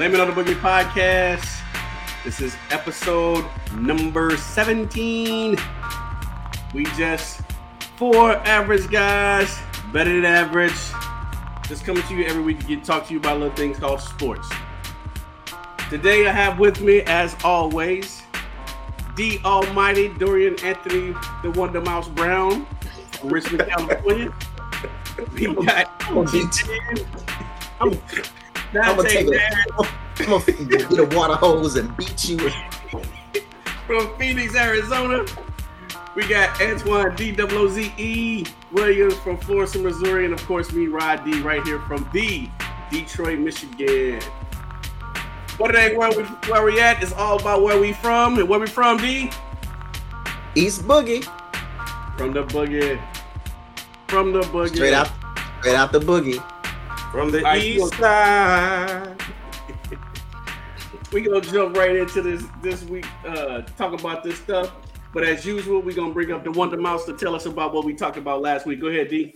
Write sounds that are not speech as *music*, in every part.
the on the Boogie podcast. This is episode number 17. We just four average guys, better than average. Just coming to you every week to get talk to you about little things called sports. Today I have with me, as always, the Almighty Dorian Anthony, the Wonder Mouse Brown Richmond, California. *laughs* We got I'm gonna beat you. I'm, I'm gonna take a, *laughs* I'm gonna get a water hose and beat you. *laughs* from Phoenix, Arizona. We got Antoine D-O-O-Z-E Williams from Florissant, Missouri, and of course me, Rod D, right here from the Detroit, Michigan. What it ain't where we where we at? It's all about where we from and where we from, D. East Boogie. From the boogie. From the boogie. Straight out straight out the boogie. From the All right, east side. *laughs* we gonna jump right into this this week, uh, talk about this stuff. But as usual, we're gonna bring up the Wonder Mouse to tell us about what we talked about last week. Go ahead, D.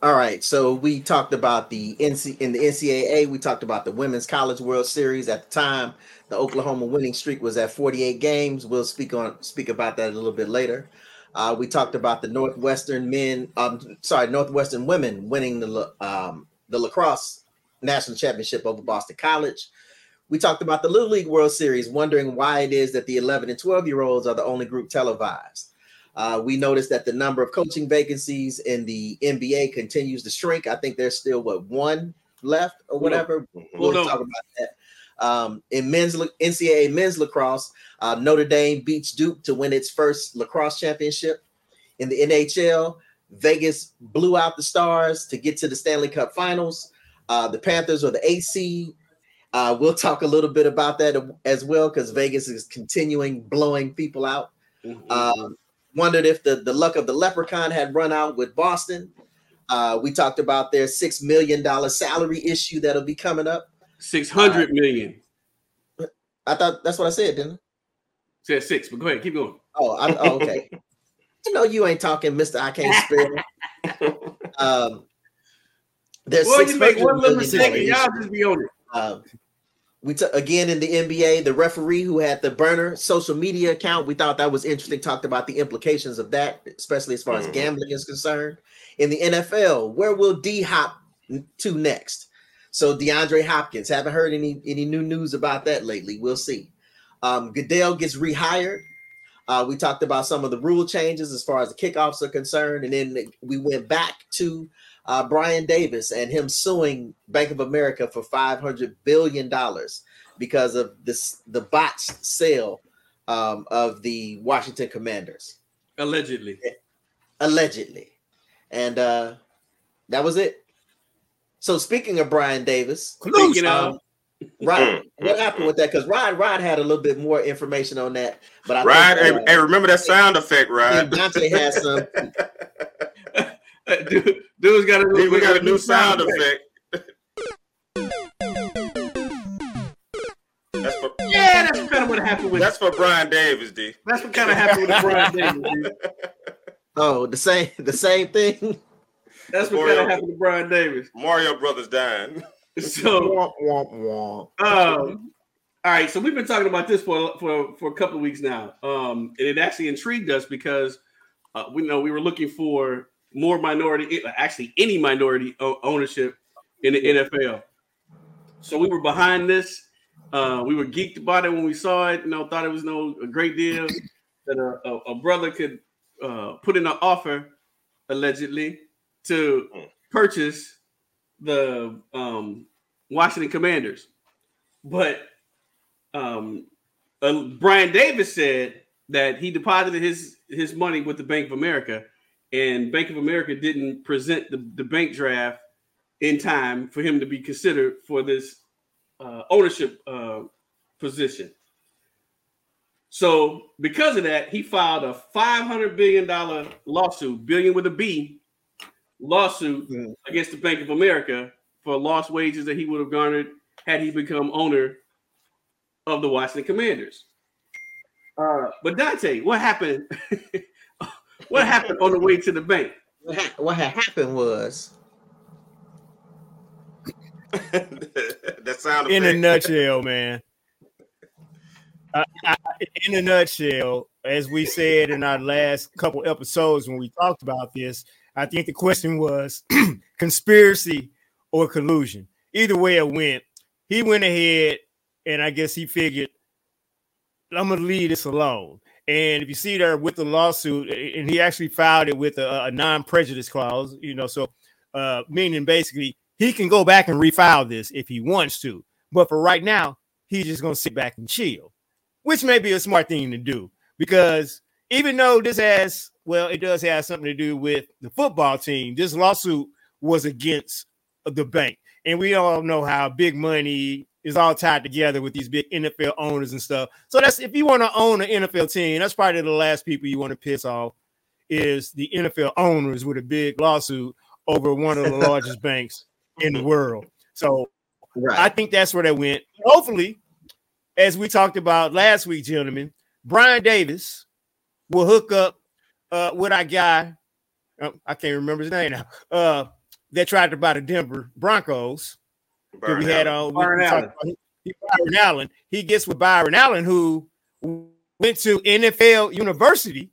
All right, so we talked about the NC in the NCAA. We talked about the Women's College World Series at the time. The Oklahoma winning streak was at 48 games. We'll speak on speak about that a little bit later. Uh, we talked about the Northwestern men, um, sorry, Northwestern women winning the um, the lacrosse national championship over Boston College. We talked about the Little League World Series, wondering why it is that the 11 and 12 year olds are the only group televised. Uh, we noticed that the number of coaching vacancies in the NBA continues to shrink. I think there's still what one left or whatever. We'll Hold on. talk about that. Um, in men's NCAA men's lacrosse, uh, Notre Dame beats Duke to win its first lacrosse championship. In the NHL, Vegas blew out the Stars to get to the Stanley Cup Finals. Uh, the Panthers are the AC. Uh, we'll talk a little bit about that as well because Vegas is continuing blowing people out. Um, wondered if the, the luck of the leprechaun had run out with Boston. Uh, we talked about their six million dollar salary issue that'll be coming up. Six hundred million. I thought that's what I said, didn't I? Said six, but go ahead, keep going. Oh, I, oh okay. *laughs* you know you ain't talking, Mister. I can't spell. *laughs* um, there's Well, you make one little $600 mistake and y'all just be on it. Um, we took again in the NBA, the referee who had the burner social media account. We thought that was interesting. Talked about the implications of that, especially as far as Mhm. gambling is concerned. In the NFL, where will D hop to next? So DeAndre Hopkins. Haven't heard any any new news about that lately. We'll see. Um, Goodell gets rehired. Uh, we talked about some of the rule changes as far as the kickoffs are concerned, and then we went back to uh, Brian Davis and him suing Bank of America for five hundred billion dollars because of this the botched sale um, of the Washington Commanders, Allegedly. allegedly, and uh, that was it. So speaking of Brian Davis, Speaking um, of, Rod, mm, mm, what happened mm. with that? Because Rod Rod had a little bit more information on that, but I Rod, think, hey, uh, hey, remember that sound effect, Rod? think Dante has *laughs* some. *laughs* dude, dude's got a Hey, we got a new sound effect. *laughs* That's for Yeah, that's kind of what happened with that's for Brian Davis, D. that's what kind of happened with Brian Davis. dude. Oh, the same the same thing. That's what kind of happened to Brian Davis. Mario Brothers dying. So. Um, all right, so we've been talking about this for for for a couple of weeks now. Um, and it actually intrigued us because uh, we know we were looking for more minority, actually any minority o- ownership in the NFL. So we were behind this. Uh, we were geeked about it when we saw it. You know, thought it was no a great deal that a, a, a brother could uh, put in an offer allegedly to purchase the um, Washington Commanders. But um, uh, Brian Davis said that he deposited his his money with the Bank of America, and Bank of America didn't present the, the bank draft in time for him to be considered for this uh, ownership uh, position. So because of that, he filed a five hundred billion dollar lawsuit, billion with a B, lawsuit Mm. against the Bank of America for lost wages that he would have garnered had he become owner of the Washington Commanders. Uh, but Dante, what happened? *laughs* what happened on the way to the bank? What, ha- what had happened was *laughs* that sound in a nutshell, man. I, I, in a nutshell, as we said in our last couple episodes when we talked about this, I think the question was *clears throat* conspiracy or collusion. Either way it went, he went ahead and I guess he figured, I'm gonna leave this alone. And if you see there with the lawsuit, and he actually filed it with a, a non-prejudice clause, you know, so uh, meaning basically he can go back and refile this if he wants to. But for right now, he's just gonna sit back and chill, which may be a smart thing to do because even though this has well, it does have something to do with the football team. This lawsuit was against the bank, and we all know how big money is all tied together with these big NFL owners and stuff. So that's if you want to own an NFL team, that's probably the last people you want to piss off is the NFL owners with a big lawsuit over one of the largest *laughs* banks in the world. So I think that's where they went. Hopefully, as we talked about last week, gentlemen, Brian Davis will hook up uh, with our guy. uh, I can't remember his name now. Uh, that tried to buy the Denver Broncos. that Burn we had out. on we- Byron we talked Allen. about- he- Byron Allen. He gets with Byron Allen, who went to NFL University.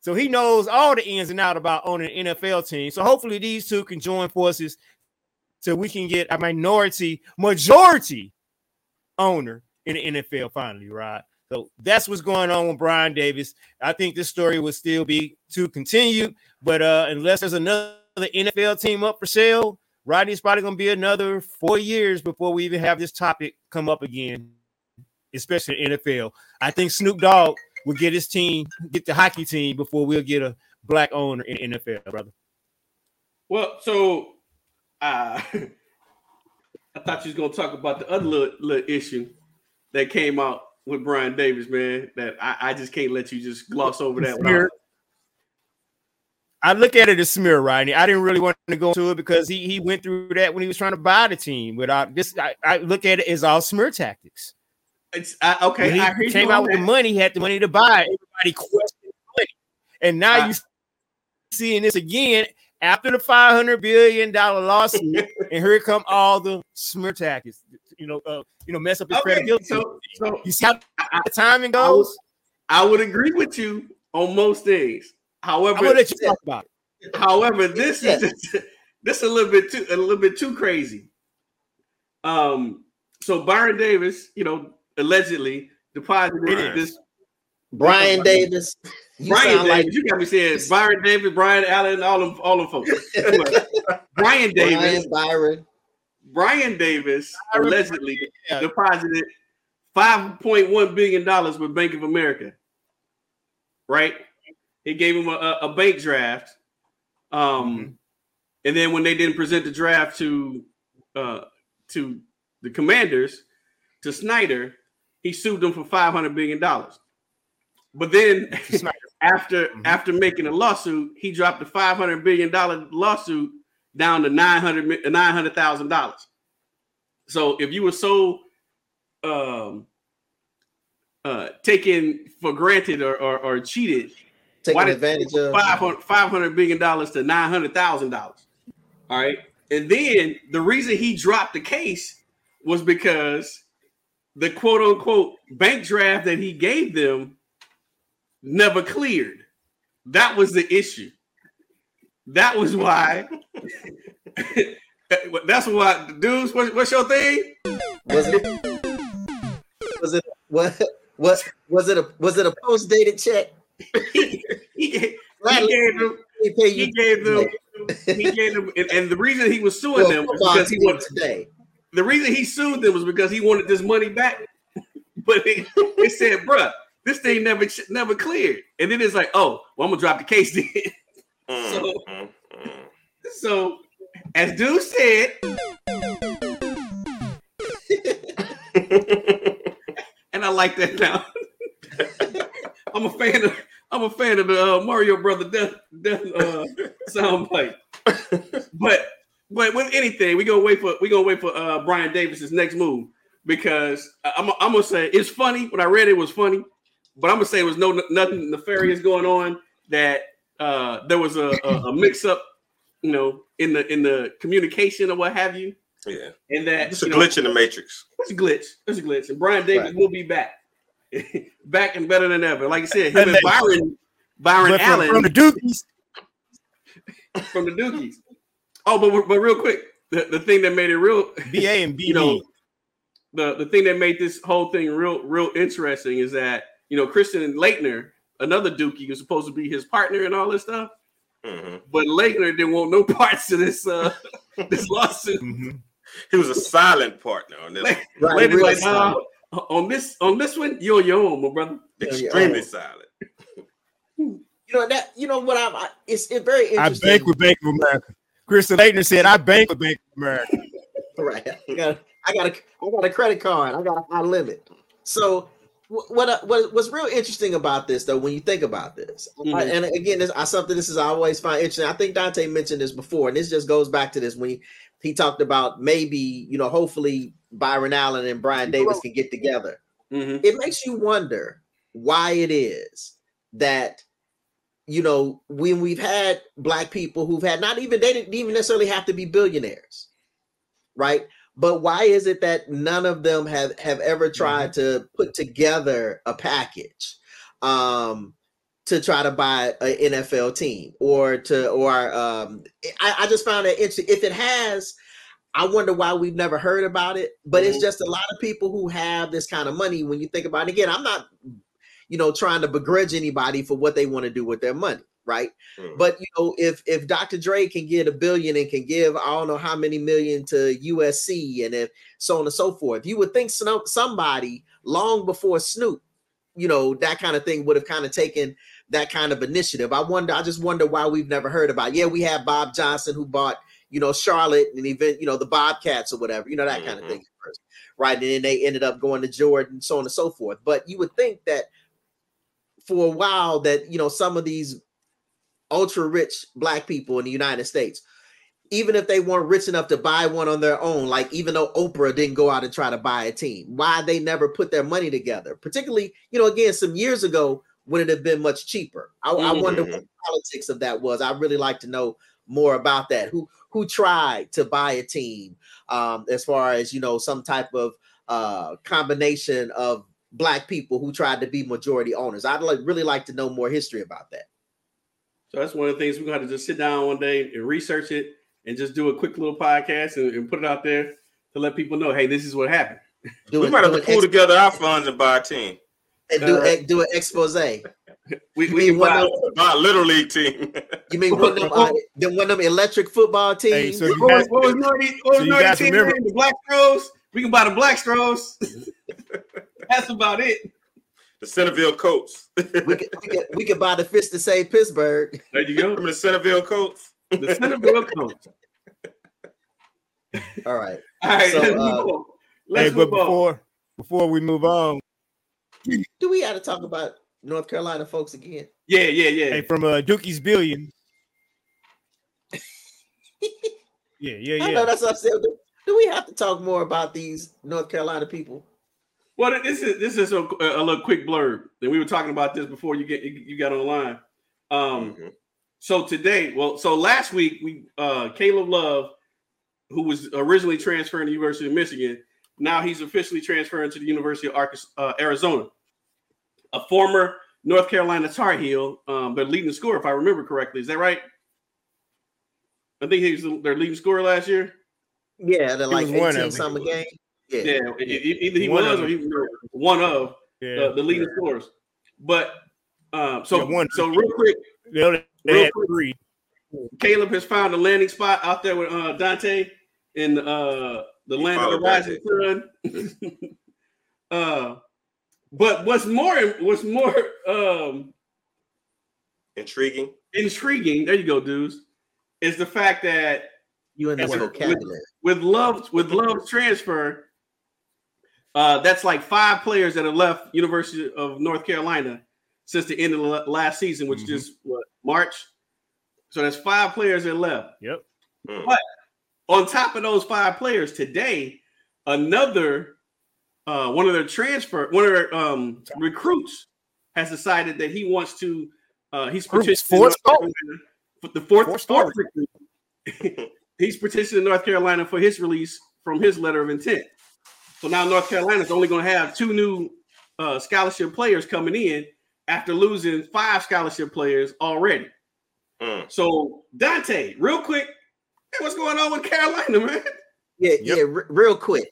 So he knows all the ins and out about owning an NFL team. So hopefully these two can join forces so we can get a minority majority owner in the NFL finally, right? So that's what's going on with Brian Davis. I think this story will still be to continue, but uh unless there's another NFL team up for sale, Rodney's probably gonna be another four years before we even have this topic come up again, especially in NFL. I think Snoop Dogg will get his team, get the hockey team before we'll get a black owner in NFL, brother. Well, so uh, *laughs* I thought you was gonna talk about the other little, little issue that came out with Brian Davis, man. That I, I just can't let you just gloss over that. Smear. I look at it as smear, Rodney. I didn't really want to go into it because he he went through that when he was trying to buy the team. Without this, I, I look at it as all smear tactics. It's I, okay. When I hear he came out with the money, he had the money to buy. it. Everybody questioned money, and now I- you seeing this again after the five hundred billion dollar lawsuit, *laughs* and here come all the smear tactics. You know, uh, you know, mess up his Okay, credibility. so so you see how I, the timing I would- goes. I would agree with you on most things. I'm let you talk about it. However, this Yeah. is *laughs* this is a little bit too a little bit too crazy. Um, so Byron Davis, you know, allegedly deposited It is. this Brian Davis. You Brian Davis. like you got me saying Byron Davis, Brian Allen, all them all them folks. *laughs* Brian Davis, Brian Byron. Brian Davis allegedly Yeah. deposited five point one billion dollars with Bank of America. Right? He gave him a, a, a bank draft. Um, and then when they didn't present the draft to uh to the commanders, to Snyder, he sued them for five hundred billion dollars. But then after *laughs* Mhm. after making a lawsuit, he dropped the five hundred billion dollar lawsuit down to nine hundred nine hundred thousand dollars. So if you were so um uh taken for granted or or, or cheated, Taking why advantage of. 500 500 billion dollars to nine hundred thousand dollars. All right, and then the reason he dropped the case was because the quote unquote bank draft that he gave them never cleared. That was the issue. That was why. *laughs* That's why, dudes. What, what's your thing? Was it? Was it? What? What? Was it a? Was it a post dated check? *laughs* He, he, gave, he Gladly gave them. He gave them. He gave them, and, and the reason he was suing for a them was because he team wanted. today. The reason he sued them was because he wanted this money back. *laughs* but it, it said, "Bruh, this thing never never cleared." And then it's like, "Oh, well, I'm gonna drop the case then." Mm, So- mm, mm. so, as dude said, and I like that now. *laughs* I'm a fan of I'm a fan of the uh, Mario Brother Death Death uh, soundbite. but but with anything, we gonna wait for we gonna wait for uh, Brian Davis's next move because I'm I'm gonna say it's funny. When I read it, it was funny, but I'm gonna say it was no nothing nefarious going on. That uh, there was a, a, a mix up, you know, in the in the communication or what have you, Yeah, and that it's a you know, glitch in the matrix. it's a glitch. It's a glitch. And Brian Davis Right. will be back. *laughs* back and better than ever. Like I said, him and And- Byron, Byron But from, Allen from the Dookies, *laughs* from the Dookies. Oh, but but real quick, the, the thing that made it real, BA and *laughs* BB. you know, the, the thing that made this whole thing real real interesting is that you know Christian Laettner, another Dookie, was supposed to be his partner and all this stuff, hmm but Laettner didn't want no *laughs* parts of this uh *laughs* this lawsuit. Mhm. He was a silent partner on this. Like- one. Right, Laettner's real like, silent. nah, on this on this one, you're your own, my brother. Extremely silent. You know that. You know what? I'm. I, it's it very I bank with Bank of America. Kristen Laettner said, I bank with Bank of America. *laughs* right. I got. I got a. I got a credit card. I got a high limit. So wh- what? uh, What? What's real interesting about this, though, when you think about this, Mhm. I- and again, this I something this is I always find interesting. I think Dante mentioned this before, and this just goes back to this when he, he talked about maybe you know hopefully Byron Allen and Brian Davis can get together. Mhm. it makes you wonder why it is that you know when we've had black people who've had not even they didn't even necessarily have to be billionaires right but why is it that none of them have have ever tried to put together a package um to try to buy an NFL team or to or um I, I just found it interesting if it has I wonder why we've never heard about it, but it's Mhm. just a lot of people who have this kind of money. When you think about it, again, I'm not, you know, trying to begrudge anybody for what they want to do with their money, right? Mhm. But you know, if if Dr. Dre can get a billion and can give I don't know how many million to USC and if so on and so forth, you would think some, somebody long before Snoop, you know, that kind of thing would have kind of taken that kind of initiative. I wonder, I just wonder why we've never heard about. Yeah, we have Bob Johnson who bought you know, Charlotte and event, you know, the Bobcats or whatever, you know, that kind of thing. Right. And then they ended up going to Jordan, so on and so forth. But you would think that for a while that, you know, some of these ultra rich black people in the United States, even if they weren't rich enough to buy one on their own, like even though Oprah didn't go out and try to buy a team, why they never put their money together, particularly, you know, again, some years ago when it had been much cheaper. I, I wonder what the politics of that was. I really like to know more about that. Who who tried to buy a team um, as far as you know some type of uh, combination of black people who tried to be majority owners. I'd like really like to know more history about that. So that's one of the things we're going to have to just sit down one day and research it and just do a quick little podcast and, and put it out there to let people know, hey, this is what happened. We Doing, might have to doing pull ex- together our funds and buy a team. And do, uh, ex- do an expose. We, we mean can one buy, of, Buy a little league team. *laughs* you mean one of them, uh, them one of them electric football teams? Hey, so you what was, guys, what was Nordy, what so was you Nordy team remember- The Black Stros? We can buy the Black Stros. *laughs* that's about it. The Centerville Colts. we could, we could we could buy the fish to save Pittsburgh. There you go. Remember the Centerville Colts? The Centerville Colts. All right. All right, So, let's uh, move on. hey, Let's but move on. before before we move on, Do we have to talk about North Carolina folks again? Yeah, yeah, yeah. hey, from uh, Dookie's Billion. *laughs* Yeah, yeah, I know yeah. that's what I said. Do, do we have to talk more about these North Carolina people? Well, this is this is a, a little quick blurb. And we were talking about this before you get you got online. the line. Um, Mhm. so today, well, so last week we uh Caleb Love, who was originally transferring to the University of Michigan, now he's officially transferring to the University of Arkansas, uh, Arizona. A former North Carolina Tar Heel, um, but leading the score, if I remember correctly. Is that right? I think he was their leading scorer last year. Yeah, they're like was one of 18 them. summer game. Yeah. Yeah, e- either he One was of or he was one of yeah. the, the leading scorers. But um, so Yeah, one. so real quick, They only- they real quick. three. Caleb has found a landing spot out there with uh, Dante in uh, the He land of the followed rising sun. *laughs* uh, but what's more what's more um, Intriguing. intriguing, there you go, dudes, is the fact that You and this With- vocabulary. with love with love's transfer, Uh, that's like five players that have left University of North Carolina since the end of the last season, which Mhm. is what March. So that's five players that left. Yep. Mm. On top of those five players, today another uh, one of their transfer, one of their um, recruits has decided that he wants to. Uh, he's Recruits, petitioning fourth North. Carolina for the fourth, Fourth fourth star. recruit. *laughs* he's petitioning North Carolina for his release from his letter of intent. So now North Carolina's only going to have two new uh, scholarship players coming in after losing five scholarship players already. Mm. So Dante, real quick, hey, what's going on with Carolina, man? Yeah, Yep. yeah, re- real quick.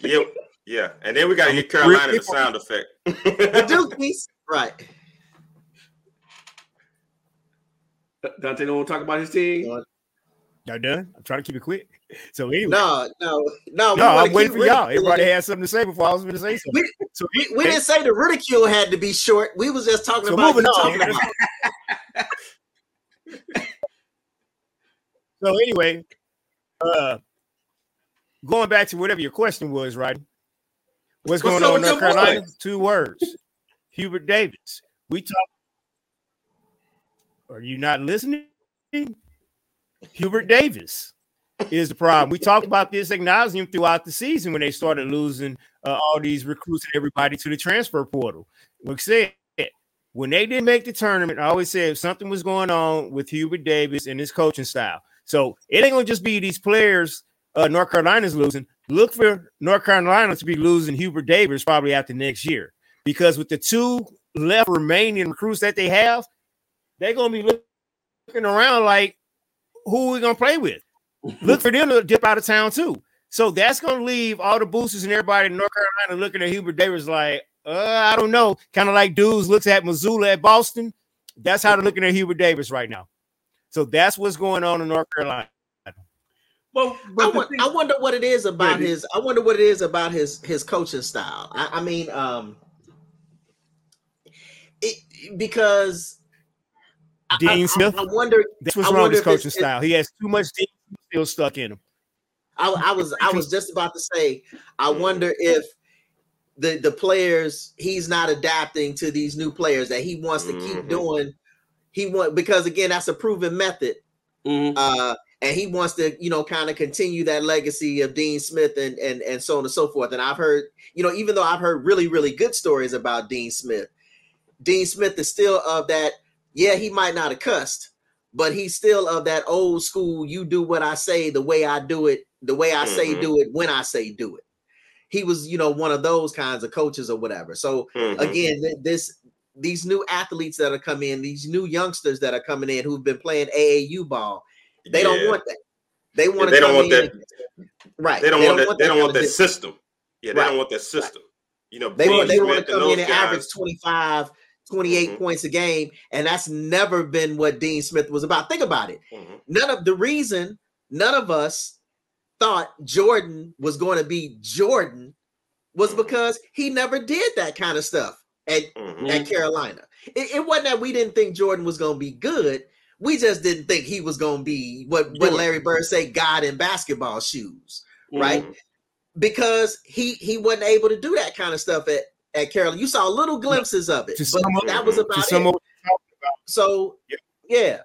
Yep. Yeah. And then we got to I'm get Carolina the sound effect. The *laughs* Dukies, right? Dante don't want to talk about his team. Y'all done? I'm trying to keep it quick. So anyway, No, no, no. no, I'm waiting for y'all. Everybody had something to say before I was going to say something. So We, we didn't say the ridicule had to be short. We was just talking So about moving on. talking about. *laughs* So anyway, uh, going back to whatever your question was, right? What's, What's going on in North Carolina? boy? Two words. Hubert Davis. We talk. Are you not listening? Hubert Davis is the problem. We talked about this acknowledging throughout the season when they started losing uh, all these recruits and everybody to the transfer portal. Like said, when they didn't make the tournament, I always said something was going on with Hubert Davis and his coaching style. So it ain't gonna just be these players uh, North Carolina's losing. Look for North Carolina to be losing Hubert Davis probably after next year because with the two left remaining recruits that they have, they're gonna be looking around like who are we gonna play with? Look for them to dip out of town too. So that's gonna leave all the boosters and everybody in North Carolina looking at Hubert Davis like, uh, I don't know, kind of like dudes looks at Mazzulla at Boston. That's how they're looking at Hubert Davis right now. So that's what's going on in North Carolina. Well, I, but the won- thing- I wonder what it is about Maybe. his. I wonder what it is about his his coaching style. I, I mean, um, it because Dean I, I- Smith? I, wonder. That's what's I wrong with his coaching style. He has too much deep still stuck in him. I, I was I was just about to say. I wonder if the the players he's not adapting to these new players that he wants to keep Mhm. doing. He want because again that's a proven method. Mhm. uh, and he wants to, you know, kind of continue that legacy of Dean Smith and and and so on and so forth. And I've heard, you know, even though I've heard really really good stories about Dean Smith, Dean Smith is still of that. Yeah, he might not have cussed, but he's still of that old school. You do what I say, the way I do it, the way I say Mhm. do it, when I say do it. He was, you know, one of those kinds of coaches or whatever. So Mhm. again, this these new athletes that are coming in, these new youngsters that are coming in who've been playing AAU ball, they don't want that. They want to they don't want in that- and- right. They don't want that. They don't want that system. Yeah, they Right. don't want that system. You know, They want they want to come in and average 25, 28 Mhm. points a game, and that's never been what Dean Smith was about. Think about it. Mhm. None of the reason none of us thought Jordan was going to be Jordan was Mhm. because he never did that kind of stuff at Mhm. at Carolina. It, it wasn't that we didn't think Jordan was going to be good. We just didn't think he was going to be what, what Larry Bird say, God in basketball shoes, right? Mhm. Because he he wasn't able to do that kind of stuff at, at Carolina. You saw little glimpses of it, but up- that was about it. up, what you're talking about, So Yeah. yeah.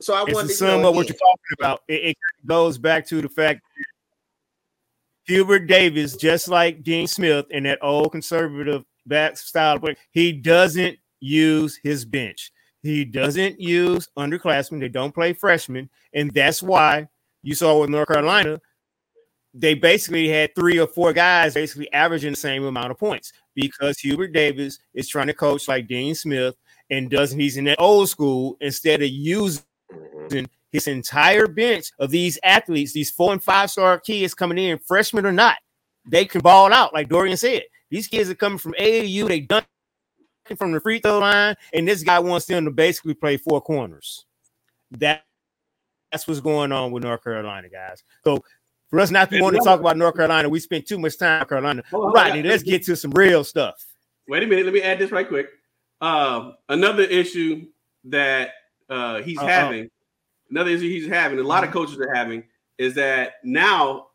So I to wanted to sum up what you're talking about, it, it goes back to the fact that Hubert Davis, just like Dean Smith in that old conservative back style, he doesn't use his bench. He doesn't use underclassmen. They don't play freshmen, and that's why you saw with North Carolina, they basically had three or four guys basically averaging the same amount of points because Hubert Davis is trying to coach like Dean Smith and doesn't he's in that old school instead of using Mhm. his entire bench of these athletes, these four and five star kids coming in, freshmen or not, they can ball out. Like Dorian said, these kids are coming from AAU, they done from the free throw line, and this guy wants them to basically play four corners. That that's what's going on with North Carolina, guys. So for us not to want to talk about North Carolina, we spent too much time in Carolina. Hold Rodney, on. let's get to some real stuff. Wait a minute. Let me add this right quick. Um, another issue that uh, he's Uh-oh. having, another issue he's having, a lot of coaches are having, is that now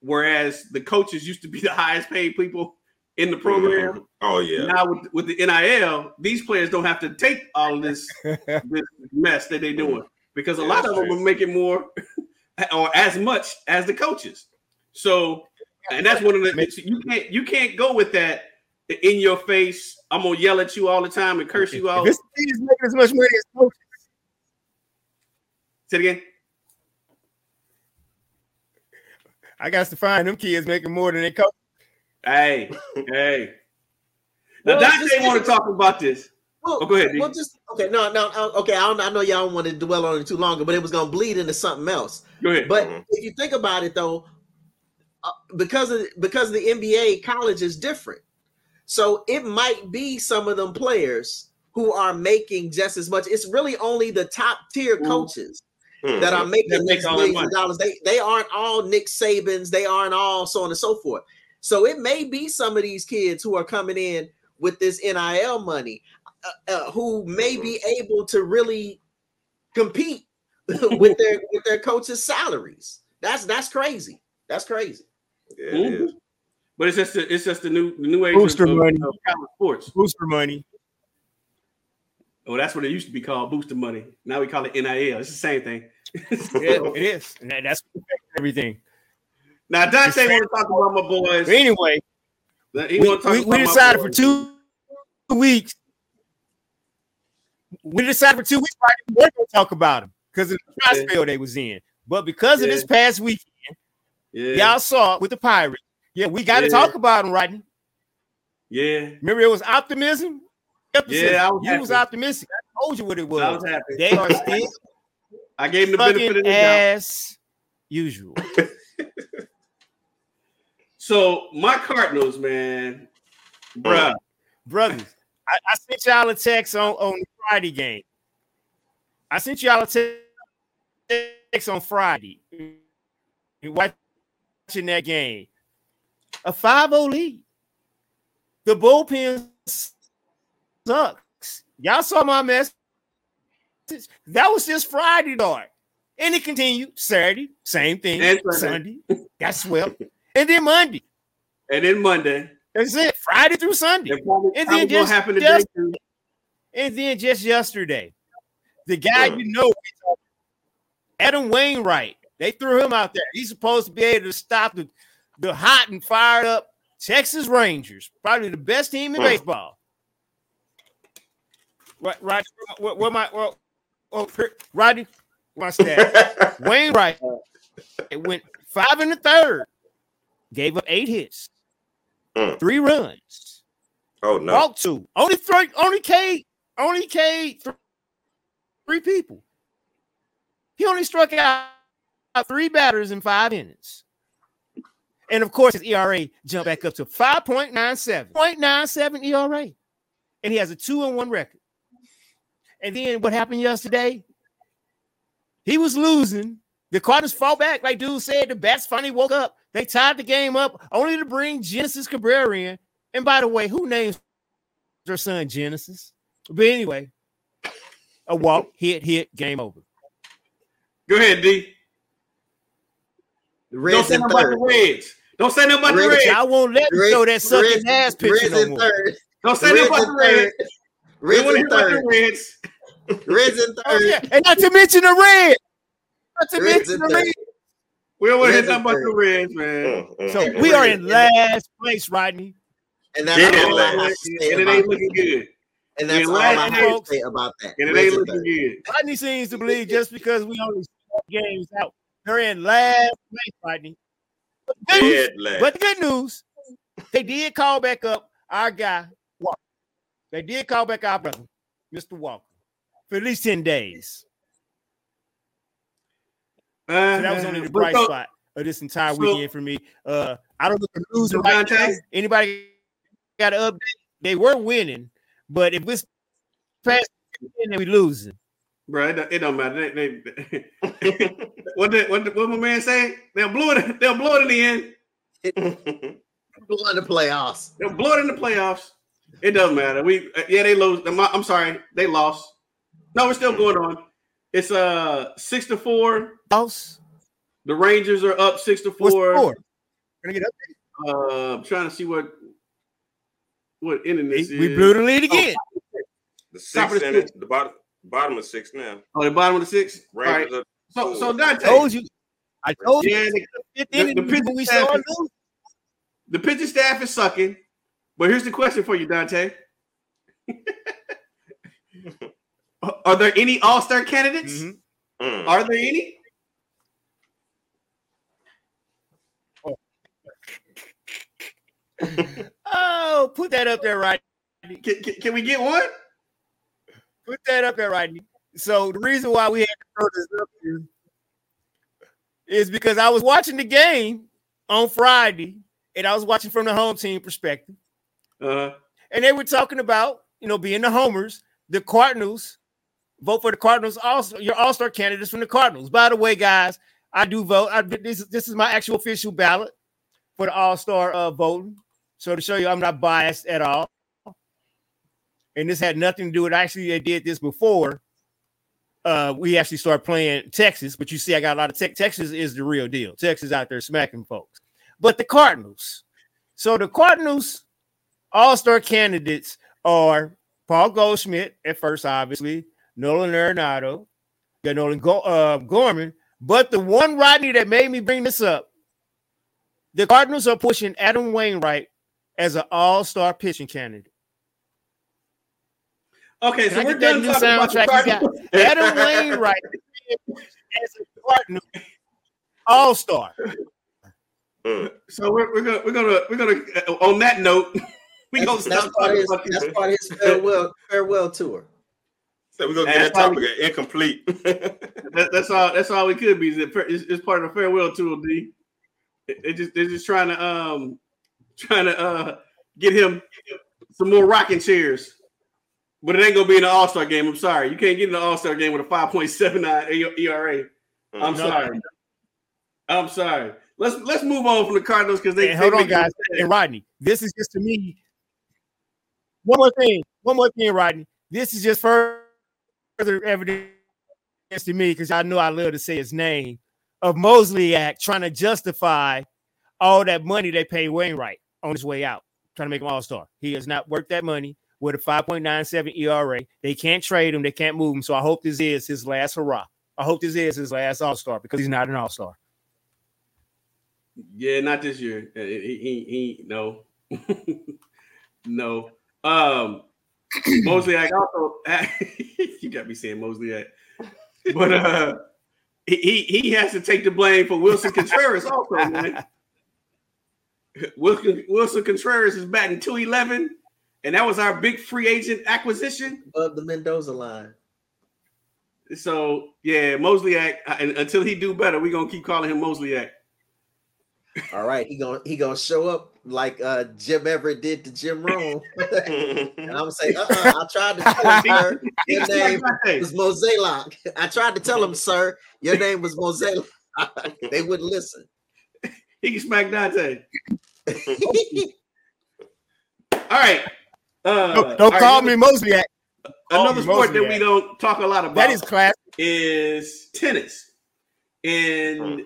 whereas the coaches used to be *laughs* the highest paid people in the program. Oh yeah. Now with, with the NIL, these players don't have to take all of this, *laughs* this mess that they're doing because a Yeah, lot of them true. are making more or as much as the coaches. So, and that's one of the you can't you can't go with that in your face. I'm gonna yell at you all the time and curse you out. If this team is making as much money as coaches, Say it again. I got to find them kids making more than they coach. Hey, hey. Now Well, Dante want to talk about this. Well, Oh, go ahead. Well, just okay. No, no. uh, Okay, I, don't, I know y'all don't want to dwell on it too longer, but it was gonna bleed into something else. Go ahead. But Mhm. if you think about it, though, uh, because of because of the NBA, college is different. So it might be some of them players who are making just as much. It's really only the top tier coaches Mhm. that are making That make these millions of dollars. They they aren't all Nick Sabans. They aren't all so on and so forth. So it may be some of these kids who are coming in with this NIL money, uh, uh, who may be able to really compete *laughs* with their with their coaches' salaries. That's that's crazy. That's crazy. Yeah, it is. But it's just the, it's just the new the new age Booster of, of, money. of college sports. Booster money. Oh, that's what it used to be called, booster money. Now we call it NIL. It's the same thing. *laughs* Yeah, it is. And that- that's everything. Now Dante want to talk about my boys. Anyway, He we, talk we, about we decided for boys. two weeks. We decided for two weeks right, we weren't to talk about them because of the dry Yeah. spell they was in. But because of this past week, Yeah, y'all saw it with the Pirates. Yeah, we got to Yeah. talk about them, Rodney. yeah. Remember, it was optimism. Skepticism. Yeah, I was you was optimistic. I told you what it I was. was happy. They are *laughs* still I gave him the benefit of the doubt. as usual. *laughs* So my Cardinals, man, bruh. brothers. I, I sent y'all a text on, on the Friday game. I sent y'all a text on Friday. You watching that game. A 5-0 lead. The bullpen sucks. Y'all saw my message. That was just Friday, dog. And it continued Saturday, same thing. And Sunday, Sunday. got swept. And then Monday. And then Monday. That's it. Friday through Sunday. And probably, And then just- just- And then just yesterday, the guy Hmm. you know, Adam Wainwright, they threw him out there. He's supposed to be able to stop the, the hot and fired up Texas Rangers, probably the best team in Hmm. baseball. Right, right. What, what my well, oh, Rodney, my stat. *laughs* Wainwright it went five in the third, gave up eight hits, Mm. three runs, oh no. walked two, only three, only K, only K th- three people. He only struck out three batters in five innings. And of course, his ERA jumped back up to 5.97. 0.97 ERA. And he has a two and one record. And then what happened yesterday? He was losing. The Cardinals fall back, like dude said. The bats finally woke up. They tied the game up only to bring Genesis Cabrera in. And by the way, who names their son Genesis? But anyway, a walk, hit, hit, game over. Go ahead, D. The Don't Reds say in nothing about third. the Reds. Don't say nothing about the Reds- Reds. I won't let The you Reds- show that sucking Reds- ass picture Reds no in more. third. Don't say The nothing Reds about in the Reds. third. We Reds want to in hear about third. the Reds. Reds in Oh, third. yeah. And not to mention the red. Not to Reds mention in the third. red. We don't want to hear Reds nothing in about third. the Reds, man. Mm, mm, So mm. we are in last place, Rodney. And that's Yeah, all I have like- to say And it about ain't that. looking good. And that's all I have folks. to say about that. And it ain't looking good. Rodney seems to believe just because we only six games out, they're in last place, Rodney. But the good news- Dead last. But the good news, they did call back up our guy, Walker. They did call back our brother, Mr. Walker, for at least 10 days. So that was only the bright So- spot of this entire so- weekend for me. Uh, I don't know if they're right now. Anybody got an update? They were winning, but if it's past, then we losing. Bro, it, don't- it don't matter. They, they, *laughs* what, did, what, did- what my man say? They'll blow it. They'll blow it in the end. *laughs* Blowing the playoffs. They'll blow it in the playoffs. It doesn't matter. We uh, yeah, they lose. I'm, I'm sorry, they lost. No, we're still going on. It's uh six to four. Loss. The Rangers are up six to What's four. score? Can I get up? Uh, I'm trying to see what what inning this We is. blew the lead again. The Top sixth the inning, the bottom bottom of six now. Oh, the bottom of the six. All right. Rangers up So, so four. Dante, told you. I told you. yeah, the, Fifth the- the pitching we staff is- the pitching staff is sucking. But here's the question for you, Dante. *laughs* Are there any All Star candidates? Mhm. Mm. Are there any? Oh, put that up there, right? Can, can, can we get one? Put that up there, Rodney. So the reason why we had to throw this up here is because I was watching the game on Friday, and I was watching from the home team perspective, Uh-huh. and they were talking about you know being the homers, the Cardinals vote for the Cardinals. Also, your All Star candidates from the Cardinals. By the way, guys, I do vote. I, this this is my actual official ballot for the All Star uh, voting. So to show you, I'm not biased at all. And this had nothing to do with. Actually, they did this before. Uh, we actually started playing Texas, but you see, I got a lot of tech. Texas is the real deal. Texas out there smacking folks, but the Cardinals. So the Cardinals All Star candidates are Paul Goldschmidt at first, obviously, Nolan Arenado, got Nolan Go- uh, Gorman. But the one Rodney that made me bring this up, the Cardinals are pushing Adam Wainwright as an All Star pitching candidate. okay, Can so I we're done new talking about the soundtrack? Cardinals. *laughs* Adam Wainwright as a Cardinal All Star. Mm. *laughs* So we're, we're gonna we're gonna we're gonna uh, on that note, *laughs* we gonna That's, that's stop part of talking his, about these. that's part of his farewell farewell tour. So we're gonna That's get that why topic incomplete. *laughs* That, that's all. That's all we could be. Is it- It's, it's part of the farewell tool, D. It, it just they're just trying to um trying to uh get him some more rocking chairs. But it ain't gonna be in the All Star game. I'm sorry, you can't get in the All Star game with a 5.79 ERA. I'm Mm. sorry. I'm sorry. Let's let's move on from the Cardinals because they And hold on, make- guys. And Rodney, this is just to me. One more thing. One more thing, Rodney. This is just further evidence to me because I know I love to say his name of Mosley Act trying to justify all that money they pay Wainwright on his way out, trying to make him all star. He has not worked that money with a 5.97 ERA. They can't trade him, they can't move him. So I hope this is his last hurrah. I hope this is his last all star because he's not an all star. Yeah, not this year. Uh, He, he, he no, *laughs* no. Um, *clears throat* Mosley Act also. *laughs* you got me saying Mosley Act, but uh, he he he has to take the blame for Willson Contreras also, man. Wilson Willson Contreras is batting two eleven, and that was our big free agent acquisition. Above the Mendoza line. So yeah, Mosley Act, uh, and until he do better, we're gonna keep calling him Mosley Act. All right, he gonna he gonna show up like uh Jim Everett did to Jim Rome. *laughs* and I'm gonna say, uh-uh, I tried to tell him, sir, your name smack Dante. was Moselock. I tried to tell him, sir, your name was Moselock. *laughs* they wouldn't listen. He can smack Dante. All right. Uh, Don't, don't all right, call another- me Mosley Act. Another me sport that we don't talk a lot about That is class. is tennis. And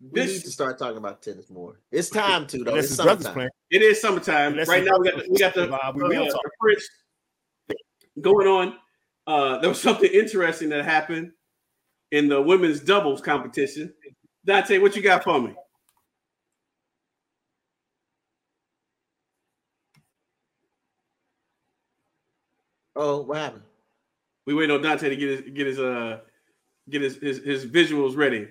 We this need to start talking about tennis more. It's time to though. It's summertime. it is summertime. Unless right now we got the, we got the, Bob, we will uh, talk. the French going on. Uh, there was something interesting that happened in the women's doubles competition. Dante, what you got for me? Oh, what happened? We waiting on Dante to get his get his uh get his his, his visuals ready.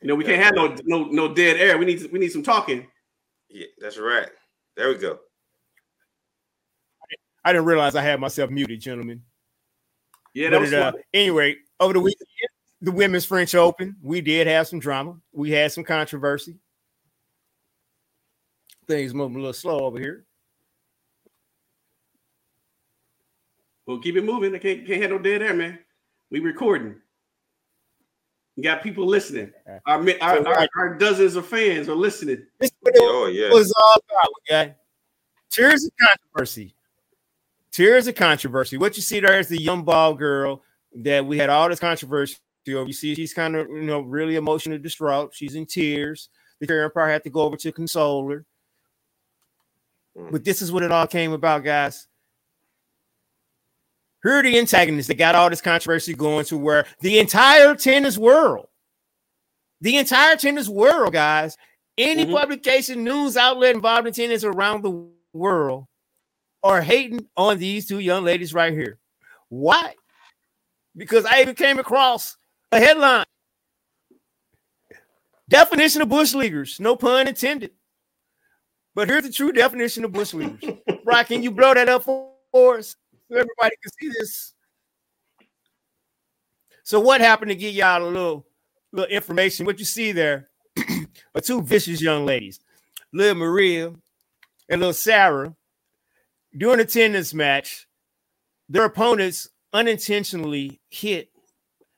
You know, we can't have no no no dead air. We need we need some talking. yeah, that's right. There we go. I didn't realize I had myself muted, gentlemen. Yeah, that But was it, uh, fun. anyway, over the weekend, the women's French Open, we did have some drama. We had some controversy. Things moving a little slow over here. Well, keep it moving. I can't can't have no dead air, man. We recording. You got people listening. Our, mi- our, our, our dozens of fans are listening. This is what it Oh yeah. was all about. We got tears of controversy. Tears of controversy. What you see there is the young ball girl that we had all this controversy over. You see, she's kind of you know really emotionally distraught. She's in tears. The Terror Empire had to go over to console her. Mm. But this is what it all came about, guys. Here are the antagonists that got all this controversy going to where the entire tennis world, the entire tennis world, guys, any Mhm. publication, news outlet involved in tennis around the world are hating on these two young ladies right here. Why? Because I even came across a headline. Definition of bush leaguers, no pun intended. But here's the true definition of bush leaguers. *laughs* Rock, can you blow that up for us so everybody can see this? So what happened to get y'all a little little information? What you see there *clears throat* are two vicious young ladies, little Maria and little Sarah. During a tennis match, their opponents unintentionally hit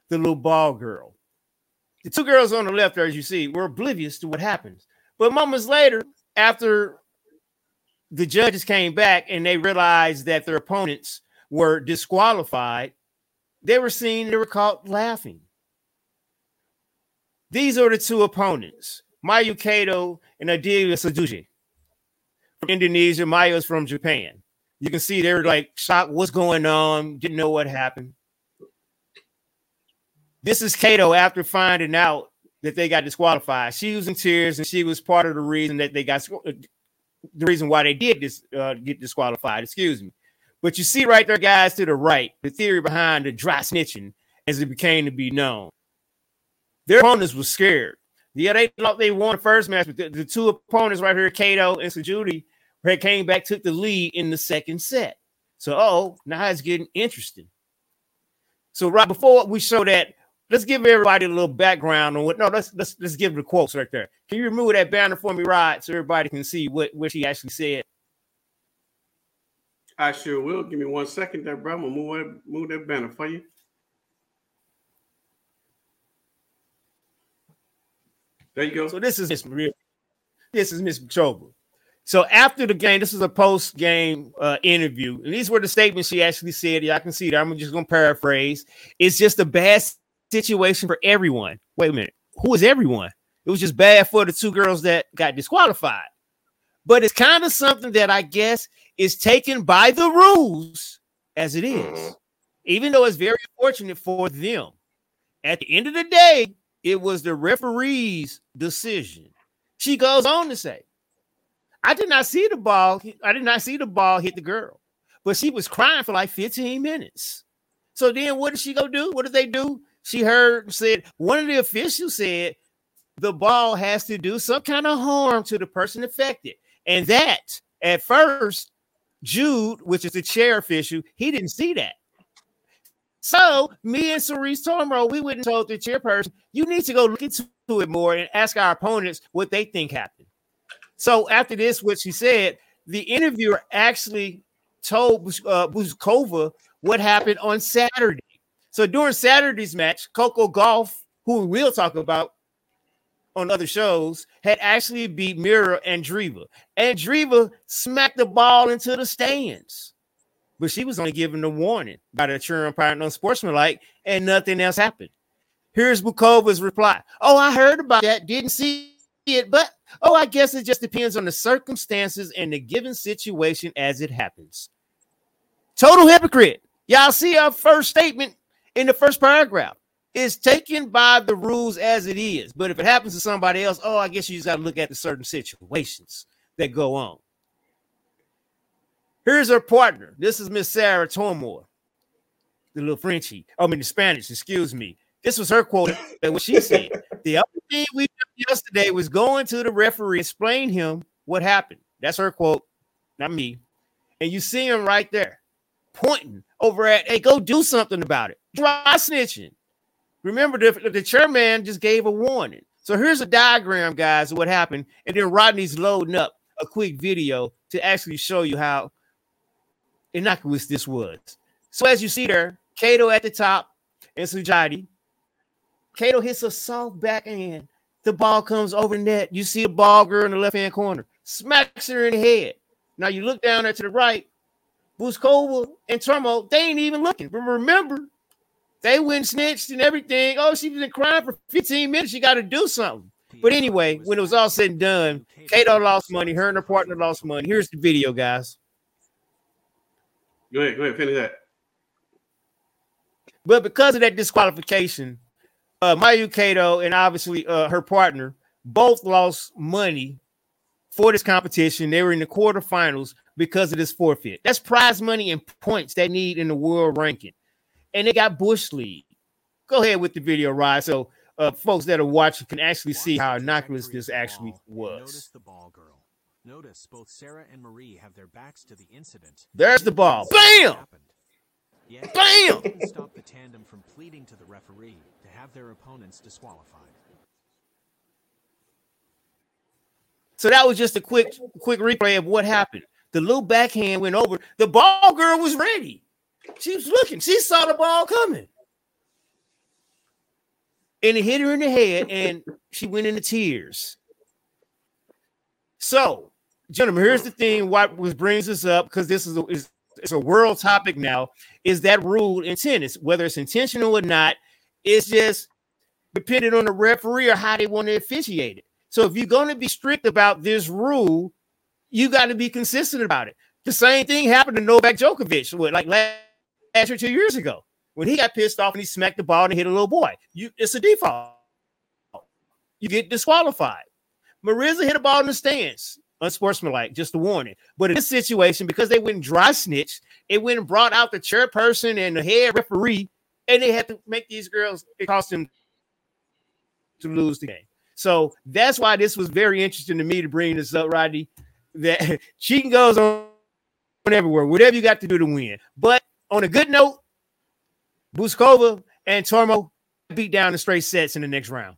the little ball girl. The two girls on the left, as you see, were oblivious to what happens. But moments later, after the judges came back and they realized that their opponents were disqualified, they were seen, they were caught laughing. These are the two opponents, Mayu Kato and Adelia Saduji from Indonesia. Maya's from Japan. You can see they were like shocked, what's going on? Didn't know what happened. This is Kato after finding out that they got disqualified. She was in tears, and she was part of the reason that they got the reason why they did this uh, get disqualified. Excuse me. But you see right there, guys, to the right, the theory behind the dry snitching as it became to be known. Their opponents were scared. Yeah, they thought they won the first match, but the, the two opponents right here, Kato and Sajudi, came back, took the lead in the second set. So, oh, now it's getting interesting. So, right before we show that, let's give everybody a little background on what. No, let's let's let's give the quotes right there. Can you remove that banner for me, Rod, so everybody can see what what she actually said? I sure will. Give me one second there, bro. I'm gonna move that, move that banner for you. There you go. So this is Miss Maria. This is Miss Choba. So after the game, this is a post-game uh, interview, and these were the statements she actually said. Y'all can see that. I'm just gonna paraphrase. It's just a bad situation for everyone. Wait a minute, who is everyone? It was just bad for the two girls that got disqualified. But it's kind of something that I guess is taken by the rules as it is, Mhm. even though it's very fortunate for them. At the end of the day, it was the referee's decision. She goes on to say, I did not see the ball. I did not see the ball hit the girl, but she was crying for like 15 minutes. So then what did she go do? What did they do? She heard said one of the officials said the ball has to do some kind of harm to the person affected. And that at first, Jude, which is the chair official, he didn't see that. So me and Cerise Tomro, we went and told the chairperson, you need to go look into it more and ask our opponents what they think happened. So after this, what she said, the interviewer actually told uh, Bouzkova what happened on Saturday. So during Saturday's match, Coco Gauff, who we will talk about on other shows, had actually beat Mira Andreeva. Andreeva smacked the ball into the stands, but she was only given a warning by the chair umpire and unsportsmanlike, and nothing else happened. Here's Bouzkova's reply. Oh, I heard about that, didn't see it, but oh, I guess it just depends on the circumstances and the given situation as it happens. Total hypocrite. Y'all see our first statement in the first paragraph. It's taken by the rules as it is. But if it happens to somebody else, oh, I guess you just got to look at the certain situations that go on. Here's her partner. This is Miss Sarah Tormore, the little Frenchie. I mean, the Spanish, excuse me. This was her quote that what she said. The other thing we did yesterday was going to the referee, explain him what happened. That's her quote, not me. And you see him right there pointing over at, hey, go do something about it. Dry snitching. Remember, the, the chairman just gave a warning. So here's a diagram, guys, of what happened. And then Rodney's loading up a quick video to actually show you how innocuous this was. So as you see there, Kato at the top and Sujati. Kato hits a soft backhand. The ball comes over net. You see a ball girl in the left hand corner, smacks her in the head. Now you look down there to the right. Bouzkova and Tormo, they ain't even looking. But remember, they went snitched and everything. Oh, she been crying for 15 minutes. You got to do something. But anyway, when it was all said and done, Kato lost money. Her and her partner lost money. Here's the video, guys. Go ahead, go ahead, finish that. But because of that disqualification, uh, Mayu Kato and obviously uh, her partner both lost money for this competition. They were in the quarterfinals because of this forfeit. That's prize money and points they need in the world ranking. And they got Bush League. Go ahead with the video, Rod. So uh, folks that are watching can actually see how innocuous this actually was. Notice the ball girl. Notice both Sarah and Marie have their backs to the incident. There's the ball. Bam! Yet, Bam! stop the tandem from pleading to the referee to have their opponents disqualified. So that was just a quick, quick replay of what happened. The little backhand went over. The ball girl was ready. She was looking. She saw the ball coming. And it hit her in the head, and she went into tears. So, gentlemen, here's the thing. What was brings us up because this is a, is it's a world topic now. Is that rule in tennis, whether it's intentional or not, it's just dependent on the referee or how they want to officiate it. So if you're going to be strict about this rule, you got to be consistent about it. The same thing happened to Novak Djokovic, what, like last, year, two years ago, when he got pissed off and he smacked the ball and hit a little boy. You, it's a default. You get disqualified. Marissa hit a ball in the stands, unsportsmanlike, just a warning. But in this situation, because they went dry snitch, it went and brought out the chairperson and the head referee, and they had to make these girls. It cost them to lose the game. So that's why this was very interesting to me to bring this up, Rodney. That *laughs* cheating goes on everywhere, whatever you got to do to win. But on a good note, Bouzkova and Tormo beat down the straight sets in the next round.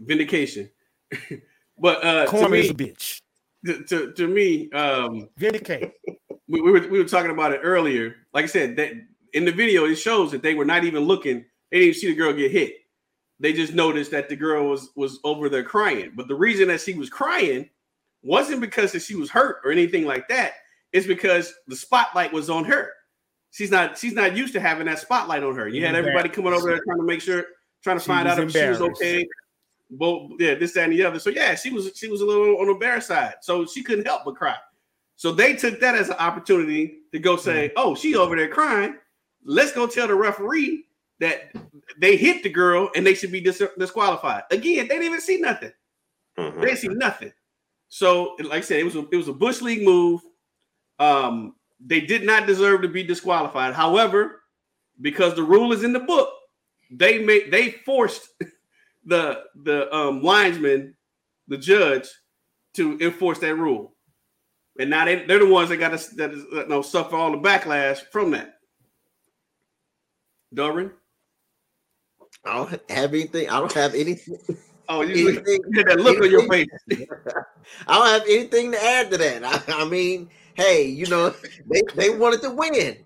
Vindication. *laughs* but uh, to Cormier is a me, bitch. to, to, to me, um, Vindicate. *laughs* we, we were we were talking about it earlier. Like I said, that in the video it shows that they were not even looking. They didn't even see the girl get hit. They just noticed that the girl was was over there crying. But the reason that she was crying wasn't because that she was hurt or anything like that. It's because the spotlight was on her. She's not she's not used to having that spotlight on her. You had everybody coming over there trying to make sure, trying to She find out if she was okay. Both yeah, this, that, and the other. So yeah, she was she was a little on the bear side. So she couldn't help but cry. So they took that as an opportunity to go say, Mm. "Oh, she over there crying. Let's go tell the referee that they hit the girl and they should be dis- disqualified." Again, they didn't even see nothing. Mhm. They didn't see nothing. So, like I said, it was a, it was a bush league move. Um, they did not deserve to be disqualified. However, because the rule is in the book, they made they forced *laughs* the the um, linesman, the judge, to enforce that rule, and now they, they're the ones that got to that is, you know, suffer all the backlash from that. Doran, I don't have anything. I don't have anything. oh, you, anything *laughs* had that look on your face. *laughs* I don't have anything to add to that. I, I mean, hey, you know, *laughs* they, they wanted to win.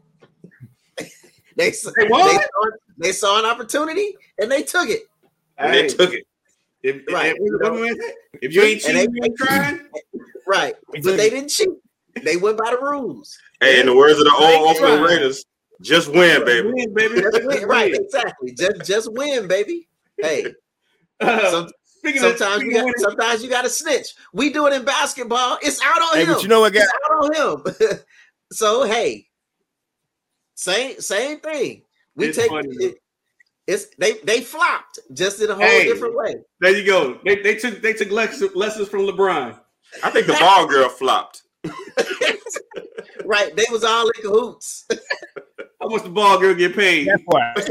*laughs* they, s- They they, saw, they saw an opportunity and they took it. And they took it. If, Right. if, if you ain't And they- cheating, you ain't trying. *laughs* Right. But they didn't cheat. They went by the rules. Hey, in the words of the old you. Oakland Raiders, just win, baby. Win, baby. Just win. Right, exactly. Just just win, baby. Hey, Uh, some, speaking of, sometimes you got sometimes you gotta snitch. We do it in basketball. It's out on Hey, him. but you know what, guys? It's out on him. *laughs* so hey, same same thing. We It's take funny, it, it's they they flopped just in a whole Hey. different way. there you go. They, they took they took lessons, lessons from LeBron. I think the ball girl flopped. *laughs* right, they was all in cahoots. How much the ball girl get paid? That part.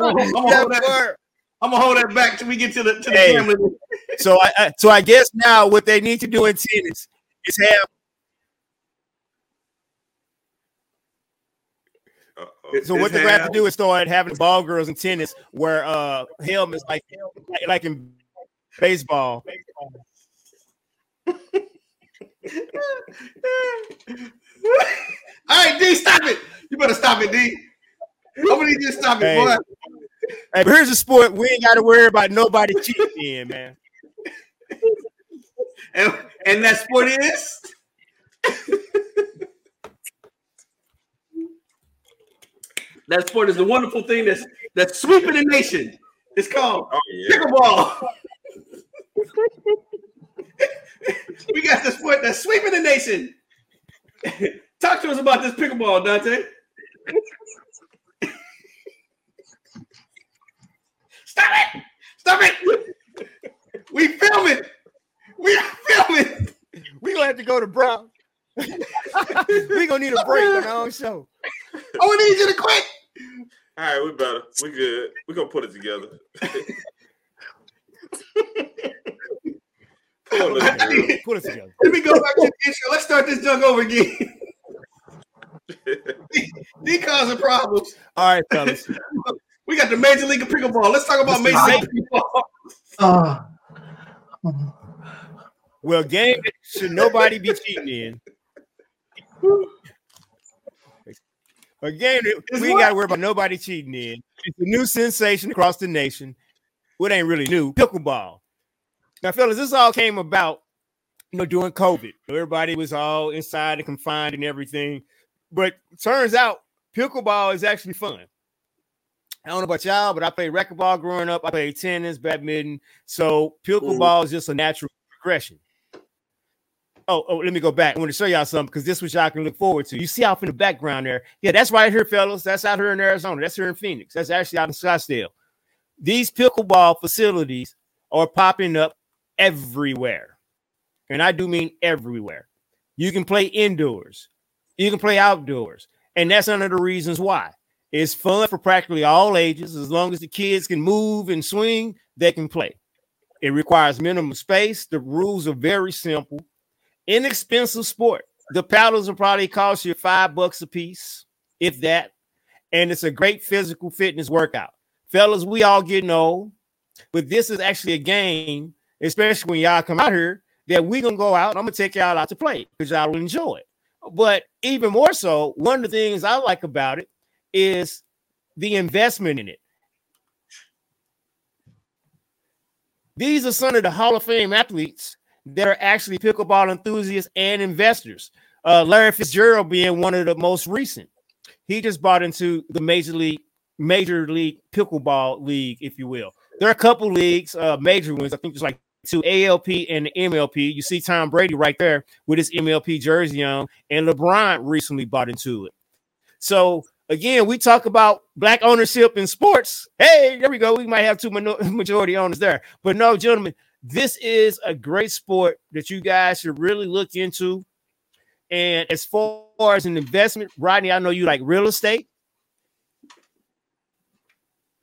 I'm, gonna hold That that, part. I'm gonna hold that back till we get to the to the Hey. gambling. So I, I so I guess now what they need to do in tennis is have Uh-oh. so what they're gonna have to do is start having ball girls in tennis where uh helmets like like in baseball. *laughs* All right, D, stop it. You better stop it, D. I'm gonna need you to stop it, Hey. boy. Hey, but here's a sport we ain't got to worry about nobody cheating in, man. And, and that sport is that sport is the wonderful thing that's that's sweeping the nation. It's called Oh yeah. pickleball. we got the sport that's sweeping the nation. Talk to us about this pickleball, Dante. Stop it! Stop it! We filming. We are filming. We gonna have to go to Brown. we gonna need a break on our own show. I need you to quit. All right, we better. We good. We gonna put it together. *laughs* Pull. Put it together. Let me go back to the intro. Let's start this junk over again. *laughs* These causing problems. All right, fellas. *laughs* We got the Major League of Pickleball. Let's talk about Major League of Pickleball. Ah. Well, game should nobody be cheating in. A game that we ain't got to worry about nobody cheating in. It's a new sensation across the nation. What ain't really new? Pickleball. Now, fellas, this all came about, you know, during COVID. Everybody was all inside and confined and everything. But turns out pickleball is actually fun. I don't know about y'all, but I played racquetball growing up. I played tennis, badminton. So pickleball is just a natural progression. Oh, oh, let me go back. I want to show y'all something because this was y'all can look forward to. You see off in the background there. Yeah, that's right here, fellas. That's out here in Arizona. That's here in Phoenix. That's actually out in Scottsdale. These pickleball facilities are popping up everywhere. And I do mean everywhere. You can play indoors, you can play outdoors. And that's one of the reasons why. It's fun for practically all ages. As long as the kids can move and swing, they can play. It requires minimum space. The rules are very simple. Inexpensive sport. The paddles will probably cost you five bucks a piece, if that. And it's a great physical fitness workout. Fellas, we all getting old, but this is actually a game, especially when y'all come out here, that we gonna go out. I'm gonna take y'all out to play because y'all will enjoy it. But even more so, one of the things I like about it is the investment in it. These are some of the Hall of Fame athletes that are actually pickleball enthusiasts and investors. Uh, Larry Fitzgerald being one of the most recent. He just bought into the major league, major league pickleball league, if you will. There are a couple leagues, uh, major ones. I think there's like two ALP and MLP. You see Tom Brady right there with his MLP jersey on, and LeBron recently bought into it. So again, we talk about black ownership in sports. Hey, there we go. We might have two minor- *laughs* majority owners there, but no, gentlemen, this is a great sport that you guys should really look into. And as far as an investment, Rodney, I know you like real estate.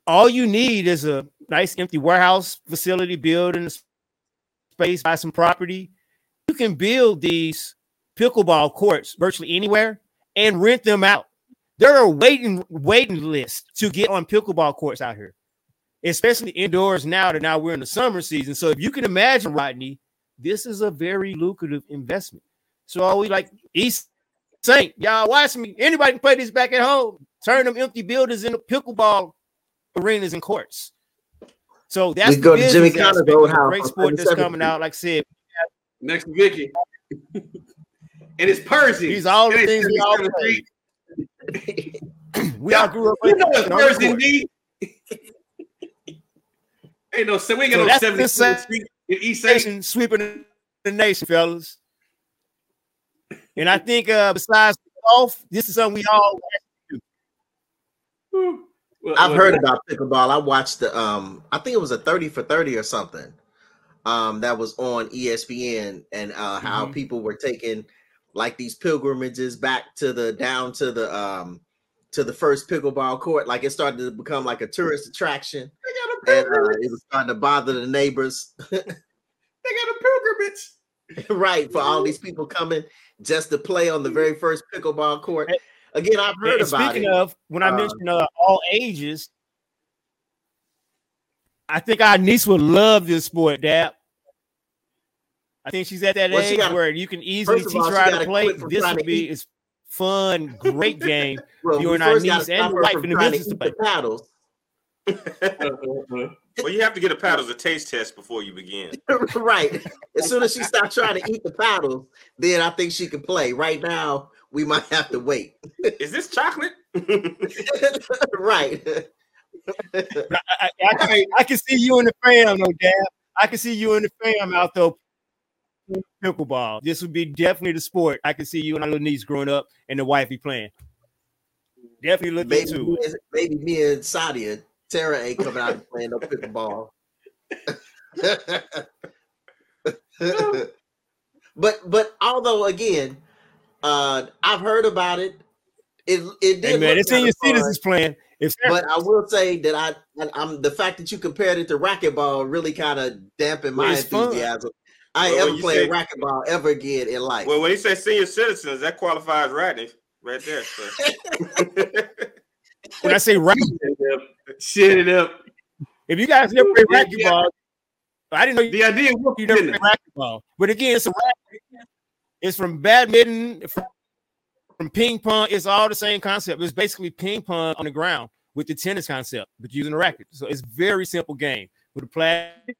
All you need is a nice empty warehouse facility, building space, buy some property. You can build these pickleball courts virtually anywhere and rent them out. There are waiting waiting lists to get on pickleball courts out here, especially indoors now that now we're in the summer season. So if you can imagine, Rodney, this is a very lucrative investment. So all we like East Saint, y'all watch me. Anybody can play this back at home. Turn them empty buildings into pickleball arenas and courts. So that's We go to Jimmy business Connor's aspect. old house Great sport that's coming out. Like I said, Next to Vicky. *laughs* and it's Percy. He's all the things we all Street. *laughs* we all grew up. You know it's on the Percy court. D. Ain't no, we ain't So got that's no the 77th Street in East St. nation sweeping the nation, fellas. And I think uh besides golf, this is something we all Well, I've well, heard about pickleball. I watched the um, I think it was a 30 for 30 or something. Um, that was on ESPN and uh how Mhm. people were taking like these pilgrimages back to the down to the um to the first pickleball court. Like it started to become like a tourist attraction, They got a and uh, it was starting to bother the neighbors. *laughs* They got a pilgrimage. right for all these people coming just to play on the very first pickleball court. Again, I've heard And about speaking it. of when I Uh, mentioned uh, all ages, I think our niece would love this sport, Dap. I think she's at that Well, age gotta- where you can easily teach all, her how gotta play. This trying would to be eat. is fun, great game. *laughs* Well, you and our first gotta niece and the her wife from and the trying to missus to eat the paddles. *laughs* Well, you have to get a paddles a taste test before you begin. *laughs* right. As soon as she stopped trying to eat the paddles, then I think she can play. Right now, we might have to wait. Is this chocolate? right. I, I, I can, I can see you in the fam, no dab. I can see you in the fam out there pickleball. This would be definitely the sport. I can see you and my little niece growing up and the wifey playing. Definitely look Maybe, into me it. maybe me and Sadia, Tara ain't coming out and playing no pickleball. *laughs* but but although again, uh, I've heard about it. It it did Hey man, it's in your kinda fun, citizens plan. But I will say that I, I I'm the fact that you compared it to racquetball really kind of dampened my enthusiasm. fun. Enthusiasm. I Well, ever you played say- racquetball ever again in life. Well, when he says senior citizens, that qualifies Rodney right there. So. *laughs* when I say racket, Shit it up. Shit it up. if you guys never played Yeah, racquetball, I didn't know you, The idea of you never played racquetball. But again, it's a racket. It's from badminton, from, from ping pong. It's all the same concept. It's basically ping pong on the ground with the tennis concept, but using a racket. So it's very simple game with a plastic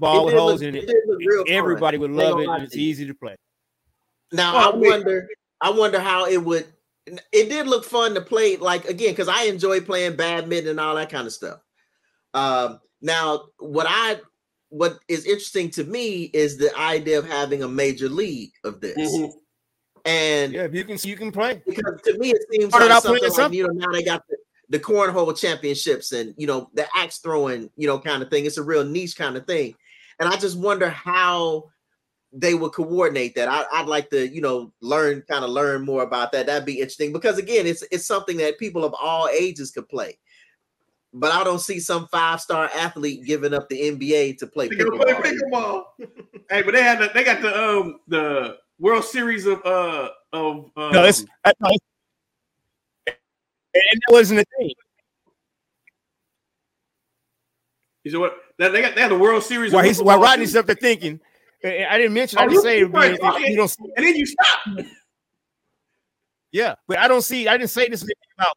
ball with holes look- in it. did look real fun. Everybody would love it, it's easy to play. Now Oh, I wonder, I wonder how it would. It did look fun to play, like again, because I enjoy playing badminton and all that kind of stuff. Um, now, what I what is interesting to me is the idea of having a major league of this, Mhm. and Yeah, if you can, you can play. because to me it seems Started like out something playing like something. you know now they got the, the cornhole championships and you know the axe throwing you know kind of thing. It's a real niche kind of thing, and I just wonder how they would coordinate that. I, I'd like to you know learn kind of learn more about that. That'd be interesting because again, it's it's something that people of all ages could play. But I don't see some five star athlete giving up the NBA to play They gonna play pickleball. pickleball. *laughs* hey, but they had the, they got the um the World Series of uh of um, No, it's, no, it's and that wasn't a thing. you know what they they got they had the World Series. While he's Rodney's up there thinking, I didn't mention. I Oh, didn't say it right, anything. You don't. see- and then you stop. Yeah, but I don't see. I didn't say this about.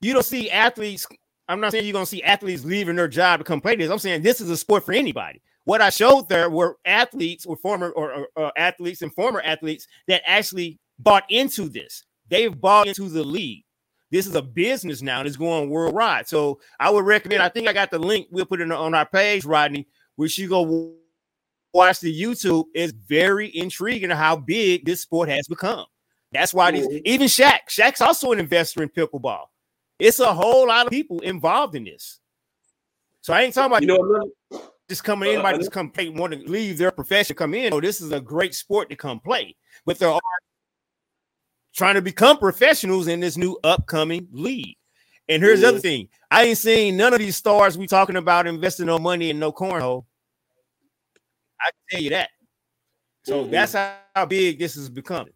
You don't see athletes. I'm not saying you're gonna see athletes leaving their job to come play this. I'm saying this is a sport for anybody. What I showed there were athletes or former or, or, or athletes and former athletes that actually bought into this. They've bought into the league. This is a business now and it's going worldwide. So I would recommend. I think I got the link. We'll put it on our page, Rodney. We you go watch the YouTube. It's very intriguing how big this sport has become. That's why these, even Shaq. Shaq's also an investor in pickleball. It's a whole lot of people involved in this. So I ain't talking about You know just coming in, Uh, anybody just come play, want to leave their profession, come in. Oh, this is a great sport to come play. But there are trying to become professionals in this new upcoming league. And here's the other thing: I ain't seen none of these stars we talking about investing no money in no cornhole. I can tell you that. So Mhm. that's how, how big this is becoming.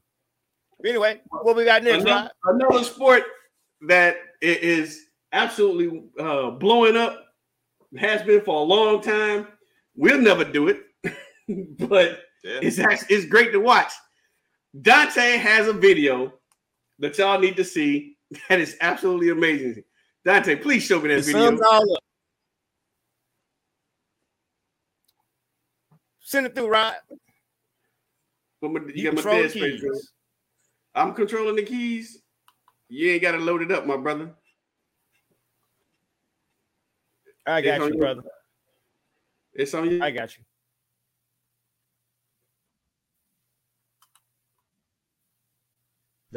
Anyway, what we got next, another, another sport that is absolutely uh, blowing up has been for a long time. We'll never do it, *laughs* but Yeah. it's actually it's great to watch. Dante has a video that y'all need to see that is absolutely amazing. Dante, please show me that It video. Send it through, Rod. My- you You got my control the keys. I'm controlling the keys. You ain't got to load it up, my brother. I got you, you. brother. It's on you. I got you.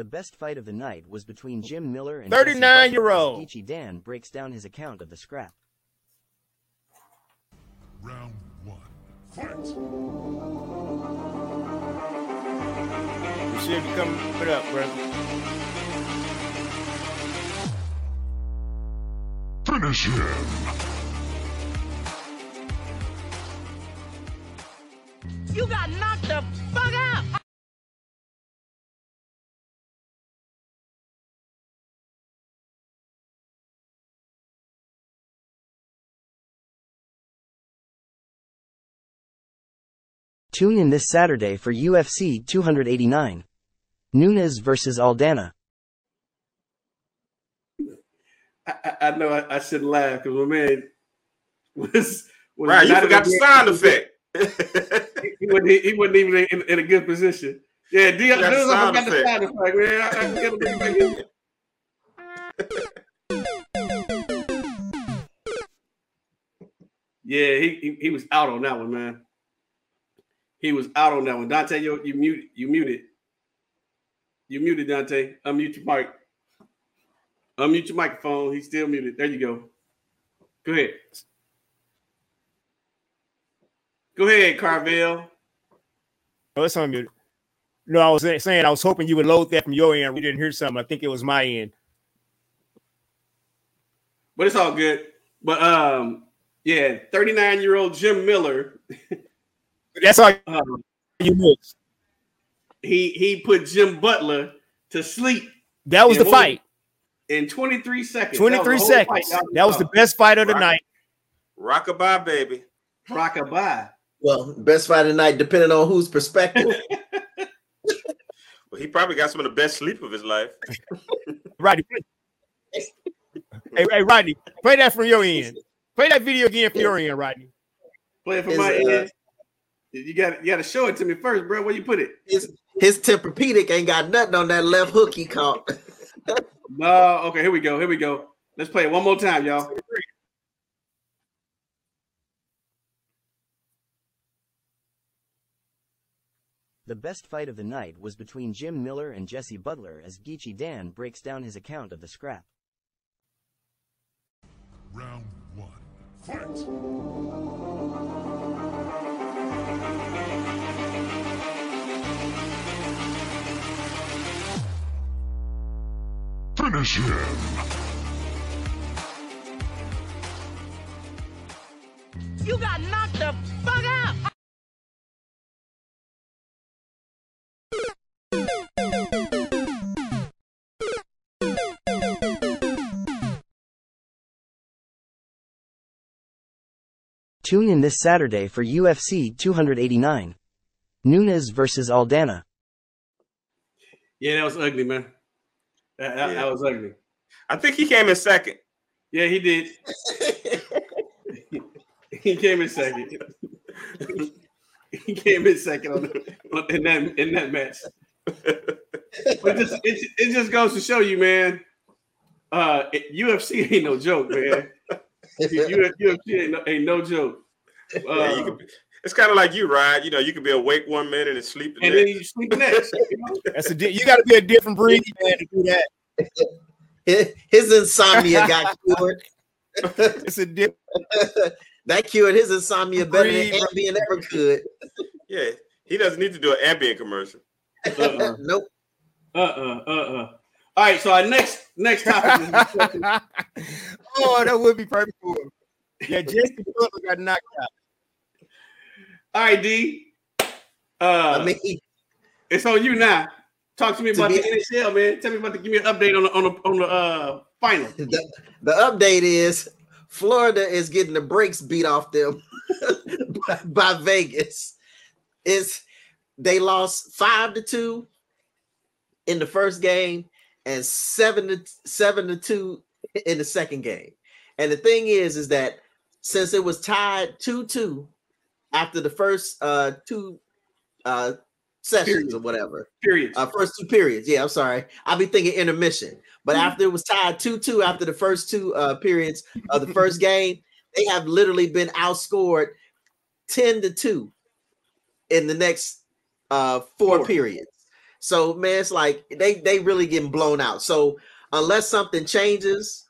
The best fight of the night was between Jim Miller and 39-year-old. Geechee Dan breaks down his account of the scrap. Round one. Fight. You should be coming up, brother. Finish him. You got knocked the fuck out. Tune in this Saturday for UFC 289. Nunes versus Aldana. I, I, I know I, I shouldn't laugh because my man was, was Right, you forgot the sound effect. *laughs* He wasn't, he wasn't even in, in a good position. Yeah, Dion, Forgot the I sound forgot the effect. sound effect, man. I, I get him back in. Yeah, he, he he was out on that one, man. He was out on that one. Dante, you you mute you muted. You muted Dante. Unmute your mic. Unmute your microphone. He's still muted. There you go. Go ahead. Go ahead, Carvel. Oh, it's on mute. No, I was saying I was hoping you would load that from your end. We didn't hear something. I think it was my end. But it's all good. But um, yeah, 39 year old Jim Miller. *laughs* That's all um, you missed. He he put Jim Butler to sleep. That was the what fight. in 23 seconds. 23 the whole seconds. fight. That was the best fight of the Rock- night. Rockabye, baby. rockabye. Well, best fight of the night, depending on whose perspective. *laughs* Well, he probably got some of the best sleep of his life. *laughs* Rodney. hey, hey, Rodney, play that from your end. Play that video again from your end, Rodney. Play it from Is, my uh, end. You got you got to show it to me first, bro. Where you put it? his his Tempur-Pedic ain't got nothing on that left hook he caught. *laughs* No. Okay, here we go. Here we go. Let's play it one more time, y'all. The best fight of the night was between Jim Miller and Jesse Butler as Geechee Dan breaks down his account of the scrap. Round one. Fight. Finish him. You got knocked the fuck out. Tune in this Saturday for UFC 289. Nunes versus Aldana. Yeah, that was ugly, man. That, Yeah. that was ugly. I think he came in second. Yeah, he did. *laughs* he came in second. he came in second on the, in that in that match. But just it, it just goes to show you, man. Uh, UFC ain't no joke, man. *laughs* UFC ain't no, ain't no joke. Uh, Yeah, you could, it's kind of like you, Rod. You know, you could be awake one minute and sleep the and then next. you sleep next. You know? *laughs* That's a di- you got to be a different breed, man, to do that. His, *laughs* his insomnia got cured. *laughs* It's a different. that cured his insomnia better than Breathe, Ambien ever could. Yeah, he doesn't need to do an Ambien commercial. Uh-uh. nope. Uh-uh. Uh-uh. All right, so our next next topic is oh, that would be perfect for him. Yeah, Jesse Butler got knocked out. All right, D. Uh, I mean, it's on you now. Talk to me about the NHL, man. Tell me about the give me an update on the on the on the uh final. the, the update is Florida is getting the brakes beat off them *laughs* by, by Vegas. Is they lost five to two in the first game and seven to seven to two in the second game. And the thing is, is that since it was tied two two after the first uh two uh sessions Period. or whatever, Periods. uh, first two periods. Yeah, I'm sorry. I'll be thinking intermission. But after it was tied 2 2 after the first two uh, periods of the first *laughs* game, they have literally been outscored 10 to 2 in the next uh, four, Four. periods. So, man, it's like they, they really getting blown out. So, unless something changes,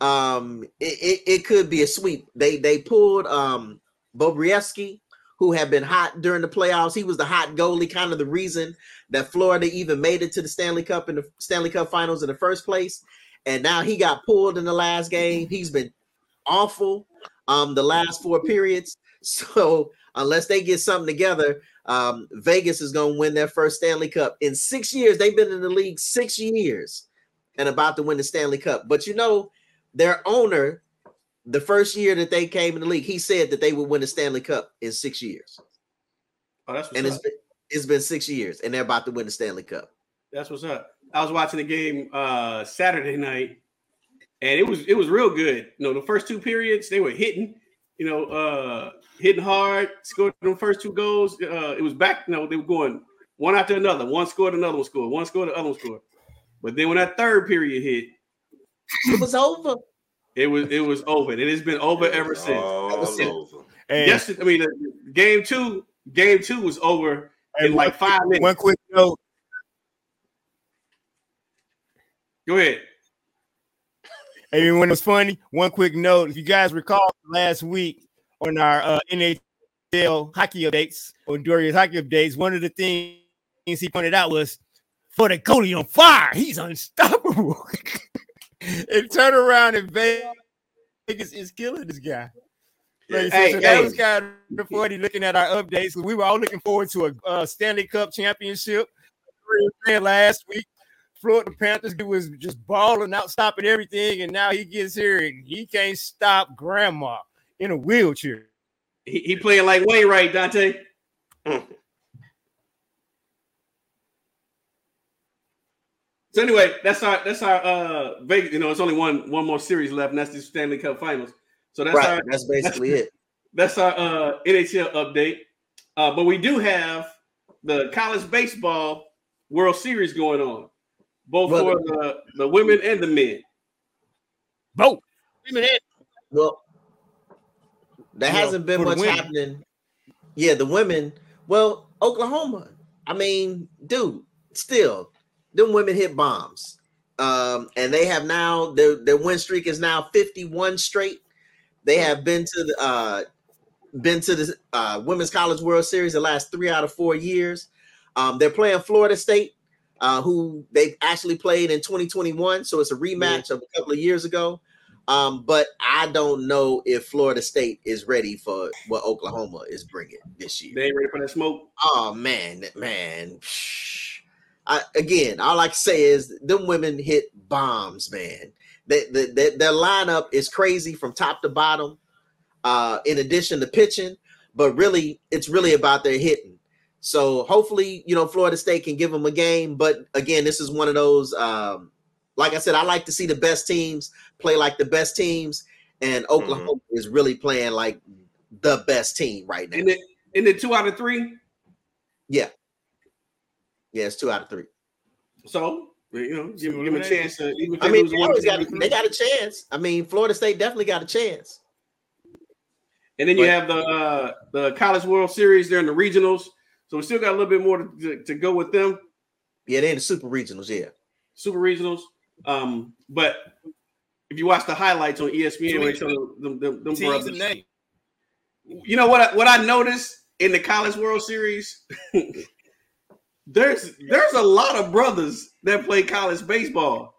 um, it, it, it could be a sweep. They they pulled um Bobrovsky, who had been hot during the playoffs. He was the hot goalie, kind of the reason that Florida even made it to the Stanley Cup in the Stanley Cup Finals in the first place. And now he got pulled in the last game. He's been awful um the last four periods. *laughs* So unless they get something together, um, Vegas is going to win their first Stanley Cup in six years. They've been in the league six years and about to win the Stanley Cup. But you know, their owner, the first year that they came in the league, he said that they would win the Stanley Cup in six years. Oh, that's what's And up. it's been, it's been six years, and they're about to win the Stanley Cup. That's what's up. I was watching the game uh Saturday night, and it was it was real good. You know, the first two periods they were hitting, you know, uh hitting hard, scored the first two goals. Uh it was back, you know, they were going one after another. One scored, another one scored, one scored, the other one scored. But then when that third period hit, It was over. It was it was over. and It has been over It ever since. All Ever since. over. And, Yes, I mean uh, game two. Game two was over in and like five minutes. one quick note. Go ahead. And when it was funny, one quick note. If you guys recall last week on our uh, NHL hockey updates or Dorian's hockey updates, one of the things he pointed out was for the goalie on fire, he's unstoppable. *laughs* and turn around and Vegas is killing this guy. Like, Hey, so that hey. was kind of funny looking at our updates. We were all looking forward to a uh, Stanley Cup championship. We were saying last week, Florida Panthers dude was just balling out, stopping everything, and now he gets here and he can't stop grandma in a wheelchair. He, he playing like Wayne, right, Dante? So anyway, that's our that's our uh Vegas. You know, it's only one one more series left, and that's the Stanley Cup Finals. So that's right. our That's basically it. that's our uh NHL update. Uh, but we do have the college baseball World Series going on, both Well, for the, the women and the men. Both. Women and- Well, there You hasn't been much happening. Yeah, the women. Well, Oklahoma. I mean, dude, still, them women hit bombs. Um, and they have now their their win streak is now 51 straight. They have been to the uh been to the uh women's college world series the last three out of four years. Um, they're playing Florida State, uh, who they actually played in 2021. So it's a rematch of a couple of years ago. Um, but I don't know if Florida State is ready for what Oklahoma is bringing this year. They ain't ready for that smoke. Oh man, man. Psh. I, again, all I can say is them women hit bombs, man. They, they, they, their lineup is crazy from top to bottom. Uh, in addition to pitching, but really, it's really about their hitting. So hopefully, you know, Florida State can give them a game. But again, this is one of those. Um, like I said, I like to see the best teams play like the best teams, and Oklahoma is really playing like the best team right now. And it in the two out of three. Yeah. Yeah, it's two out of three. So you know, give, give them a chance to. Even I mean, lose they, one, got, three. they got a chance. I mean, Florida State definitely got a chance. And then you But- have the uh, the College World Series. They're in the regionals, so we still got a little bit more to, to, to go with them. Yeah, they're in the super regionals. Yeah. Super regionals. Um, but if you watch the highlights on ESPN, they show them, them, them Teams brothers. and. You know what? I, what I noticed in the College World Series, *laughs* there's there's a lot of brothers that play college baseball,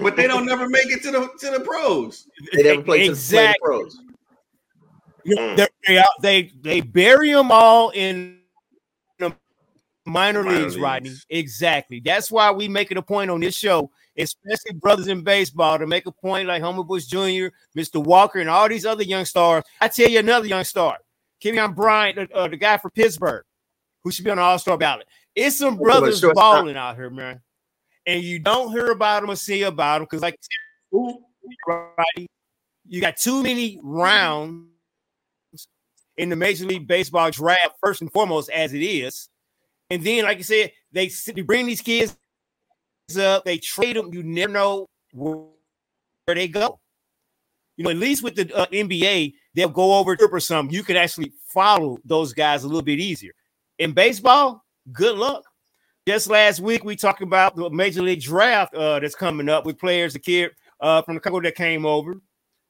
but they don't never make it to the to the pros. They never played to the, play pros. Mm. They, they, they they bury them all in the minor, Minor leagues, Rodney. Exactly. That's why we make it a point on this show, especially brothers in baseball, to make a point like Homer Bush Jr., Mr. Walker, and all these other young stars. I tell you another young star, Kevion Bryant, the, uh, the guy from Pittsburgh, who should be on the All Star ballot. It's some brothers shortstop. balling out here, man. And you don't hear about them or see about them because, like, you got too many rounds in the Major League Baseball draft, first and foremost, as it is. And then, like you said, they, they bring these kids up, they trade them. You never know where, they go. You know, at least with the uh, NBA, they'll go over trip or something. You can actually follow those guys a little bit easier. In baseball, good luck. Just last week, we talked about the Major League Draft uh, that's coming up with players, the kid uh, from the couple that came over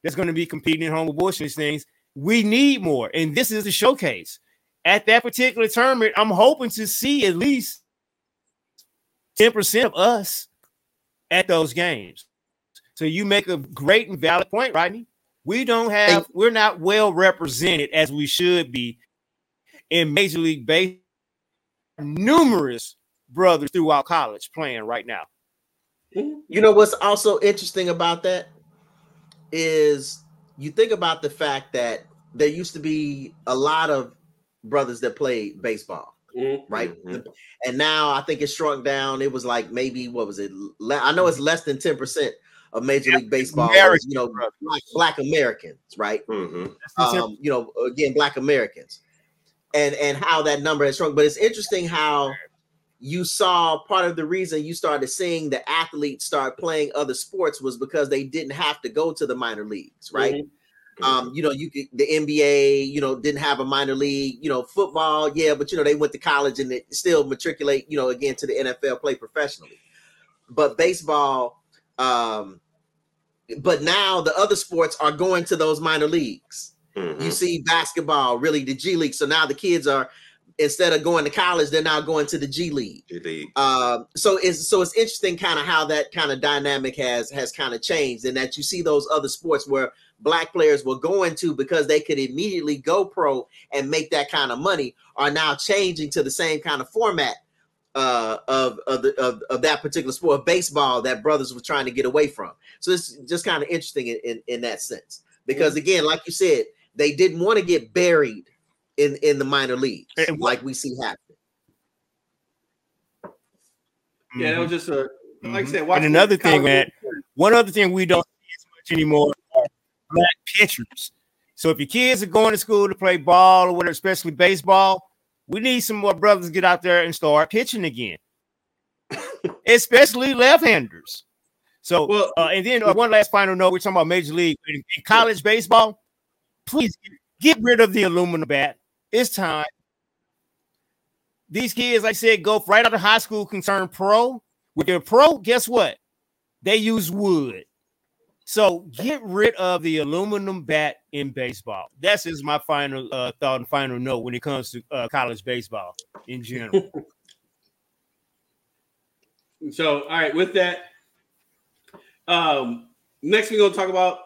that's going to be competing in home abortion these things. We need more, and this is the showcase. At that particular tournament, I'm hoping to see at least 10% of us at those games. So you make a great and valid point, Rodney. We don't have, we're not well represented as we should be in Major League Baseball. Numerous brothers throughout college playing right now. You know what's also interesting about that is you think about the fact that there used to be a lot of brothers that played baseball, Mhm. right? Mhm. And now I think it's shrunk down. It was like maybe what was it? I know it's less than ten percent of Major League Baseball. is, American you know, black, black Americans, right? Mhm. um, you know, again, black Americans, and and how that number has shrunk. But it's interesting how you saw part of the reason you started seeing the athletes start playing other sports was because they didn't have to go to the minor leagues, right? Mm-hmm. Um, you know, you could the NBA, you know, didn't have a minor league, you know, football, yeah, but you know, they went to college and they still matriculate, you know, again to the NFL, play professionally. But baseball, um, but now the other sports are going to those minor leagues. Mhm. You see basketball, really the G League. So now the kids are instead of going to college, they're now going to the G League. G League. Um, so it's so it's interesting kind of how that kind of dynamic has has kind of changed, and that you see those other sports where black players were going to because they could immediately go pro and make that kind of money are now changing to the same kind of format uh, of of, the, of of that particular sport, baseball, that brothers were trying to get away from. So it's just kind of interesting in, in in that sense because again, like you said, they didn't want to get buried in in the minor leagues And what- like we see happen. Yeah, that was just a like I said. And another thing, man, one other thing we don't see as much anymore are black pitchers. So if your kids are going to school to play ball or whatever, especially baseball, we need some more brothers to get out there and start pitching again, *laughs* especially left-handers. So, Well- uh, and then uh, one last final note: we're talking about major league in, in college baseball. Please get rid of the aluminum bat. It's time. These kids, like I said, go right out of high school, can turn pro. With their pro, guess what? They use wood. So get rid of the aluminum bat in baseball. That's is my final uh, thought and final note when it comes to uh, college baseball in general. *laughs* So, all right, with that, um, next we're gonna talk about.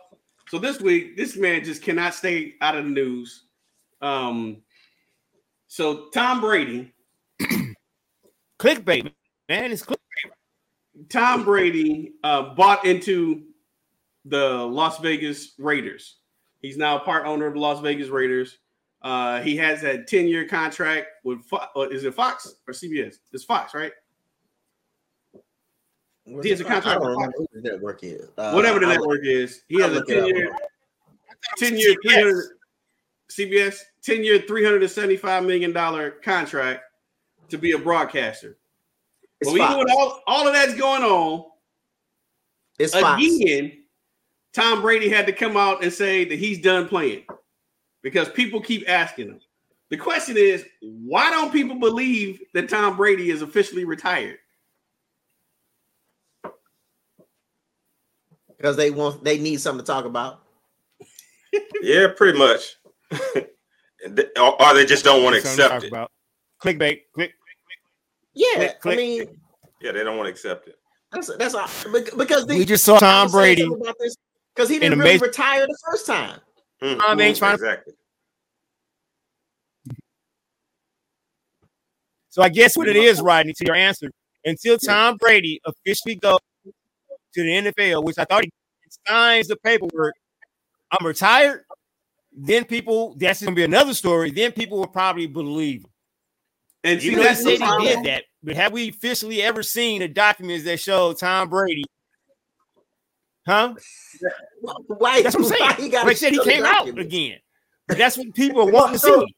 So this week, this man just cannot stay out of the news. Um, so Tom Brady, *clears throat* Clickbait, man, it's click. Tom Brady uh, bought into the Las Vegas Raiders. He's now a part owner of the Las Vegas Raiders. Uh, he has that 10 year contract with Fo- uh, is it Fox or CBS? It's Fox, right? He has a contract don't with remember who the network is. Uh, Whatever the I- network is. He I'll has a look it up. 10 year 10 year, 300, CBS, 10 year, $375 million contract to be a broadcaster. It's But we Fox. doing all, all of that's going on. It's Fox. Again, Tom Brady had to come out and say that he's done playing because people keep asking him. The question is, why don't people believe that Tom Brady is officially retired? Because they want they need something to talk about. Yeah, pretty much. *laughs* Or, or they just don't want to Something to accept it. about. Clickbait, click. Yeah, Click, click. I mean Yeah, they don't want to accept it. that's that's all, because the, We just saw Tom Brady. because he didn't really major- retire the first time. Mhm, Tom ain't trying to- exactly. So I guess what it is, Rodney, to your answer, until Tom Brady officially goes to the NFL, which I thought he signs the paperwork, I'm retired. Then people, that's gonna be another story. Then people will probably believe. him. And see, he that's said he did that, but have we officially ever seen the documents that show Tom Brady? Huh? Why? That's what I'm why saying. gotta Like I said, he came out again. But that's what people are wanting to *laughs* see.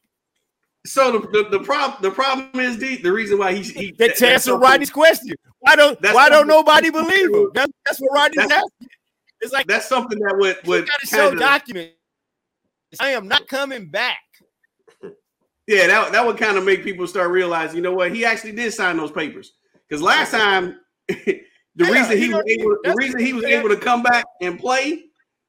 So the, the, the problem the problem is the, the reason why he, he That that's to answer Rodney's question. Why don't why don't nobody believe him? That's, that's what Rodney's That's- asking. It's like that's something that would would gotta show documents. I am not coming back. yeah that, that would kind of make people start realizing you know what he actually did sign those papers because last time *laughs* the Yeah, reason he he was able the reason he was able to come back and play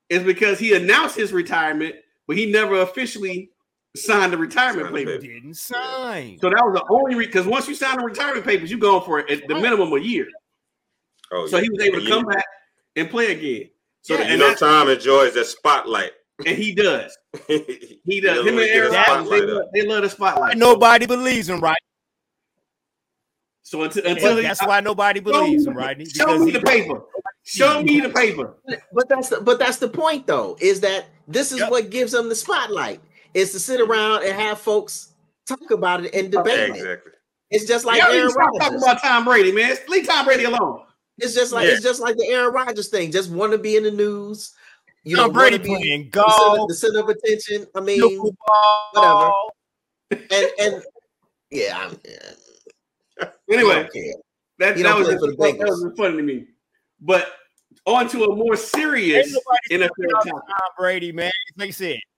is because he announced his retirement but he never officially signed the retirement Signed the papers. paper. Didn't sign. So that was the only reason because once you sign the retirement papers, you go for it at the minimum a year. Oh, So yeah. he was able to And come back and play again. So Yeah, and, You know, Tom enjoys that spotlight. and he does. he *laughs* He does. Him and Aaron Rodgers, they, love, they love the spotlight. Nobody believes him, right? So until until he, That's why nobody believes him, Rodney. Show me the paper. Show me the *laughs* paper. But that's the, but that's the point though, is that this is Yep. what gives them the spotlight is to sit around and have folks talk about it and debate it. exactly. It's just like Y'all Aaron stop talking Rodgers. about Tom Brady, man. Leave Tom Brady alone. It's just like Yeah. it's just like the Aaron Rodgers thing. Just want to be in the news. You Tom know, Brady wanna be playing the center, golf, the center of attention. I mean, whatever. and and yeah, I'm, yeah. Anyway, that, that was play just, that was funny to me. But on to a more serious NFL topic. Tom Brady, man. Like I said, O-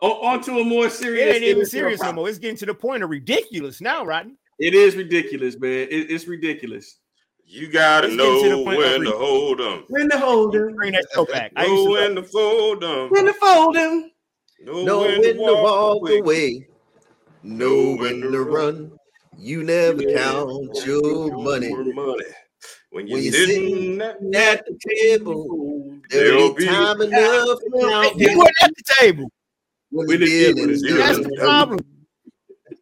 On to a more serious. it serious. ain't even serious no more. It's getting to the point of ridiculous now, Rodney. It is ridiculous, man. It- it's ridiculous. You gotta Let's get to the know when to hold them. When to hold him, Bring that show back. I used Know to when to fold them. when to fold him. Know Know when when to walk away. away. Know when to run. You never count your money. Your money. When you're When you're sitting at At the table, there'll There'll be be time enough to count You weren't at the table. When When the the deal deal is is done. That's the problem.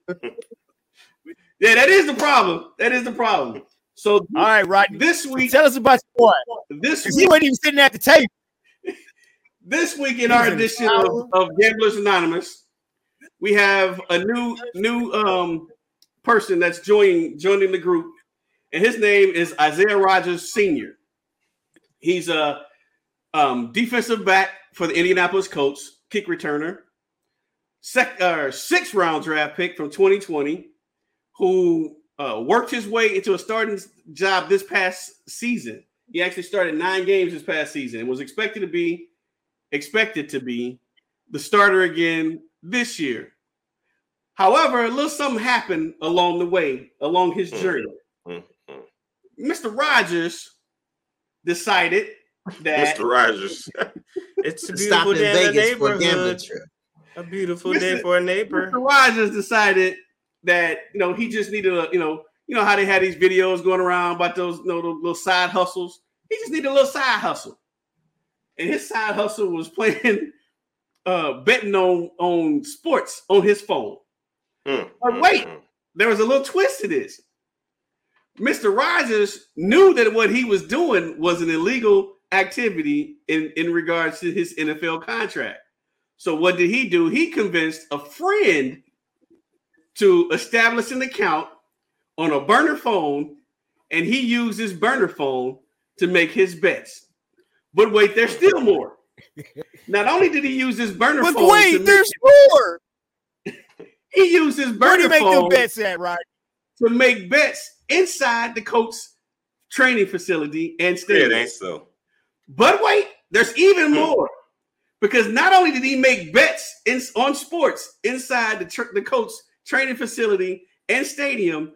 *laughs* Yeah, that is the problem. That is the problem. So All right, Rodney. this week, Tell us about what boy. this 'Cause he week, wasn't even sitting at the table. *laughs* this week in our He's in edition of, of Gamblers Anonymous, we have a new new um person that's joining joining the group, and his name is Isaiah Rodgers Senior. He's a um, defensive back for the Indianapolis Colts, kick returner, sec, uh, six round draft pick from 2020, who uh, worked his way into a starting job this past season. He actually started nine games this past season and was expected to be expected to be the starter again this year. However, a little something happened along the way, along his journey. Mm, mm. Mr. Rogers decided *laughs* that Mr. Rogers. *laughs* it's a Stop beautiful in day in the Vegas for a gambling trip. A beautiful Mr. day for a neighbor. Mr. Rogers decided that you know he just needed a you know you know how they had these videos going around about those you know those little side hustles. He just needed a little side hustle, and his side hustle was playing *laughs* uh betting on on sports on his phone. Mm, But mm, wait. mm. There was a little twist to this. Mr. Rogers knew that what he was doing was an illegal activity in, in regards to his NFL contract. So what did he do? He convinced a friend to establish an account on a burner phone, and he used his burner phone to make his bets. But wait, there's still more. Not only did he use his burner But phone, to wait, make- there's more. *laughs* he used his Where do burner you make phone them bets at, Rodney? to make bets inside the coach's training facility and stadium. it ain't so. But wait, there's even Hmm. more. Because not only did he make bets in, on sports inside the, tr- the Colts training facility and stadium,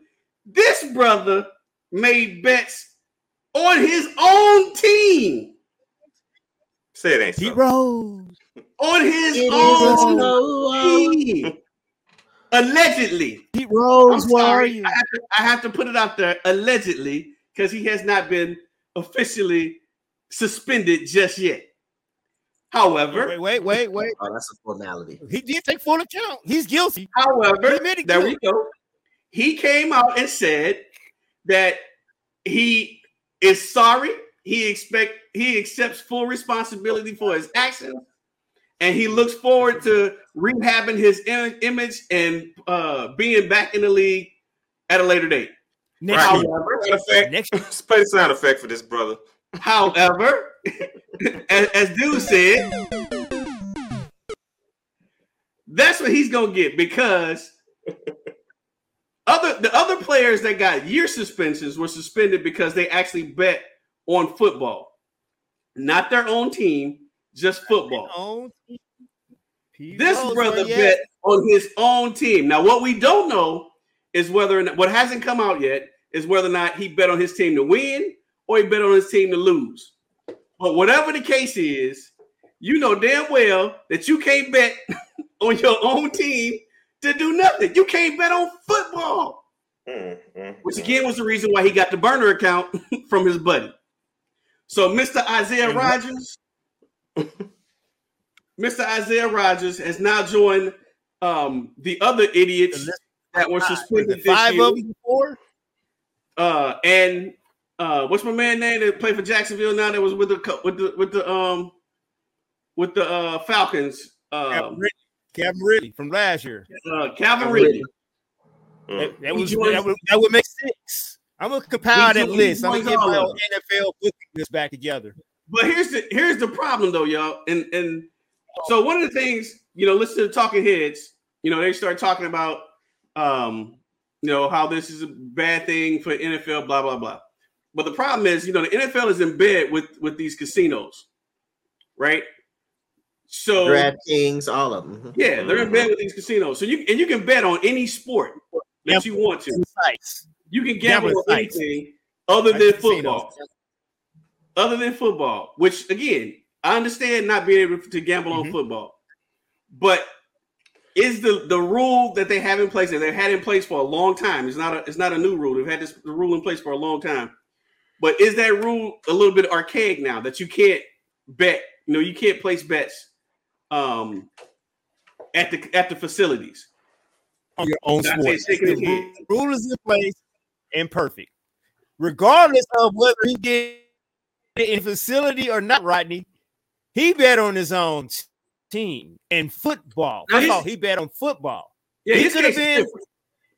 this brother made bets on his own team. Say it ain't Pete so. Rose. On his It is own team. Allegedly. Pete Rose, I'm are sorry. you? I have, to, I have to put it out there allegedly because he has not been officially suspended just yet. However, Wait, wait, wait, wait. Oh, that's a formality. He did take full account. He's guilty. however, He admitted there we go. He came out and said that he is sorry. He expect he accepts full responsibility for his actions, and he looks forward to rehabbing his im- image and uh, being back in the league at a later date. Next Right. However, Sound effect. Next *laughs* play the sound effect for this brother. However, as, as dude said, that's what he's gonna get because other the other players that got year suspensions were suspended because they actually bet on football, not their own team, just football. own team. Pete This brother bet on his own team. Now, what we don't know is whether or not what hasn't come out yet is whether or not he bet on his team to win or he bet on his team to lose. But whatever the case is, you know damn well that you can't bet *laughs* on your own team to do nothing. You can't bet on football, Mm, mm, which again was the reason why he got the burner account *laughs* from his buddy. So, Mr. Isaiah And what- Rogers, *laughs* Mr. Isaiah Rodgers has now joined um, the other idiots that were suspended it this five year. of them before. Uh, and uh, what's my man name that played for Jacksonville now? That was with the with the with the um with the uh, Falcons. Kevin Um, Ridley, Kevin Ridley from last year. uh, Calvin Ridley. That, that was that would, that would make six. I'm gonna compile He that list. I'm gonna joins get all my NFL booking list back together. But here's the here's the problem though, y'all. And and so one of the things, you know, listen to the talking heads, you know, they start talking about um you know how this is a bad thing for NFL, blah blah blah. But the problem is, you know, the NFL is in bed with with these casinos, right? So DraftKings, all of them. yeah, they're in bed with these casinos. So you and you can bet on any sport that you want to. Sites. You can gamble Gambling on sites. anything other than casinos. football. Other than football, which again, I understand not being able to gamble on Mhm. football, but is the the rule that they have in place that they've had in place for a long time? It's not a it's not a new rule. They've had this the rule in place for a long time, but is that rule a little bit archaic now that you can't bet? You know, you can't place bets um at the at the facilities. on your own sports. The rule is in place and perfect. Regardless of whether he did it in facility or not, Rodney, he bet on his own team and football. Now, He bet on football. Yeah, He could have been-.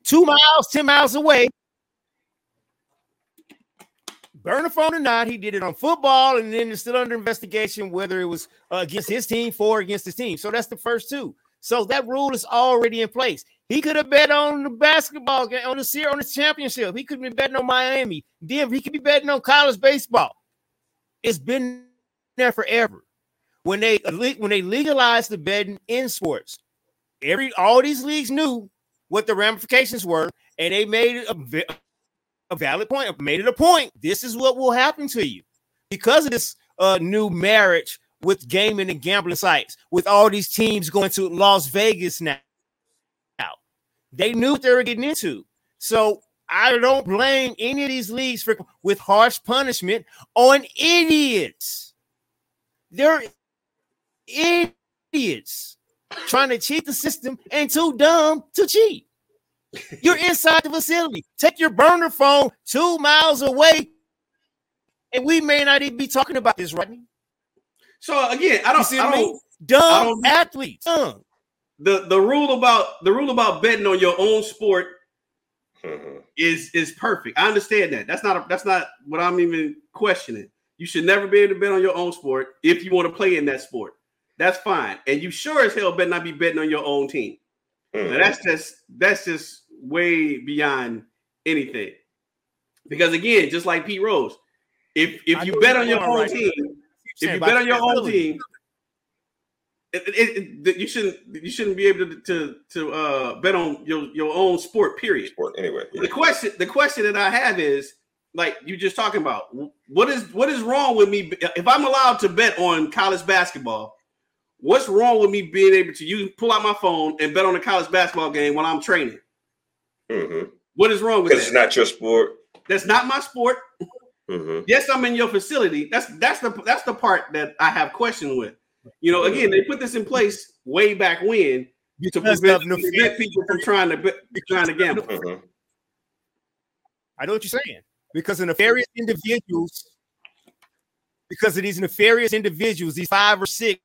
Two miles, 10 miles away. Burn a phone or not, he did it on football, and then it's still under investigation whether it was uh, against his team, for or against his team. So that's the first two. So that rule is already in place. He could have bet on the basketball game, on the series, on the championship. He could be betting on Miami. Then he could be betting on college baseball. It's been there forever. When they when they legalized the betting in sports, every all these leagues knew what the ramifications were, and they made it a, a valid point. Made it a point. This is what will happen to you because of this uh, new marriage with gaming and gambling sites. With all these teams going to Las Vegas now, now they knew what they were getting into. So I don't blame any of these leagues for with harsh punishment on idiots. They're idiots trying to cheat the system and too dumb to cheat. You're inside the facility. Take your burner phone two miles away, and we may not even be talking about this right now. So again, I don't, see I I don't mean? Dumb I don't- athletes. Dumb. the the rule about the rule about betting on your own sport Mhm. is is perfect. I understand that. That's not a, that's not what I'm even questioning. You should never be able to bet on your own sport if you want to play in that sport. That's fine. And you sure as hell better not be betting on your own team. Now, Mhm. that's just that's just way beyond anything. Because again, just like Pete Rose, if if you bet on your own right. team, if you bet on your own team, it, it, it- you shouldn't you shouldn't be able to to, to uh, bet on your, your own sport. Period. Sport, anyway. The question the question that I have is like you just talking about what is what is wrong with me if I'm allowed to bet on college basketball? What's wrong with me being able to use pull out my phone and bet on a college basketball game while I'm training? Because What is wrong with it's not your sport. That's not my sport. Mhm. Yes, I'm in your facility. That's that's the that's the part that I have question with. You know, again, they put this in place way back when to Because prevent, of to prevent people from trying to bet, trying to gamble. Mhm. I know what you're saying. Because of nefarious individuals, because of these nefarious individuals, these five or six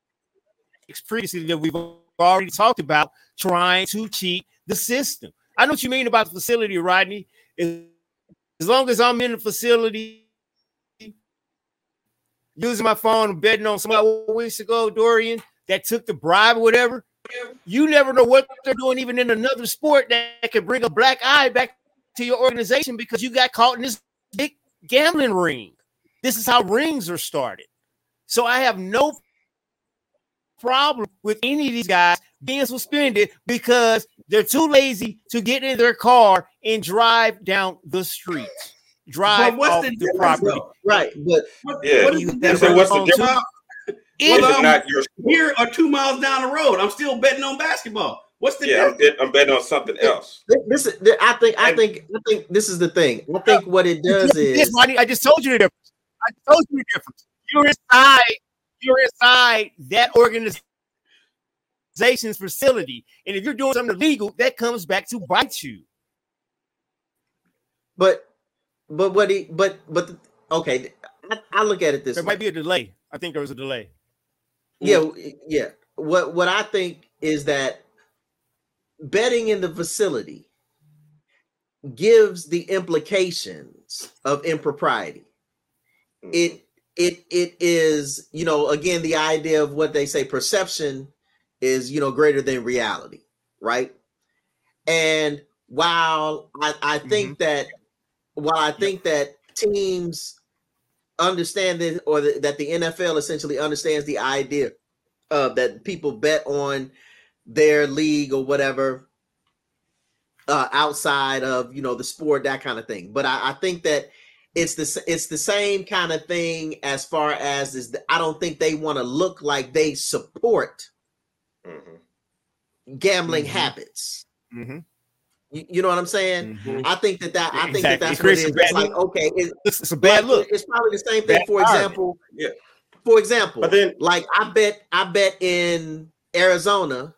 previously that we've already talked about, trying to cheat the system. I know what you mean about the facility, Rodney. As long as I'm in the facility, using my phone betting on somebody weeks ago, Dorian, that took the bribe or whatever, you never know what they're doing, even in another sport that could bring a black eye back to your organization because you got caught in this big gambling ring. This is how rings are started. So I have no problem with any of these guys being suspended because they're too lazy to get in their car and drive down the street. Drive But what's off the the, property. though? Right, but What, Yeah. what is You the never difference? what's the know, difference? Well, It- Well, um, not your here or two miles down the road, I'm still betting on basketball. What's the Yeah, I'm, difference? bet- I'm betting on something else. this is I think I think I think this is the thing. I think what it does This, is I just told you the difference. I told you the difference. You're inside. You're inside that organization's facility, and if you're doing something illegal, that comes back to bite you. but but what he but but the- okay, I, I look at it this There way. might be a delay. I think there was a delay. Yeah, yeah. What what I think is that betting in the facility gives the implications of impropriety. It it it is, you know, again the idea of what they say perception is, you know, greater than reality, right? And while I, I think that while I think that teams understand it or the, that the NFL essentially understands the idea of that people bet on their league or whatever uh, outside of you know the sport that kind of thing. But I, I think that it's the it's the same kind of thing as far as is the, I don't think they want to look like they support Mhm. gambling Mhm. habits. Mhm. You, you know what I'm saying? Mhm. I think that that I think Exactly. that that's what it creates is. a bad It's like look. okay, it, It's, it's a bad like, look. It's probably the same thing. Bad For environment. example, Yeah. For example, But then- like I bet, I bet in Arizona,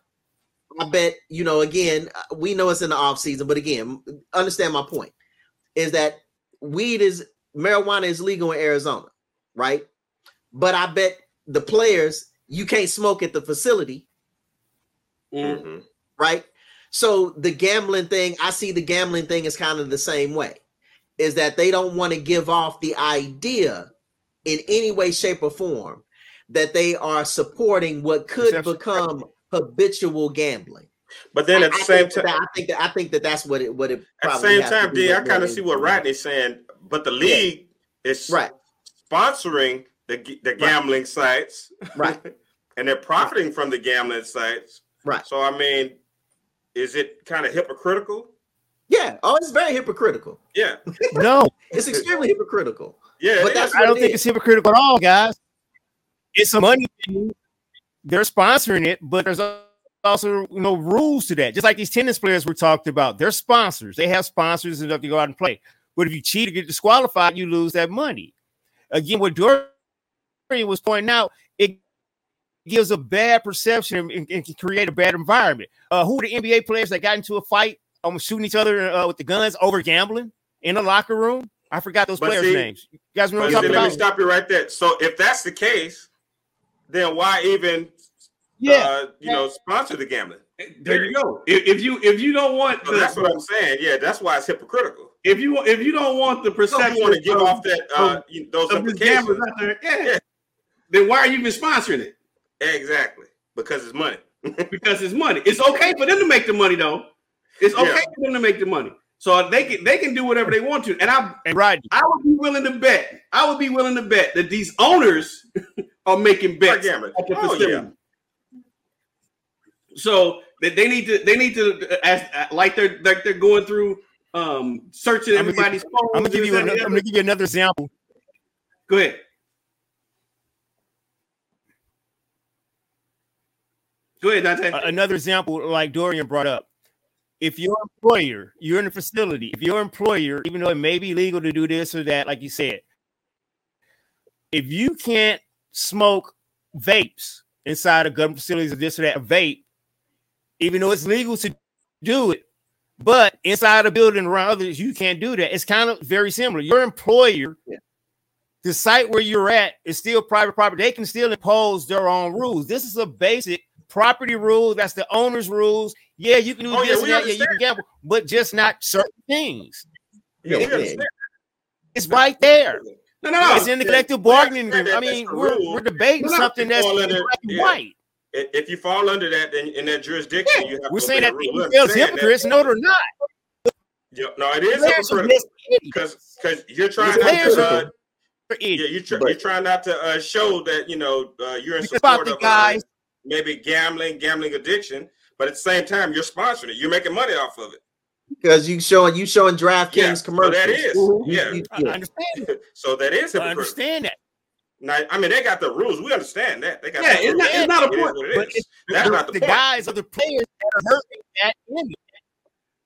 I bet you know. Again, uh, we know it's in the off season, but again, understand my point is that weed is marijuana is legal in Arizona, right? But I bet the players you can't smoke at the facility Mm. Mhm. right? So the gambling thing, I see the gambling thing is kind of the same way. Is that they don't want to give off the idea in any way, shape, or form that they are supporting what could Perception. become habitual gambling. But then at I- the I same time, I think that I think that that's what it what it at the same time, do D, I kind of see what Rodney's saying. But the league is Right, sponsoring the the gambling sites, right, *laughs* and they're profiting from the gambling sites. right. So I mean, is it kind of hypocritical? Yeah. Oh, it's very hypocritical. Yeah, *laughs* No, It's extremely hypocritical. yeah. But that's. I don't it think is. it's hypocritical at all, guys. It's a money thing. They're sponsoring it, but there's also you know rules to that. Just like these tennis players we talked about, they're sponsors. They have sponsors enough to go out and play. But if you cheat or get disqualified, you lose that money. Again, what Dorian was pointing out, it gives a bad perception and, and can create a bad environment. Uh, who were the NBA players that got into a fight, almost shooting each other uh, with the guns over gambling in the locker room? I forgot those But players' see- names. You guys what see, talking let me about? stop you right there. So if that's the case, then why even Yeah. uh, you know sponsor the gambling? There you go. If, if you if you don't want So the, that's what I'm saying. Yeah, that's why it's hypocritical. if you if you don't want the So perception you want to give of- off that uh, you- those of implications? gamblers out there, yeah, Yeah. then why are you even sponsoring it? Exactly, because it's money. *laughs* Because it's money. It's okay for them to make the money though. It's okay Yeah. for them to make the money. So they can they can do whatever they want to. And I And right, I would be willing to bet. I would be willing to bet that these owners *laughs* are making bets at the Oh, facility. yeah. So that they need to they need to as like they're like they're going through um searching I'm gonna everybody's phones. I'm gonna give you another, I'm gonna give you another example. Go ahead. Go ahead, Dante. Another example, like Dorian brought up. If your employer, you're in a facility, if your employer, even though it may be legal to do this or that, like you said, if you can't smoke vapes inside of government facilities or this or that, vape, even though it's legal to do it, but inside a building around others, you can't do that. It's kind of very similar. Your employer, the site where you're at is still private property. They can still impose their own rules. This is a basic property rule. That's the owner's rules. Yeah, you can do Oh, yeah, this we and that. Yeah, you can gamble, but just not certain things. Yeah, we Yeah. It's right there. No, no, no. It's in the collective bargaining agreement. I mean, we're, we're debating No, no, something that's black and yeah. white. I- If you fall under that, then in that jurisdiction, you have We're to saying that the the rule. We NFL's that. hypocrites. No, they're not. Yeah, no, it is Players hypocritical because because you're trying not to. are Uh, yeah, you're, try, you're trying not to uh, show that you know uh, you're in Think support the of uh, guys. maybe gambling, gambling addiction, but at the same time you're sponsoring it. You're making money off of it. Because you showing you showing DraftKings Yeah, so commercials. that is, You- yeah. I understand. *laughs* So that is I understand that. Now, I mean, they got the rules. We understand that. They got Yeah, the it's not- it's not a point, it But That's the, not the, the point. guys, other players that are hurting that image.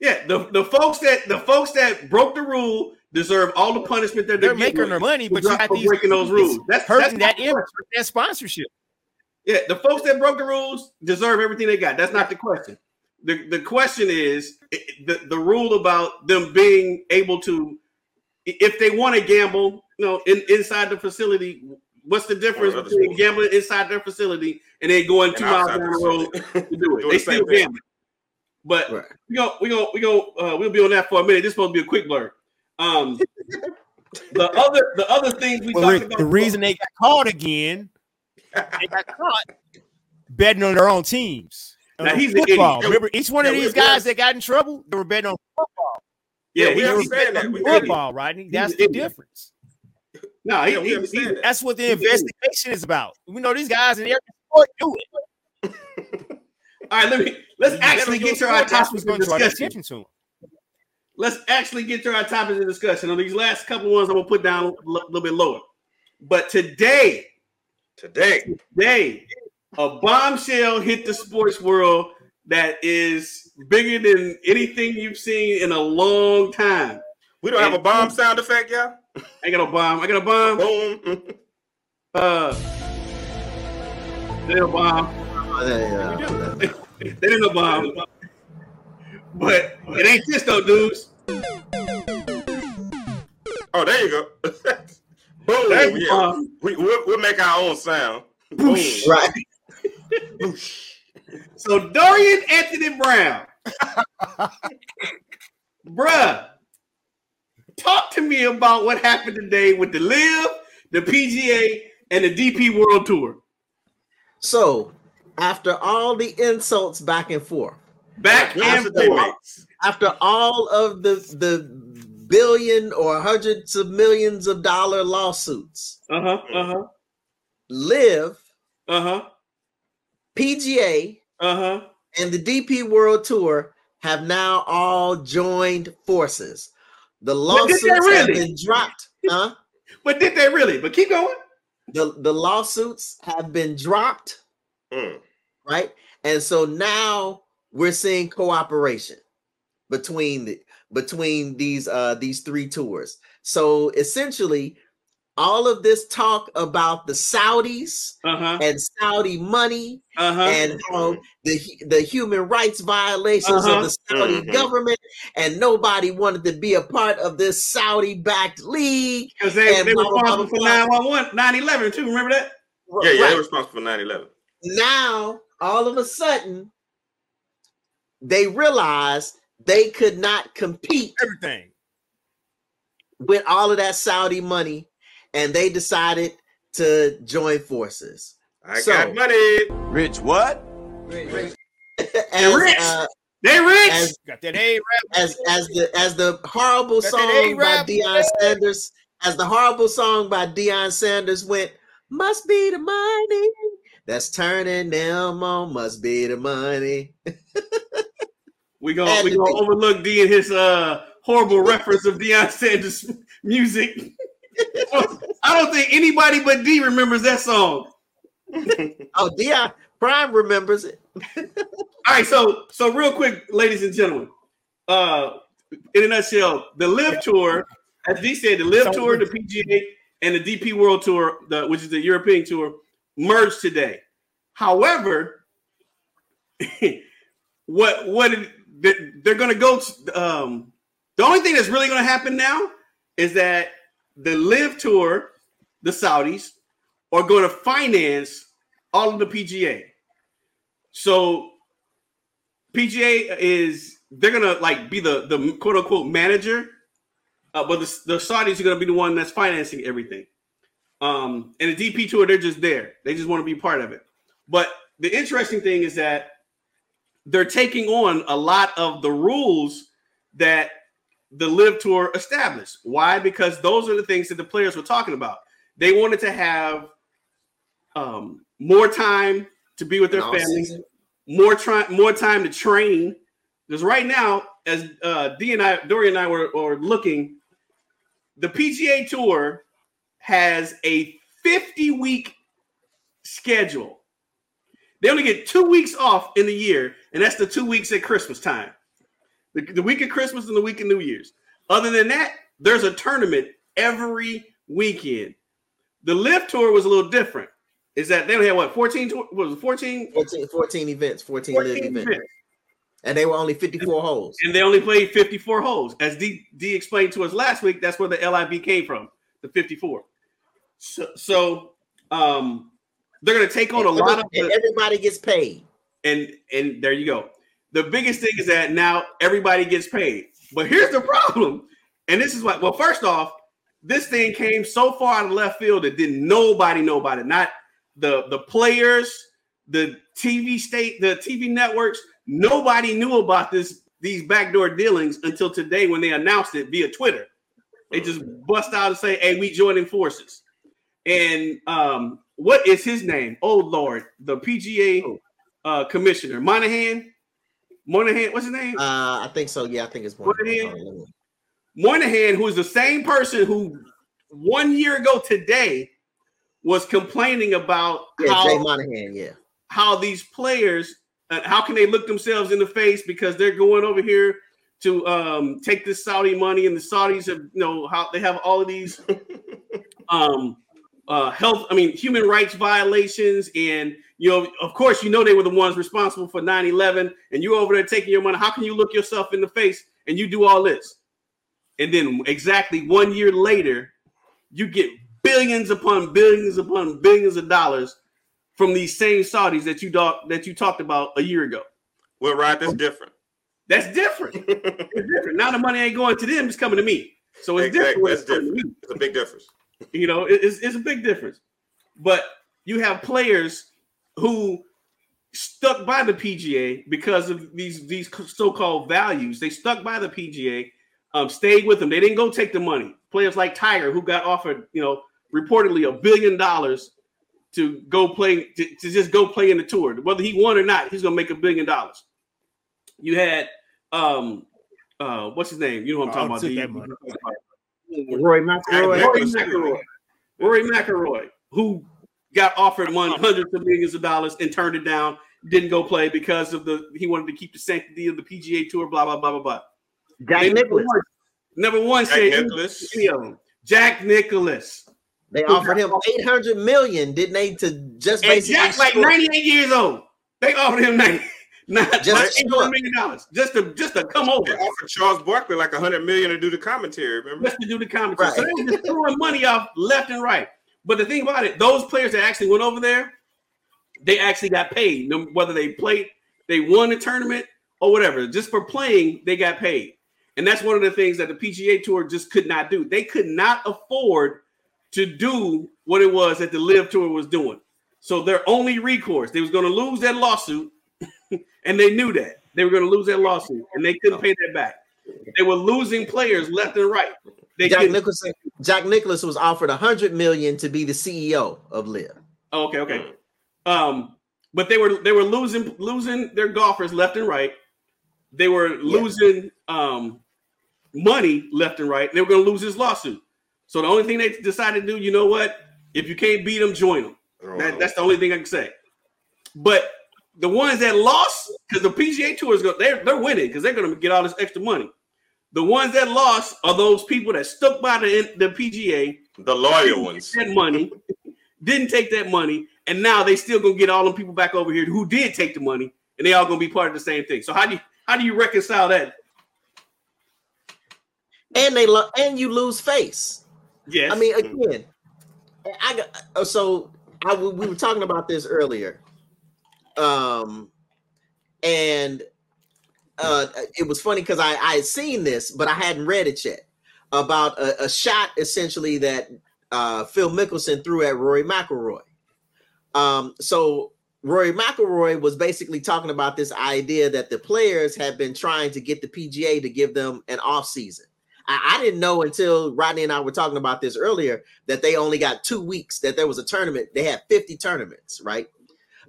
Yeah, the, the folks that the folks that broke the rule deserve all the punishment that They're they're making their money, but you got these breaking those rules. That's hurting that's that image, that sponsorship. Yeah, the folks that broke the rules deserve everything they got. That's not the question. The the question is the, the rule about them being able to, if they want to gamble, you know, in, inside the facility. What's the difference Or other between gambling inside their facility and then going two miles down the the road to do it? They the still thing. gambling. But Right. we go, we go, we go. Uh, we'll be on that for a minute. This is supposed to be a quick blur. Um, *laughs* the other, the other things we Well, talked Rick, about. the reason they got caught again, they got caught betting on their own teams. Now, he's football. Remember, each one of these guys that got in trouble, they were betting on Yeah, Yeah, we he- understand that. We he's get. Football, Rodney. That's the difference. No, he, Yeah, we he- he- that. That's what the He's an idiot. investigation is about. We know these guys in every sport do it. all right. Let me let's actually get to our topics of to draw the discussion. to. Let's actually get to our topics of discussion. On these last couple ones, I'm gonna put down a little bit lower. But today, Today, today, a bombshell hit the sports world that is bigger than anything you've seen in a long time. we don't have a bomb sound effect, y'all. I got a bomb. I got a bomb. Boom. Uh, they a bomb. Uh, yeah, *laughs* yeah. They didn't a bomb. But it ain't this though, dudes. Oh, there you go. *laughs* Boom. There's Yeah. bomb. We, we'll, we'll make our own sound. Boom. Right. So Dorian Anthony Brown, bruh, talk to me about what happened today with the LIV, the PGA, and the DP World Tour. So, after all the insults back and forth, Back and After forth. after all of the the billion or hundreds of millions of dollar lawsuits, Uh huh. Uh huh. LIV, Uh huh. PGA, Uh huh. and the DP World Tour have now all joined forces. The lawsuits they have been dropped. Huh? *laughs* But did they really? But keep going. The the lawsuits have been dropped, Mm. right? And so now we're seeing cooperation between the between these uh these three tours. So essentially, all of this talk about the Saudis Uh huh. and Saudi money Uh huh. and how the the human rights violations Uh-huh. of the Saudi Mhm. government, and nobody wanted to be a part of this Saudi-backed league. Because they, and they were blah, blah, responsible for blah, 911, 9 11 too. Remember that? Yeah, yeah, Right. they were responsible for 9 11. Now, all of a sudden, they realized they could not compete Everything. with all of that Saudi money, and they decided to join forces. I So- got money. Rich what? *laughs* as, rich. uh, They rich. as Got that A rap. as as the as the horrible Got song by A-rap. Deion Sanders, as the horrible song by Deion Sanders went, must be the money that's turning them on, must be the money. we gonna and we gonna thing- overlook D and his uh horrible reference of Deion Sanders *laughs* music. I don't think anybody but D remembers that song. *laughs* Oh, Deion Prime remembers it. *laughs* All right, so so real quick, ladies and gentlemen, uh, in a nutshell, the LIV Tour, as D said, the LIV So- Tour, the PGA, and the DP World Tour, the, which is the European Tour, merged today. However, *laughs* what what it- they- they're going to go? Um, the only thing that's really going to happen now is that the LIV Tour, the Saudis, are going to finance all of the PGA. So PGA is they're gonna like be the the quote unquote manager, uh, but the, the Saudis are gonna be the one that's financing everything. Um, and the DP tour, they're just there. They just want to be part of it. But the interesting thing is that they're taking on a lot of the rules that the LIV Tour established. Why? Because those are the things that the players were talking about. They wanted to have um, more time to be with their families, more time, more time to train. Because right now, as uh, D and I, Dory and I were, were looking, the PGA Tour has a 50 week schedule. They only get two weeks off in the year, and that's the two weeks at Christmas time. The, the week of Christmas and the week of New Year's. Other than that, there's a tournament every weekend. The Lift Tour was a little different. Is that they only had what 14 what was it 14, 14, 14 events, 14, 14 events. events. And they were only 54 holes. and they only played 54 holes. As D, D explained to us last week, that's where the LIV came from, the 54. So, so um, they're going to take on a lot of And the, everybody gets paid. and and there you go. The biggest thing is that now everybody gets paid. But here's the problem, and this is what. Well, first off, this thing came so far out of left field that didn't nobody know about it. Not the the players, the TV state, the TV networks. Nobody knew about this these backdoor dealings until today when they announced it via Twitter. They just bust out and say, "Hey, we joining forces." And um, what is his name? Oh Lord, the PGA uh, commissioner Monahan. Monahan, what's his name? Uh, I think so. Yeah, I think it's Monahan? Monahan. Moynihan, who is the same person who one year ago today was complaining about Yeah, how Jay Monahan. Yeah. how these players uh, how can they look themselves in the face because they're going over here to um, take this Saudi money and the Saudis have you know how they have all of these *laughs* um, uh, health I mean human rights violations and you know of course you know they were the ones responsible for 9/11 and you over there taking your money how can you look yourself in the face and you do all this and then exactly one year later you get billions upon billions upon billions of dollars from these same Saudis that you talk, that you talked about a year ago. Well, right, that's different. That's different. it's different. Now the money ain't going to them; it's coming to me. So it's Exactly, different. that's it's different. It's a big difference. You know, it's, it's a big difference. But you have players who stuck by the PGA because of these these so-called values. They stuck by the PGA, um, stayed with them. They didn't go take the money. Players like Tiger, who got offered, you know, reportedly a billion dollars to go play to, to just go play in the tour. Whether he won or not, he's gonna make a billion dollars. You had um uh what's his name? You know what I'm Oh, talking took about. that The- money. Roy Rory McIlroy. McIlroy. Rory McIlroy, who got offered one hundreds of millions of dollars and turned it down, didn't go play because of the he wanted to keep the sanctity of the PGA Tour. Blah blah blah blah blah. Jack They never Nicklaus. once- Never once Jack said Nicklaus. any of them. Jack Nicklaus. They offered him 800 million, didn't they? To just And basically Jack's like 98 years old. They offered him 90, not Just just to $800 score. million dollars just to just to come They over. offered Charles Barkley like a hundred million to do the commentary. Remember? just to do the commentary. So they were just throwing money off left and right. But the thing about it, those players that actually went over there, they actually got paid. Whether they played, they won the tournament or whatever. Just for playing, they got paid. And that's one of the things that the PGA Tour just could not do. They could not afford to do what it was that the LIV Tour was doing. So their only recourse, they was going to lose that lawsuit, *laughs* and they knew that they were going to lose that lawsuit, and they couldn't pay that back. They were losing players left and right. They Jack couldn't- Nicklaus. Jack Nicklaus was offered a 100 million to be the CEO of LIV. Oh, okay, okay. Um, but they were they were losing losing their golfers left and right. They were losing um money left and right. They were going to lose this lawsuit. So the only thing they decided to do, you know what? If you can't beat them, join them. That, that's the only thing I can say. But the ones that lost, because the PGA Tour is going, they're they're winning because they're going to get all this extra money. The ones that lost are those people that stuck by the the PGA, the loyal ones. that money, didn't take that money, and now they still gonna get all them people back over here who did take the money, and they all gonna be part of the same thing. So how do you how do you reconcile that? And they lo- and you lose face. Yes, I mean, again, I got uh, so I we we were talking about this earlier, um, and uh, it was funny because I I had seen this, but I hadn't read it yet about a, a shot essentially that uh, Phil Mickelson threw at Rory McIlroy. Um, so Rory McIlroy was basically talking about this idea that the players have been trying to get the PGA to give them an off season. I, I didn't know until Rodney and I were talking about this earlier that they only got two weeks, that there was a tournament. They had 50 tournaments, right?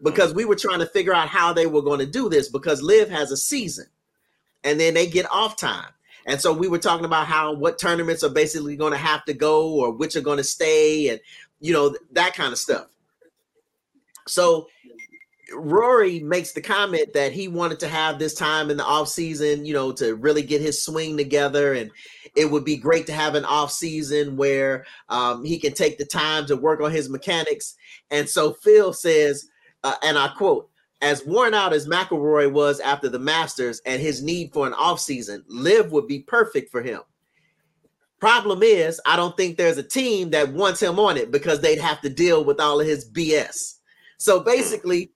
Because we were trying to figure out how they were going to do this because LIV has a season and then they get off time. And so we were talking about how what tournaments are basically going to have to go or which are going to stay and, you know, that kind of stuff. So Rory makes the comment that he wanted to have this time in the off season, you know, to really get his swing together, and it would be great to have an off season where um, he can take the time to work on his mechanics. And so Phil says, uh, and I quote: "As worn out as McIlroy was after the Masters and his need for an off season, LIV would be perfect for him." Problem is, I don't think there's a team that wants him on it because they'd have to deal with all of his BS. So basically,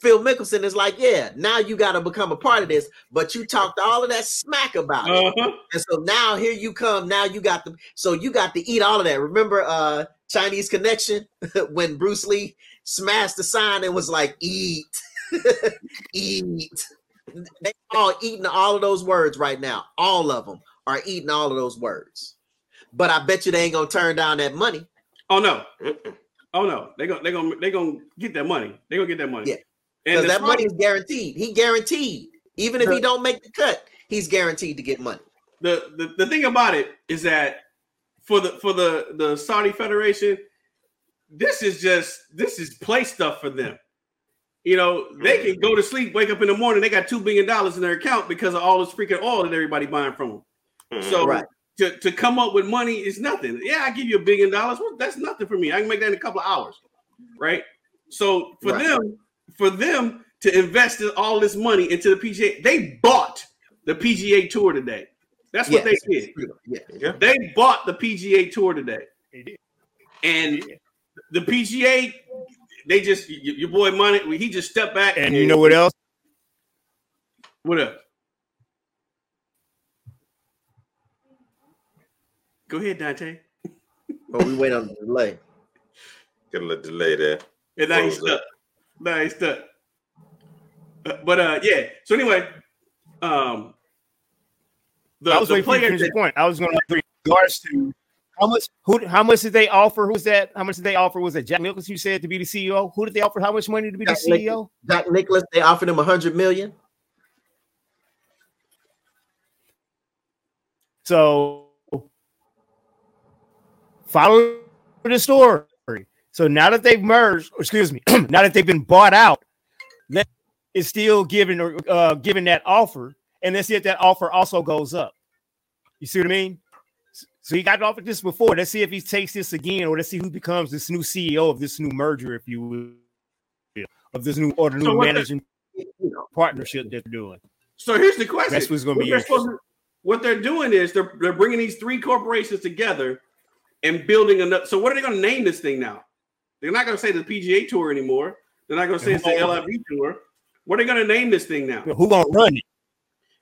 Phil Mickelson is like, yeah, now you got to become a part of this, but you talked all of that smack about it. uh-huh. And so now here you come. Now you got the so you got to eat all of that. Remember uh Chinese connection *laughs* when Bruce Lee smashed the sign and was like, eat, eat. they all eating all of those words right now. All of them are eating all of those words. But I bet you they ain't gonna turn down that money. Oh no, Mm-mm. oh no, they gonna they gonna they gonna get that money. They gonna get that money. Yeah. and Because that money is guaranteed. He guaranteed. Even if he don't make the cut, he's guaranteed to get money. the, the the thing about it is that for the for the the Saudi Federation, this is just this is play stuff for them. You know, they can go to sleep, wake up in the morning, they got two billion dollars in their account because of all this freaking oil that everybody buying from them. Mhm. So Right. to, to come up with money is nothing. Yeah, I give you a billion dollars. Well, that's nothing for me. I can make that in a couple of hours, right? So for Right. them, for them to invest all this money into the PGA, they bought the PGA Tour today. That's what Yes. they did. Yeah. yeah. They bought the PGA Tour today, They did. and the PGA, they just y- your boy money. He just stepped back And you know what else? What else? Go ahead, Dante. *laughs* But we wait on the delay. Get a little delay there. And now he's stuck. Now he's stuck. Uh, But uh, yeah. So anyway, um, the, I was the waiting for to player your point. I was going to in regards to how much who how much did they offer? Who's that? How much did they offer? Was it Jack Nicholson you said to be the CEO? Who did they offer how much money to be the Jack Nicholson. CEO? Jack Nicklaus, they offered him a hundred million. So follow the story. So now that they've merged, or excuse me, *clears throat* now that they've been bought out, is still giving or uh giving that offer, and let's see if that offer also goes up. You see what I mean? So he got offered this before. Let's see if he takes this again, or let's see who becomes this new CEO of this new merger, if you will, of this new or the new So the- managing know, partnership that they're doing. So here's the question. That's what's gonna What be they're to- what they're doing is they're they're bringing these three corporations together and building another. So what are they going to name this thing now? They're not going to say the PGA Tour anymore. They're not going to say it's the LIV Tour. What are they going to name this thing now? Who gonna run it?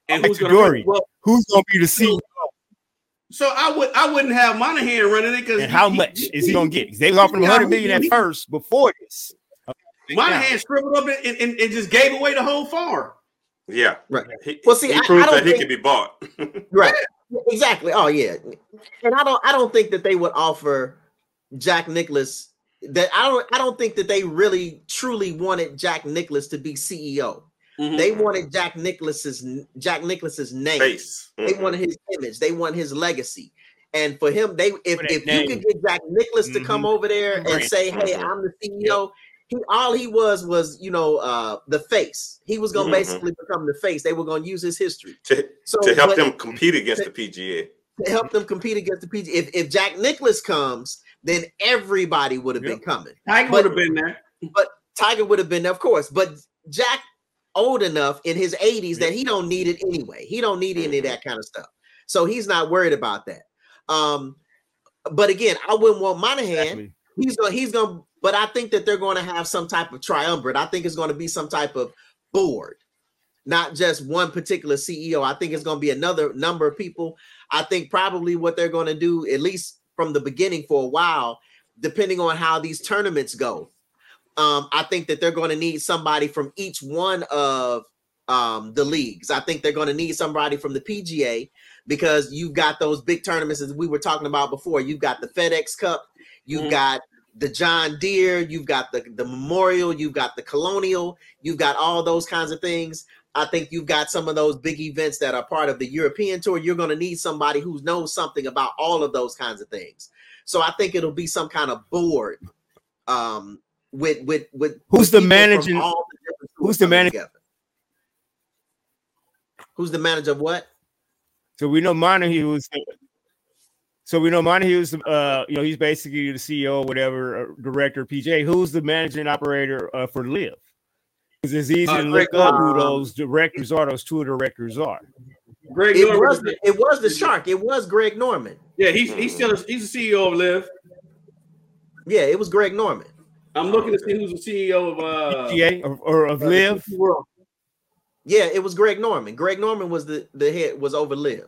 And who's going to? Well, Who's gonna be the CEO? So I would I wouldn't have Monahan running it because And how much is he gonna get? They offered him 100 million at first before this. Monahan scribbled up and, and, and just gave away the whole farm. Yeah. Right. He, Well, see, he I- I proved don't that he could be bought. *laughs* Right. Exactly. Oh yeah. And I don't I don't think that they would offer Jack Nicklaus that I don't I don't think that they really truly wanted Jack Nicklaus to be CEO. Mhm. They wanted Jack Nicklaus's Jack Nicklaus's name. Face. They wanted his image. They want his legacy. And for him, they if, For that if you could get Jack Nicklaus to come over there and say, "Hey, Mhm. I'm the CEO," he all he was was you know uh the face. He was gonna Mhm. basically become the face. They were gonna use his history to, so to help but- them compete against the PGA. to help them compete against the PGA. If if Jack Nicklaus comes, then everybody would have been coming. Tiger would have been there. But Tiger would have been, there, of course, but Jack old enough in his 80s that he don't need it anyway. He don't need any of that kind of stuff. So he's not worried about that. Um, but again, I wouldn't want Monahan. Exactly. He's gonna he's gonna, but I think that they're going to have some type of triumvirate. I think it's going to be some type of board, not just one particular CEO. I think it's going to be another number of people. I think probably what they're going to do, at least from the beginning for a while, depending on how these tournaments go. Um, I think that they're going to need somebody from each one of um, the leagues. I think they're going to need somebody from the PGA because you've got those big tournaments as we were talking about before. You've got the FedEx Cup, you've Mhm. got the John Deere, you've got the, the Memorial, you've got the Colonial, you've got all those kinds of things. I think you've got some of those big events that are part of the European tour. You're going to need somebody who knows something about all of those kinds of things. So I think it'll be some kind of board um, with with with Who's with the managing- all the different who's the coming manag- together. Who's the manager of what? So we know Montague was. So we know Montague's, uh, you know, he's basically the CEO, or whatever, uh, director, PJ. Who's the managing operator uh, for LIV? Because it's easy Uh, to look Greg up who those directors are. Those two directors are. Greg It Norman. was the, it was the shark. It was Greg Norman. yeah, he's he's still a, he's the CEO of LIV. Yeah, it was Greg Norman. I'm looking to see who's the CEO of uh PGA or, or of LIV. Yeah, it was Greg Norman. Greg Norman was the the head was over LIV.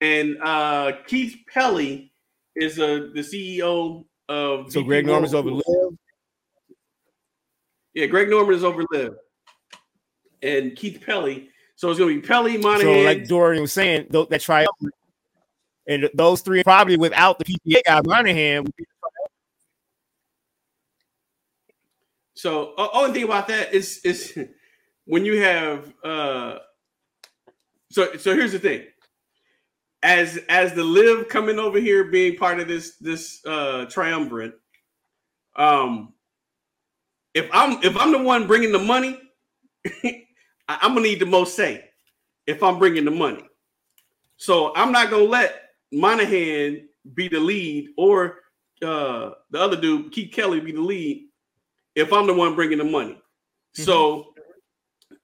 and uh Keith Pelley is uh, the CEO of So VP Greg Norman's over LIV. Yeah, Greg Norman is over LIV. and Keith Pelley. So it's going to be Pelly, So, like Dorian was saying, that triumvirate, and th- those three probably without the PPA guy Monahan. would be- So uh, only thing about that is is when you have uh so so here's the thing. As as the LIV coming over here being part of this this uh triumvirate, um if I'm if I'm the one bringing the money, *laughs* I, I'm gonna need the most say if I'm bringing the money. So I'm not gonna let Monahan be the lead or uh the other dude Keith Kelly be the lead if I'm the one bringing the money. So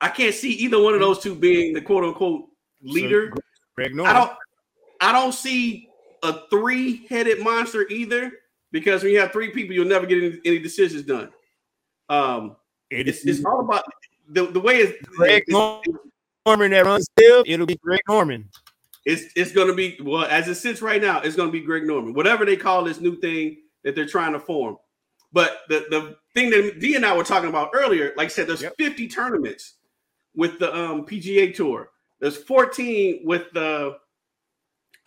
I can't see either one of those two being the quote unquote leader. Greg I don't I don't see a three-headed monster either because when you have three people, you'll never get any, any decisions done. Um It it's, it's all about the, the way it's, Greg it's, Norman that runs still. It'll be Greg Norman. it's it's gonna be well as it sits right now, it's gonna be Greg Norman, whatever they call this new thing that they're trying to form. But the the thing that D and I were talking about earlier, like I said, there's Yep. 50 tournaments with the um, PGA Tour. There's 14 with the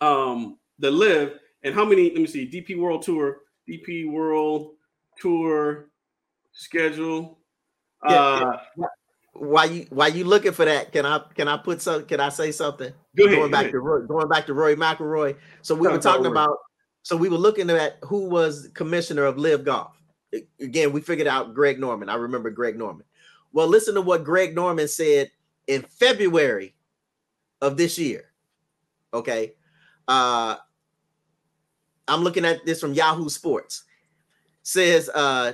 um the LIV, and how many? Let me see. DP World Tour, DP World Tour schedule. Yeah, Uh, While you while you looking for that, can I can I put some? Can I say something? go ahead. going go back ahead. to Roy, going back to Rory McIlroy. So we were talking about. So we were looking at who was commissioner of LIV Golf. Again, we figured out Greg Norman. I remember Greg Norman. Well, listen to what Greg Norman said in February of this year. Okay, uh, I'm looking at this from Yahoo Sports. Says uh,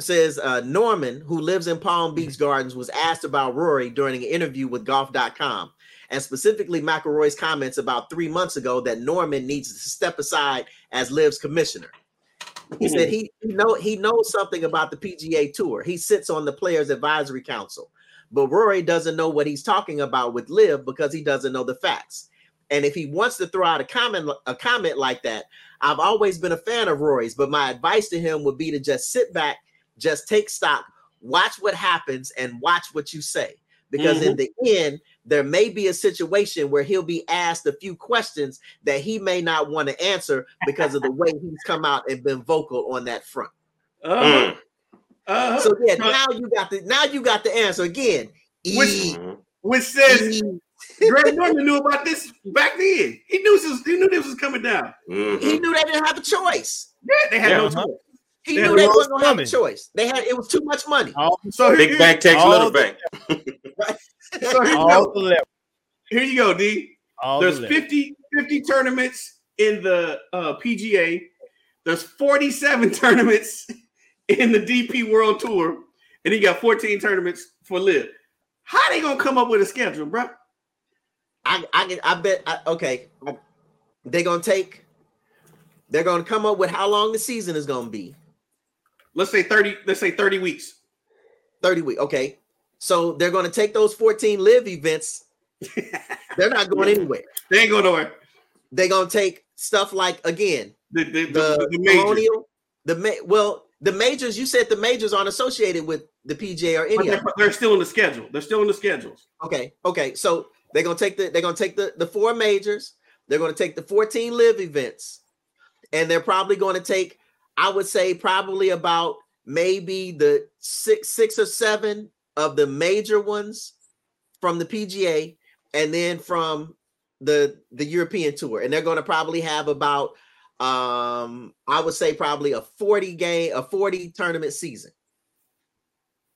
says uh, Norman, who lives in Palm Beach Gardens, was asked about Rory during an interview with Golf.com, and specifically McIlroy's comments about three months ago that Norman needs to step aside as Liv's commissioner. He said hmm. he, he know he knows something about the PGA Tour. He sits on the Players Advisory Council, but Rory doesn't know what he's talking about with Liv because he doesn't know the facts. And if he wants to throw out a comment a comment like that, I've always been a fan of Rory's, but my advice to him would be to just sit back, just take stock, watch what happens, and watch what you say. Because in mm-hmm. the end, there may be a situation where he'll be asked a few questions that he may not want to answer because of the way he's come out and been vocal on that front. Uh-huh. Uh-huh. So yeah, But- now you got the now you got the answer again. Which- E- which says E- *laughs* Greg Norman knew about this back then. He knew this. Was, he knew this was coming down. Mhm. he knew they didn't have a choice. Yeah, they had Yeah, no uh-huh. choice. He Yeah, knew they wasn't gonna have a choice. They had it was too much money. All, So Big bank takes little the- bank. *laughs* So here, you all go. the here you go, D. All There's the 50, 50 tournaments in the uh, PGA. There's 47 *laughs* tournaments in the DP World Tour, and he got 14 tournaments for LIV. How they gonna come up with a schedule, bro? I I can I bet I, okay. They're gonna take they're gonna come up with how long the season is gonna be. Let's say 30. Let's say 30 weeks. 30 weeks. Okay. So they're gonna take those 14 LIV events. *laughs* They're not going anywhere. They ain't going nowhere. They're gonna take stuff like again The the, the, the, colonial, the ma- well, the majors. You said the majors aren't associated with the PJ or But any they're, of them. they're still in the schedule. They're still in the schedules. Okay, okay. So they're gonna take the they're gonna take the the four majors. They're gonna take the 14 LIV events, and they're probably going to take, I would say, probably about maybe the six six or seven of the major ones from the PGA, and then from the the European tour, and they're going to probably have about um I would say probably a 40 game a 40 tournament season.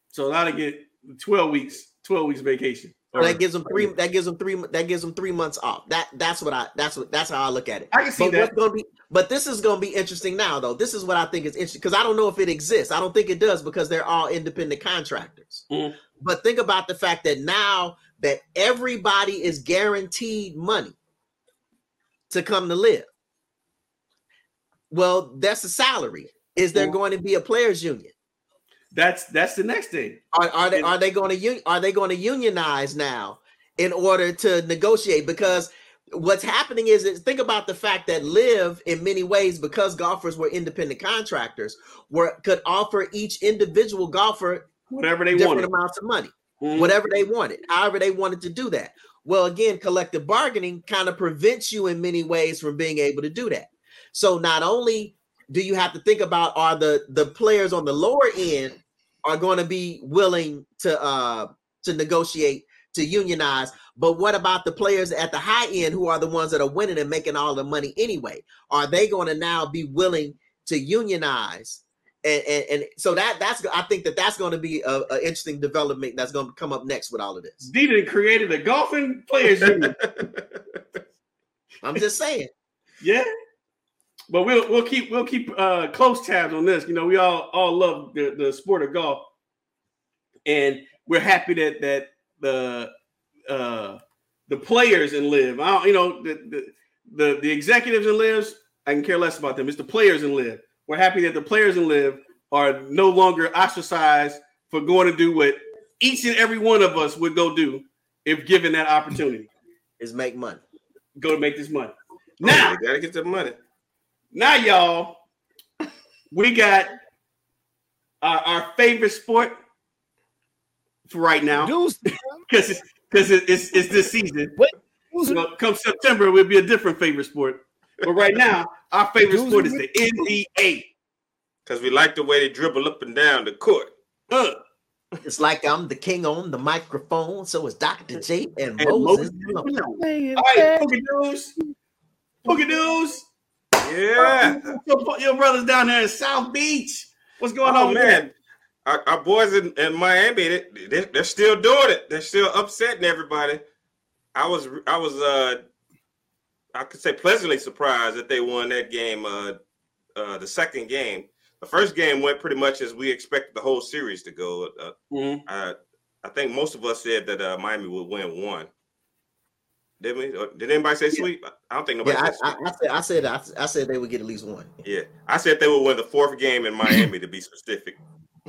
So now they get 12 weeks, 12 weeks vacation. So that gives them three. That gives them three. That gives them three months off. That that's what I. That's what. That's how I look at it. I can see But that. what's going to be? But this is going to be interesting now, though. This is what I think is interesting because I don't know if it exists. I don't think it does because they're all independent contractors. Mhm. But think about the fact that now that everybody is guaranteed money to come to LIV. Well, that's a salary. Is there Mhm. going to be a players union? That's that's the next thing. Are, are they are they going to are they going to unionize now in order to negotiate? Because what's happening is, is think about the fact that LIV in many ways because golfers were independent contractors were could offer each individual golfer Whatever they different want. amounts of money. Mhm. whatever they wanted, however they wanted to do that. Well, again, collective bargaining kind of prevents you in many ways from being able to do that. So not only do you have to think about are the the players on the lower end are going to be willing to uh to negotiate to unionize, but what about the players at the high end who are the ones that are winning and making all the money anyway? Are they going to now be willing to unionize? And, and, and so that that's I think that that's going to be a, a interesting development that's going to come up next with all of this. D done created a golfing players union. *laughs* I'm just saying. Yeah. But we'll we'll keep we'll keep uh close tabs on this. You know, we all all love the, the sport of golf. And we're happy that that the uh the players in LIV. I don't, you know, the, the the the executives in lives, I can care less about them. It's the players in LIV. We're happy that the players in LIV are no longer ostracized for going to do what each and every one of us would go do if given that opportunity. Is make money. Go to make this money. Now Now, you gotta get the money. Now, y'all, we got our, our favorite sport for right now Dudes, *laughs* because it's because it, it's it's this season. What? Who's- So come September, it will be a different favorite sport. But right now, our favorite Dudes sport is the NBA. Because we like the way they dribble up and down the court. Uh, It's like I'm the king on the microphone. So is Dr. J and, and Moses. Moses All right, Pookie News. Pookie News. Yeah. Your, your brothers down there in South Beach. What's going Oh on, man, our, our boys in, in Miami, they, they, they're still doing it. They're still upsetting everybody. I was I was uh I could say pleasantly surprised that they won that game. Uh, uh, the second game, the first game went pretty much as we expected the whole series to go. Uh, Mhm. I I think most of us said that uh, Miami would win one. Did we? Uh, did anybody say sweep? I don't think nobody Yeah, said I, sweep. I, I said I said I, I said they would get at least one. Yeah, I said they would win the fourth game in Miami to be specific.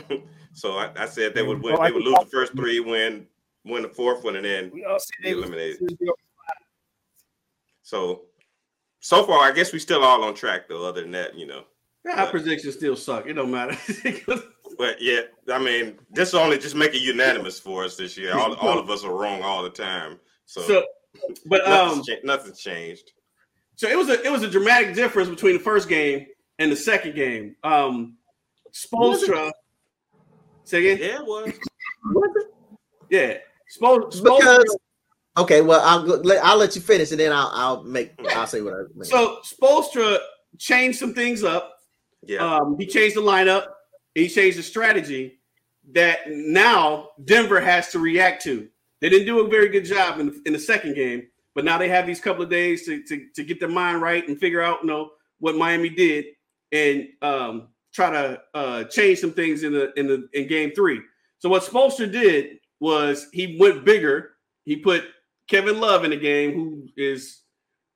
*laughs* so I, I said they would win. Oh, They would lose the first three, win win the fourth one, and then We all said be eliminated. So so far, I guess we still all on track though. Other than that, you know. Our predictions still suck. It don't matter. *laughs* But yeah, I mean, this only just make it unanimous for us this year. All, all of us are wrong all the time. So, so, but um, nothing's, cha- nothing's changed. so it was a it was a dramatic difference between the first game and the second game. Um, Spoelstra. Say again? Yeah, it was. Yeah. Spol, Spoelstra. Because okay, well I'll let, I'll let you finish and then I'll I'll make I'll say what I mean. So Spoelstra changed some things up. Yeah. Um, he changed the lineup. He changed the strategy that now Denver has to react to. They didn't do a very good job in, in the second game, but now they have these couple of days to, to, to get their mind right and figure out, you know, what Miami did and um, try to uh, change some things in the in the in game three. So what Spoelstra did was he went bigger. He put Kevin Love in the game, who is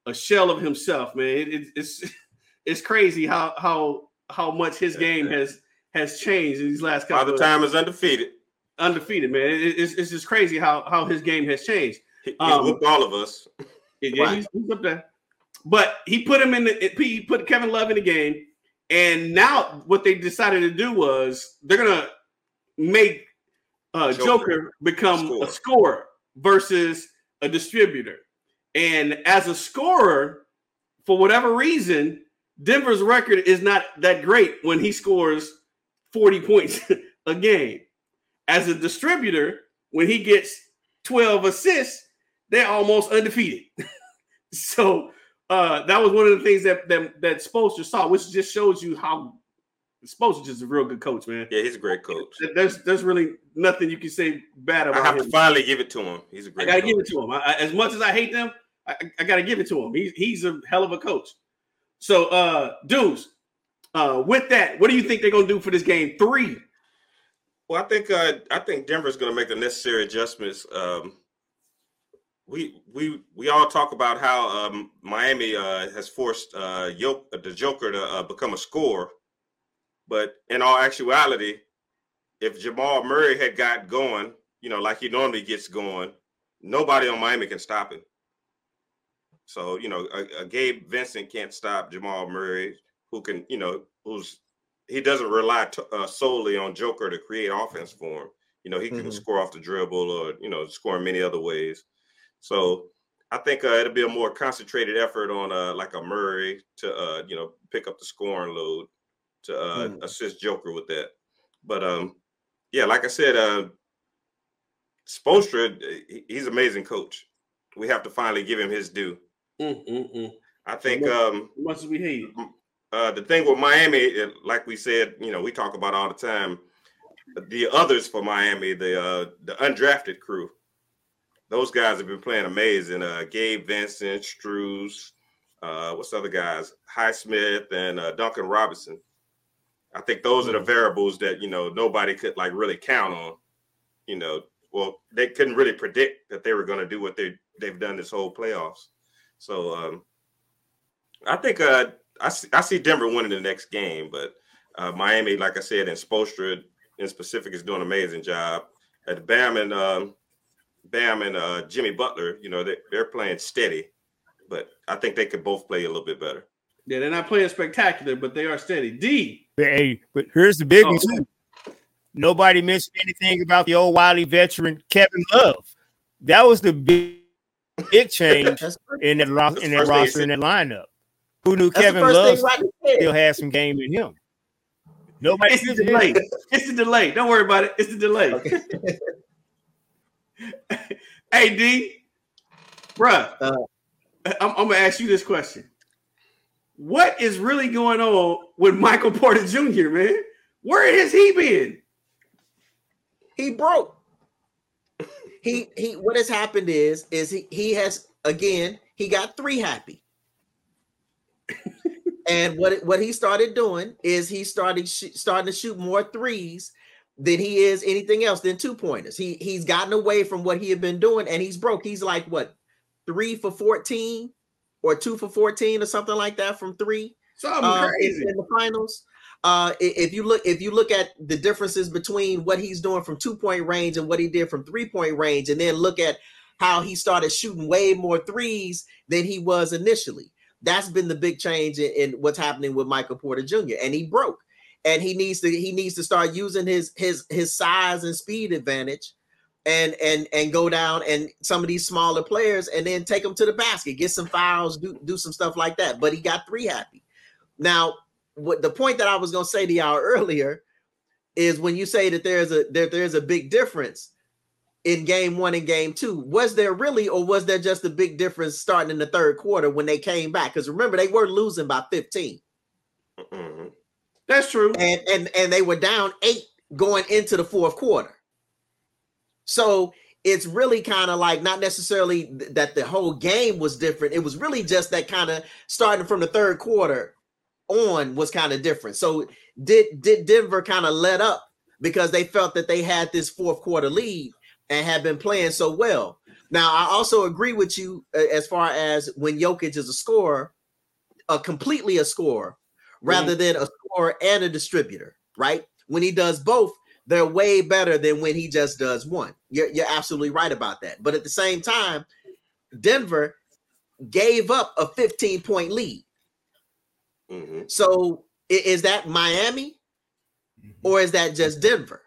a shell of himself, man. It, it, it's *laughs* it's crazy how how how much his game has has changed in these last couple. Father of Time is undefeated. Undefeated, man. It- it's, it's just crazy how how his game has changed. He, Um, whooped all of us. Yeah, Right. he's, he's up there. But he put him in the he put Kevin Love in the game, and now what they decided to do was they're gonna make uh, Joker. Joker, become Score. a scorer versus a distributor. And as a scorer, for whatever reason, Denver's record is not that great when he scores 40 points *laughs* a game. As a distributor, when he gets 12 assists, they're almost undefeated. *laughs* so uh, that was one of the things that that, that Spoelstra saw, which just shows you how Spoelstra just a real good coach, man. Yeah, he's a great coach. There's there's really nothing you can say bad about. I have him. to finally give it to him. He's a great. I gotta coach. give it to him. I, I- as much as I hate them, I, I gotta give it to him. He's he's a hell of a coach. So, uh, dudes, uh, with that, what do you think they're gonna do for this game three? Well, I think uh, I think Denver's going to make the necessary adjustments. Um, we we we all talk about how um, Miami uh, has forced uh, the Joker to uh, become a scorer, but in all actuality, if Jamal Murray had got going, you know, like he normally gets going, nobody on Miami can stop him. So you know, a, a Gabe Vincent can't stop Jamal Murray, who can, you know, who's he doesn't rely t- uh, solely on Joker to create offense for him. You know, he can Mhm. score off the dribble or you know score in many other ways. So I think uh, it'll be a more concentrated effort on uh, like a Murray to uh, you know pick up the scoring load to uh, Mm. assist Joker with that. But um, yeah, like I said, uh, Spoelstra, he's amazing coach. We have to finally give him his due. Mm, mm, mm. I think much- um, As much as we hate it. Uh, the thing with Miami, like we said, you know, we talk about all the time. The others for Miami, the uh, the undrafted crew, those guys have been playing amazing. Uh, Gabe Vincent, Strus, uh, what's other guys? Highsmith and uh, Duncan Robinson. I think those are the variables that you know nobody could like really count on. You know, well, they couldn't really predict that they were going to do what they they've done this whole playoffs. So um, I think uh, I see, I see Denver winning the next game, but uh, Miami, like I said, and Spoelstra in specific is doing an amazing job. At Bam and um, Bam and uh, Jimmy Butler, you know, they, they're playing steady, but I think they could both play a little bit better. Yeah, they're not playing spectacular, but they are steady. D. Hey, but here's the big Oh. one too. Nobody mentioned anything about the old wily veteran Kevin Love. That was the big, big change *laughs* in that ro- in that first thing he roster in that lineup. Who knew that's Kevin first Love thing Rodney said. still has some game in him? Nobody It's the delay. it. It's the delay. Don't worry about it. It's the delay. Okay. *laughs* Hey, D. Bruh, Uh. I'm, I'm gonna ask you this question. What is really going on with Michael Porter Jr., man? Where has he been? he broke. He he. What has happened is is he he has again he got three happy. And what what he started doing is he started sh- starting to shoot more threes than he is anything else than two pointers. He he's gotten away from what he had been doing and he's broke. He's like what three for fourteen or two for fourteen or something like that from three Something in, crazy. in the finals. Uh, if you look, if you look at the differences between what he's doing from two point range and what he did from three point range, and then look at how he started shooting way more threes than he was initially. That's been the big change in, in what's happening with Michael Porter Jr. And he broke, and he needs to he needs to start using his his his size and speed advantage, and and and go down and some of these smaller players, and then take them to the basket, get some fouls, do do some stuff like that. But he got three happy. Now, what the point that I was going to say to y'all *laughs* earlier is when you say that there's a there, there's a big difference in game one and game two. Was there really, or was there just a big difference starting in the third quarter when they came back? Because remember, they were losing by 15, Mhm. That's true. and and and they were down eight going into the fourth quarter. So it's really kind of like not necessarily th- that the whole game was different. It was really just that kind of starting from the third quarter on was kind of different. So did did Denver kind of let up because they felt that they had this fourth quarter lead and have been playing so well. Now I also agree with you uh, as far as when Jokic is a scorer, a completely a scorer rather than a scorer and a distributor, right? When he does both, they're way better than when he just does one. You're, you're absolutely right about that. But at the same time, Denver gave up a 15 point lead. Mhm. So is that Miami or is that just Denver?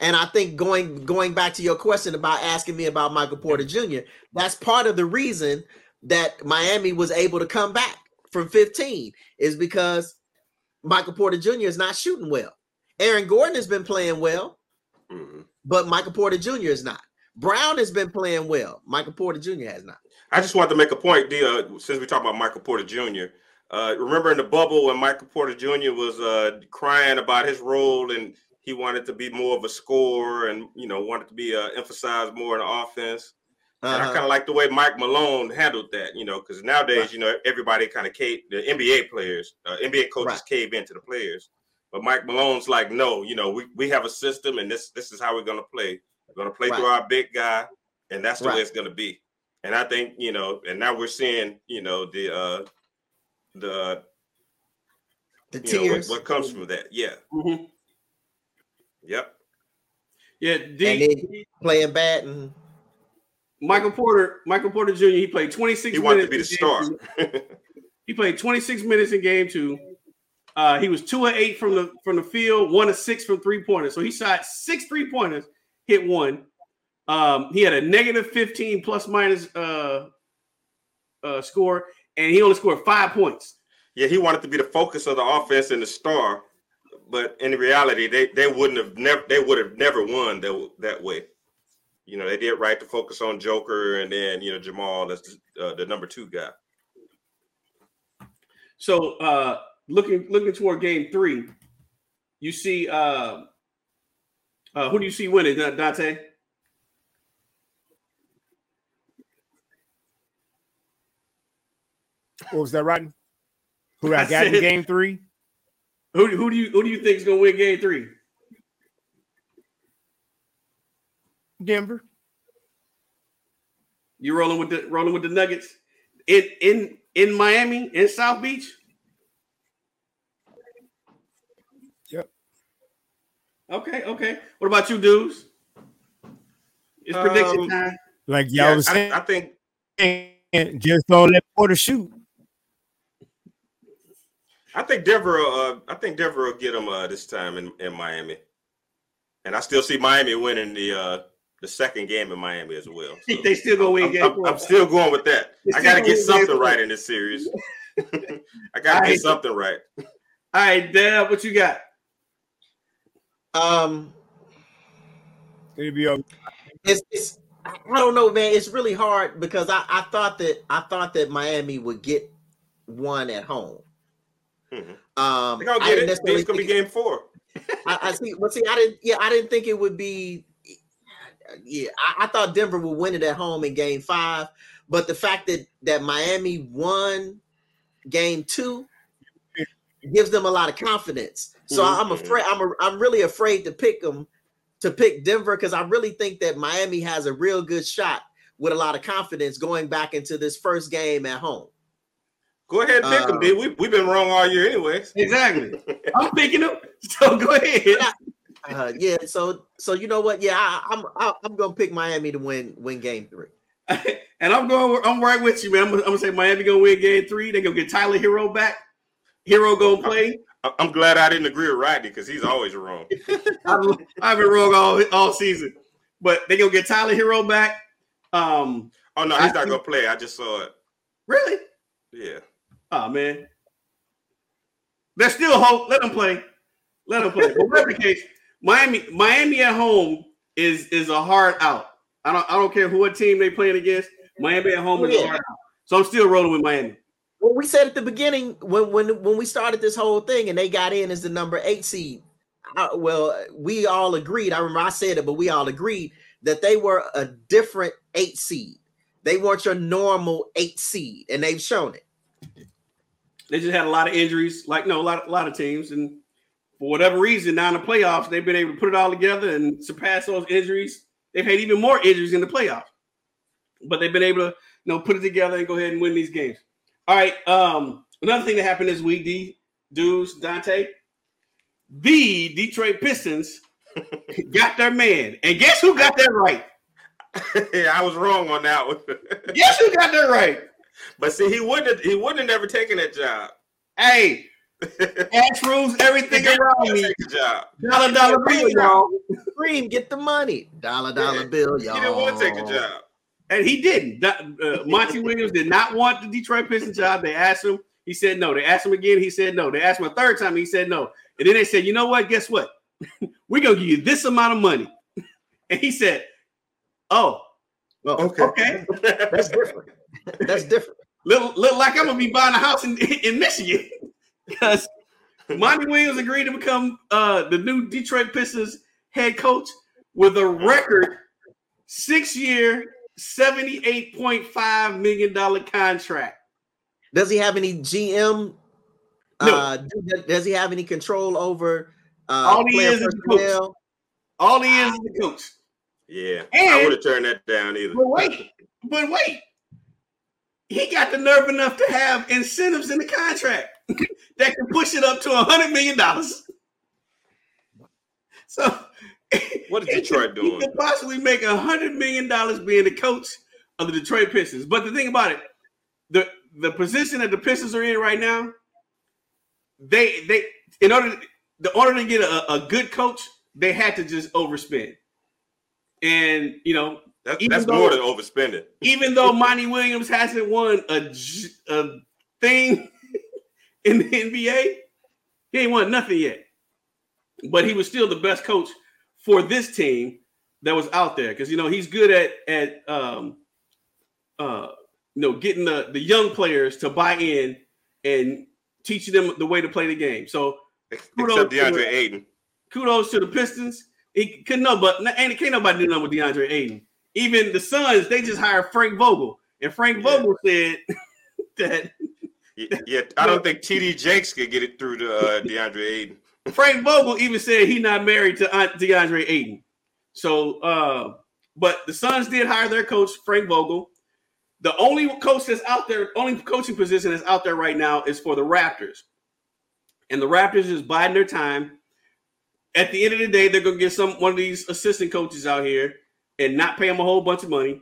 And I think going going back to your question about asking me about Michael Porter Jr., that's part of the reason that Miami was able to come back from 15 is because Michael Porter Jr. is not shooting well. Aaron Gordon has been playing well, Mhm. but Michael Porter Jr. is not. Brown has been playing well. Michael Porter Jr. has not. I just wanted to make a point, D, uh, since we talk about Michael Porter Jr. Uh, remember in the bubble when Michael Porter Jr. was uh, crying about his role and he wanted to be more of a scorer and you know wanted to be uh, emphasized more in the offense. And I Uh-huh. kind of like the way Mike Malone handled that, you know, because nowadays, Right. you know, everybody kind of cave, the NBA players, uh, NBA coaches Right. cave into the players. But Mike Malone's like, no, you know, we, we have a system and this this is how we're going to play. We're going to play through our big guy, and that's the way it's going to be. And I think, you know, and now we're seeing, you know, the uh the The you know what, tears. what comes from that. Yeah. Mhm. Yep. Yeah, and D. then playing bad and Michael Porter, Michael Porter Jr. He played 26 He wanted minutes. to be the in game star. two. *laughs* He played 26 minutes in game two. Uh, he was two of eight from the from the field, one of six from three pointers. So he shot six three pointers hit one. Um, he had a negative 15 plus minus uh, uh, score, and he only scored five points. Yeah, he wanted to be the focus of the offense and the star, but in reality, they they wouldn't have never they would have never won that that way. You know, they did right to focus on Joker and then you know Jamal as the, uh, the number two guy. So uh, looking looking toward game three, you see uh, uh, who do you see winning, Dante? What was that, Rodney? Who I *laughs* I got in game three? Who, who do you who do you think is gonna win game three? Denver. You rolling with the rolling with the Nuggets in in in Miami in South Beach? Yep. Okay, okay. What about you, dudes? It's prediction Um, time. Like y'all Yeah, was saying, I, I think just don't let Porter shoot. I think Denver. Uh, I think Denver will get them uh, this time in, in Miami, and I still see Miami winning the uh, the second game in Miami as well. *laughs* So They still gonna win I'm, game I'm- I'm still going with that. I got to get something right in this series. *laughs* I got to get something right. All right, Deb, what you got? Um, It'll be okay. it's, it's I don't know, man. It's really hard because I, I thought that I thought that Miami would get one at home. Mhm. Um, They're gonna I get didn't it. gonna be game four. I, I see. But see, I didn't. Yeah, I didn't think it would be. Yeah, I, I thought Denver would win it at home in Game Five, but the fact that that Miami won Game Two gives them a lot of confidence. So Mhm. I'm afraid. I'm a, I'm really afraid to pick them to pick Denver because I really think that Miami has a real good shot with a lot of confidence going back into this first game at home. Go ahead, and pick Uh, them, B. We we've been wrong all year, anyways. Exactly. *laughs* I'm picking them. So go ahead. *laughs* Uh, yeah. So so you know what? Yeah, I, I'm I, I'm gonna pick Miami to win win Game Three. *laughs* and I'm going. I'm right with you, man. I'm, gonna- I'm gonna say Miami gonna win game three. They gonna get Tyler Herro back. Herro gonna play. I- I'm glad I didn't agree with Rodney because he's always wrong. I've, I've been wrong all all season, but they gonna get Tyler Herro back. Um, Oh no, he's not gonna play. I just saw it. really? Yeah. Oh man, there's still hope. Let them play. Let them play. But whatever the case, Miami, Miami at home is is a hard out. I don't I don't care who what team they playing against. Miami at home is a Yeah. hard out. So I'm still rolling with Miami. Well, we said at the beginning when when when we started this whole thing and they got in as the number eight seed. uh, well, we all agreed. I remember I said it, but we all agreed that they were a different eight seed. They weren't your normal eight seed, and they've shown it. They just had a lot of injuries, like no, a lot, a lot of teams, and for whatever reason, now in the playoffs, they've been able to put it all together and surpass those injuries. They've had even more injuries in the playoffs, but they've been able to, you know, put it together and go ahead and win these games. All right. Um, another thing that happened this week, D, dudes, Dante, the Detroit Pistons *laughs* got their man, and guess who got that right? *laughs* yeah, I was wrong on that one. Guess who got that right? But see, he wouldn't have, he wouldn't have never taken that job. Hey, *laughs* Ash rules everything around me. job. Dollar dollar bill, y'all. Green, get the money. Dollar dollar bill, He y'all. He didn't want to take a job. And he didn't. Uh, Monty Williams did not want the Detroit Pistons job. They asked him. He said no. They asked him again. He said no. They asked him a third time. He said no. And then they said, you know what? Guess what? *laughs* We're gonna give you this amount of money. *laughs* And he said, oh, Well, okay. *laughs* that's different. That's different. Look, look like I'm gonna be buying a house in, in Michigan because Monty Williams agreed to become uh, the new Detroit Pistons head coach with a record six-year, seventy-eight point five million dollar contract. Does he have any GM? No. Uh, does he have any control over uh, All he player is is the coach. All he is is the coach. Yeah, And- I would have turned that down either. But wait, but wait, he got the nerve enough to have incentives in the contract *laughs* that can push it up to a hundred million dollars. So, What is Detroit could- He doing? could possibly make a hundred million dollars being the coach of the Detroit Pistons. But the thing about it, the the position that the Pistons are in right now, they they in order to, in order to get a, a good coach, they had to just overspend. And you know, That, Even that's though- more than overspending. even though Monty Williams hasn't won a, a thing *laughs* in the NBA, he ain't won nothing yet. But he was still the best coach for this team that was out there because you know he's good at at um uh you know getting the the young players to buy in and teaching them the way to play the game. So Kudos Except DeAndre Ayton. kudos to the Pistons. He couldn't know, but ain't can't nobody do nothing with DeAndre Ayton. Even the Suns, they just hired Frank Vogel, and Frank Yeah. Vogel said *laughs* that Yeah, I don't think TD Jakes could get it through to uh, DeAndre Ayton. Frank Vogel even said he not married to DeAndre Ayton. So, uh, but the Suns did hire their coach Frank Vogel. The only coach that's out there, only coaching position that's out there right now is for the Raptors, and the Raptors is biding their time. At the end of the day, they're gonna get some one of these assistant coaches out here and not pay them a whole bunch of money.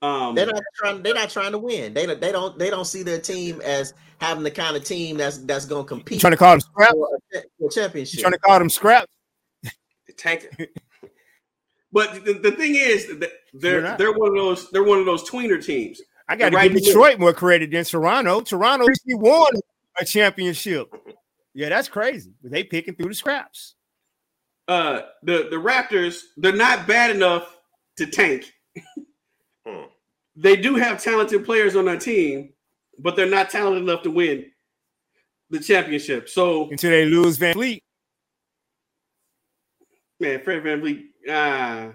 Um, They're not trying. They're not trying to win. They don't. They don't. They don't see their team as having the kind of team that's that's going to You compete trying to call them scraps? for a, for a You championship. trying to call them scraps? Tanking. but the, the thing is They're they're one of those they're one of those tweener teams. I got to Right give in the Detroit more credit than Toronto. Toronto actually won a championship. Yeah, that's crazy. They picking through the scraps. Uh the the Raptors, they're not bad enough to tank. Hmm. They do have talented players on their team, but they're not talented enough to win the championship. So, Until they lose VanVleet. man, Fred VanVleet, ah,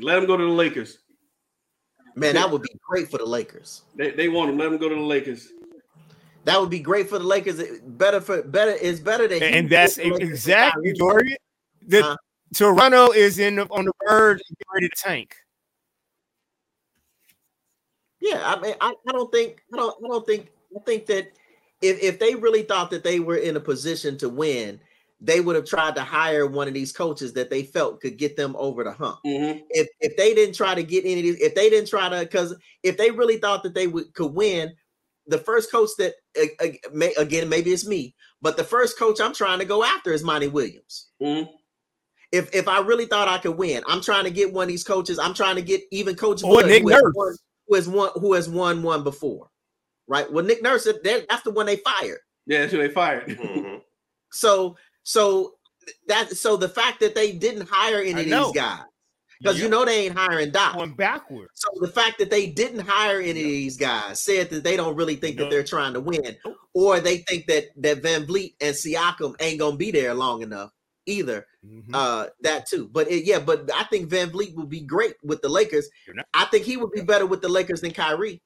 let him go to the Lakers. Man, that would be great for the Lakers. They, they want him. Let him go to the Lakers. That would be great for the Lakers. It- Better for better. It's better than And that's exactly Dorian. The Huh? Toronto is in on the verge of getting ready to tank. Yeah, I mean, I, I don't think I don't I don't think I think that if if they really thought that they were in a position to win, they would have tried to hire one of these coaches that they felt could get them over the hump. Mhm. If if they didn't try to get any of these, if they didn't try to, because if they really thought that they would could win, the first coach that may, again maybe it's me, but the first coach I'm trying to go after is Monty Williams. Mhm. If if I really thought I could win, I'm trying to get one of these coaches. I'm trying to get even Coach Or Bud, Nick who has Nurse. won- who has won who has won one before, right? Well, Nick Nurse, that- that's the one they fired. Yeah, that's who they fired. *laughs* Mhm. So so that so the fact that they didn't hire any I of know. these guys because you know they ain't hiring Doc. Going backwards. So the fact that they didn't hire any of these guys said that they don't really think that they're trying to win, or they think that that VanVleet and Siakam ain't gonna be there long enough either. Mhm. Uh, that too. But it, yeah, but I think VanVleet would be great with the Lakers. I think he would be better with the Lakers than Kyrie.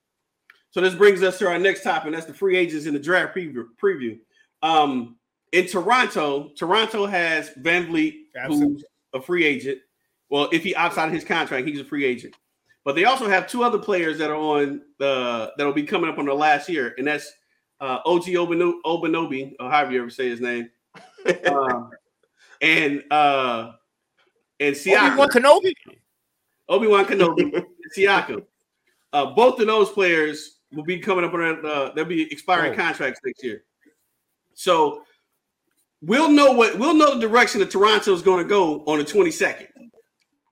So this brings us to our next topic, and that's the free agents in the draft preview. preview. Um, in Toronto, Toronto has VanVleet, Absolutely. who's a free agent. Well, if he opts out of his contract, he's a free agent. But they also have two other players that are on the that'll be coming up on the last year, and that's uh, OG Obano- Obanobi, or however you ever say his name, *laughs* um, and uh, and Siakam. Obi-Wan Kenobi. Obi Wan Kenobi, *laughs* and Siakam. Uh, both of those players will be coming up on uh, they'll be expiring Oh. contracts next year. So we'll know what we'll know the direction that Toronto is going to go on the 22nd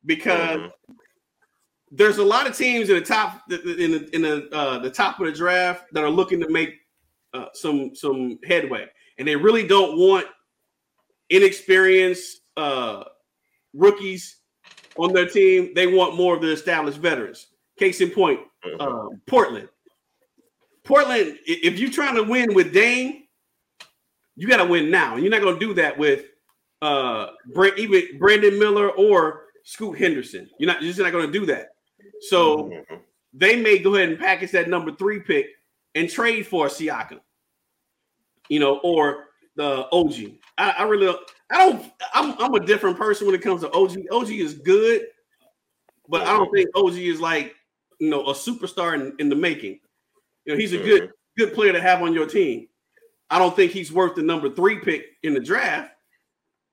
because Mhm. there's a lot of teams in the top in the in the uh, the top of the draft that are looking to make uh, some some headway, and they really don't want inexperienced uh, rookies on their team. They want more of the established veterans. Case in point, Mhm. uh, Portland. Portland, if you're trying to win with Dame, you got to win now. And you're not going to do that with uh, even Brandon Miller or Scoot Henderson. You're not you're just not going to do that. So Mhm. they may go ahead and package that number three pick and trade for Siakam, you know, or the OG. I, I really, don't- I don't. I'm, I'm a different person when it comes to OG. OG is good, but I don't think OG is like you know a superstar in, in the making. You know, he's a good good player to have on your team. I don't think he's worth the number three pick in the draft.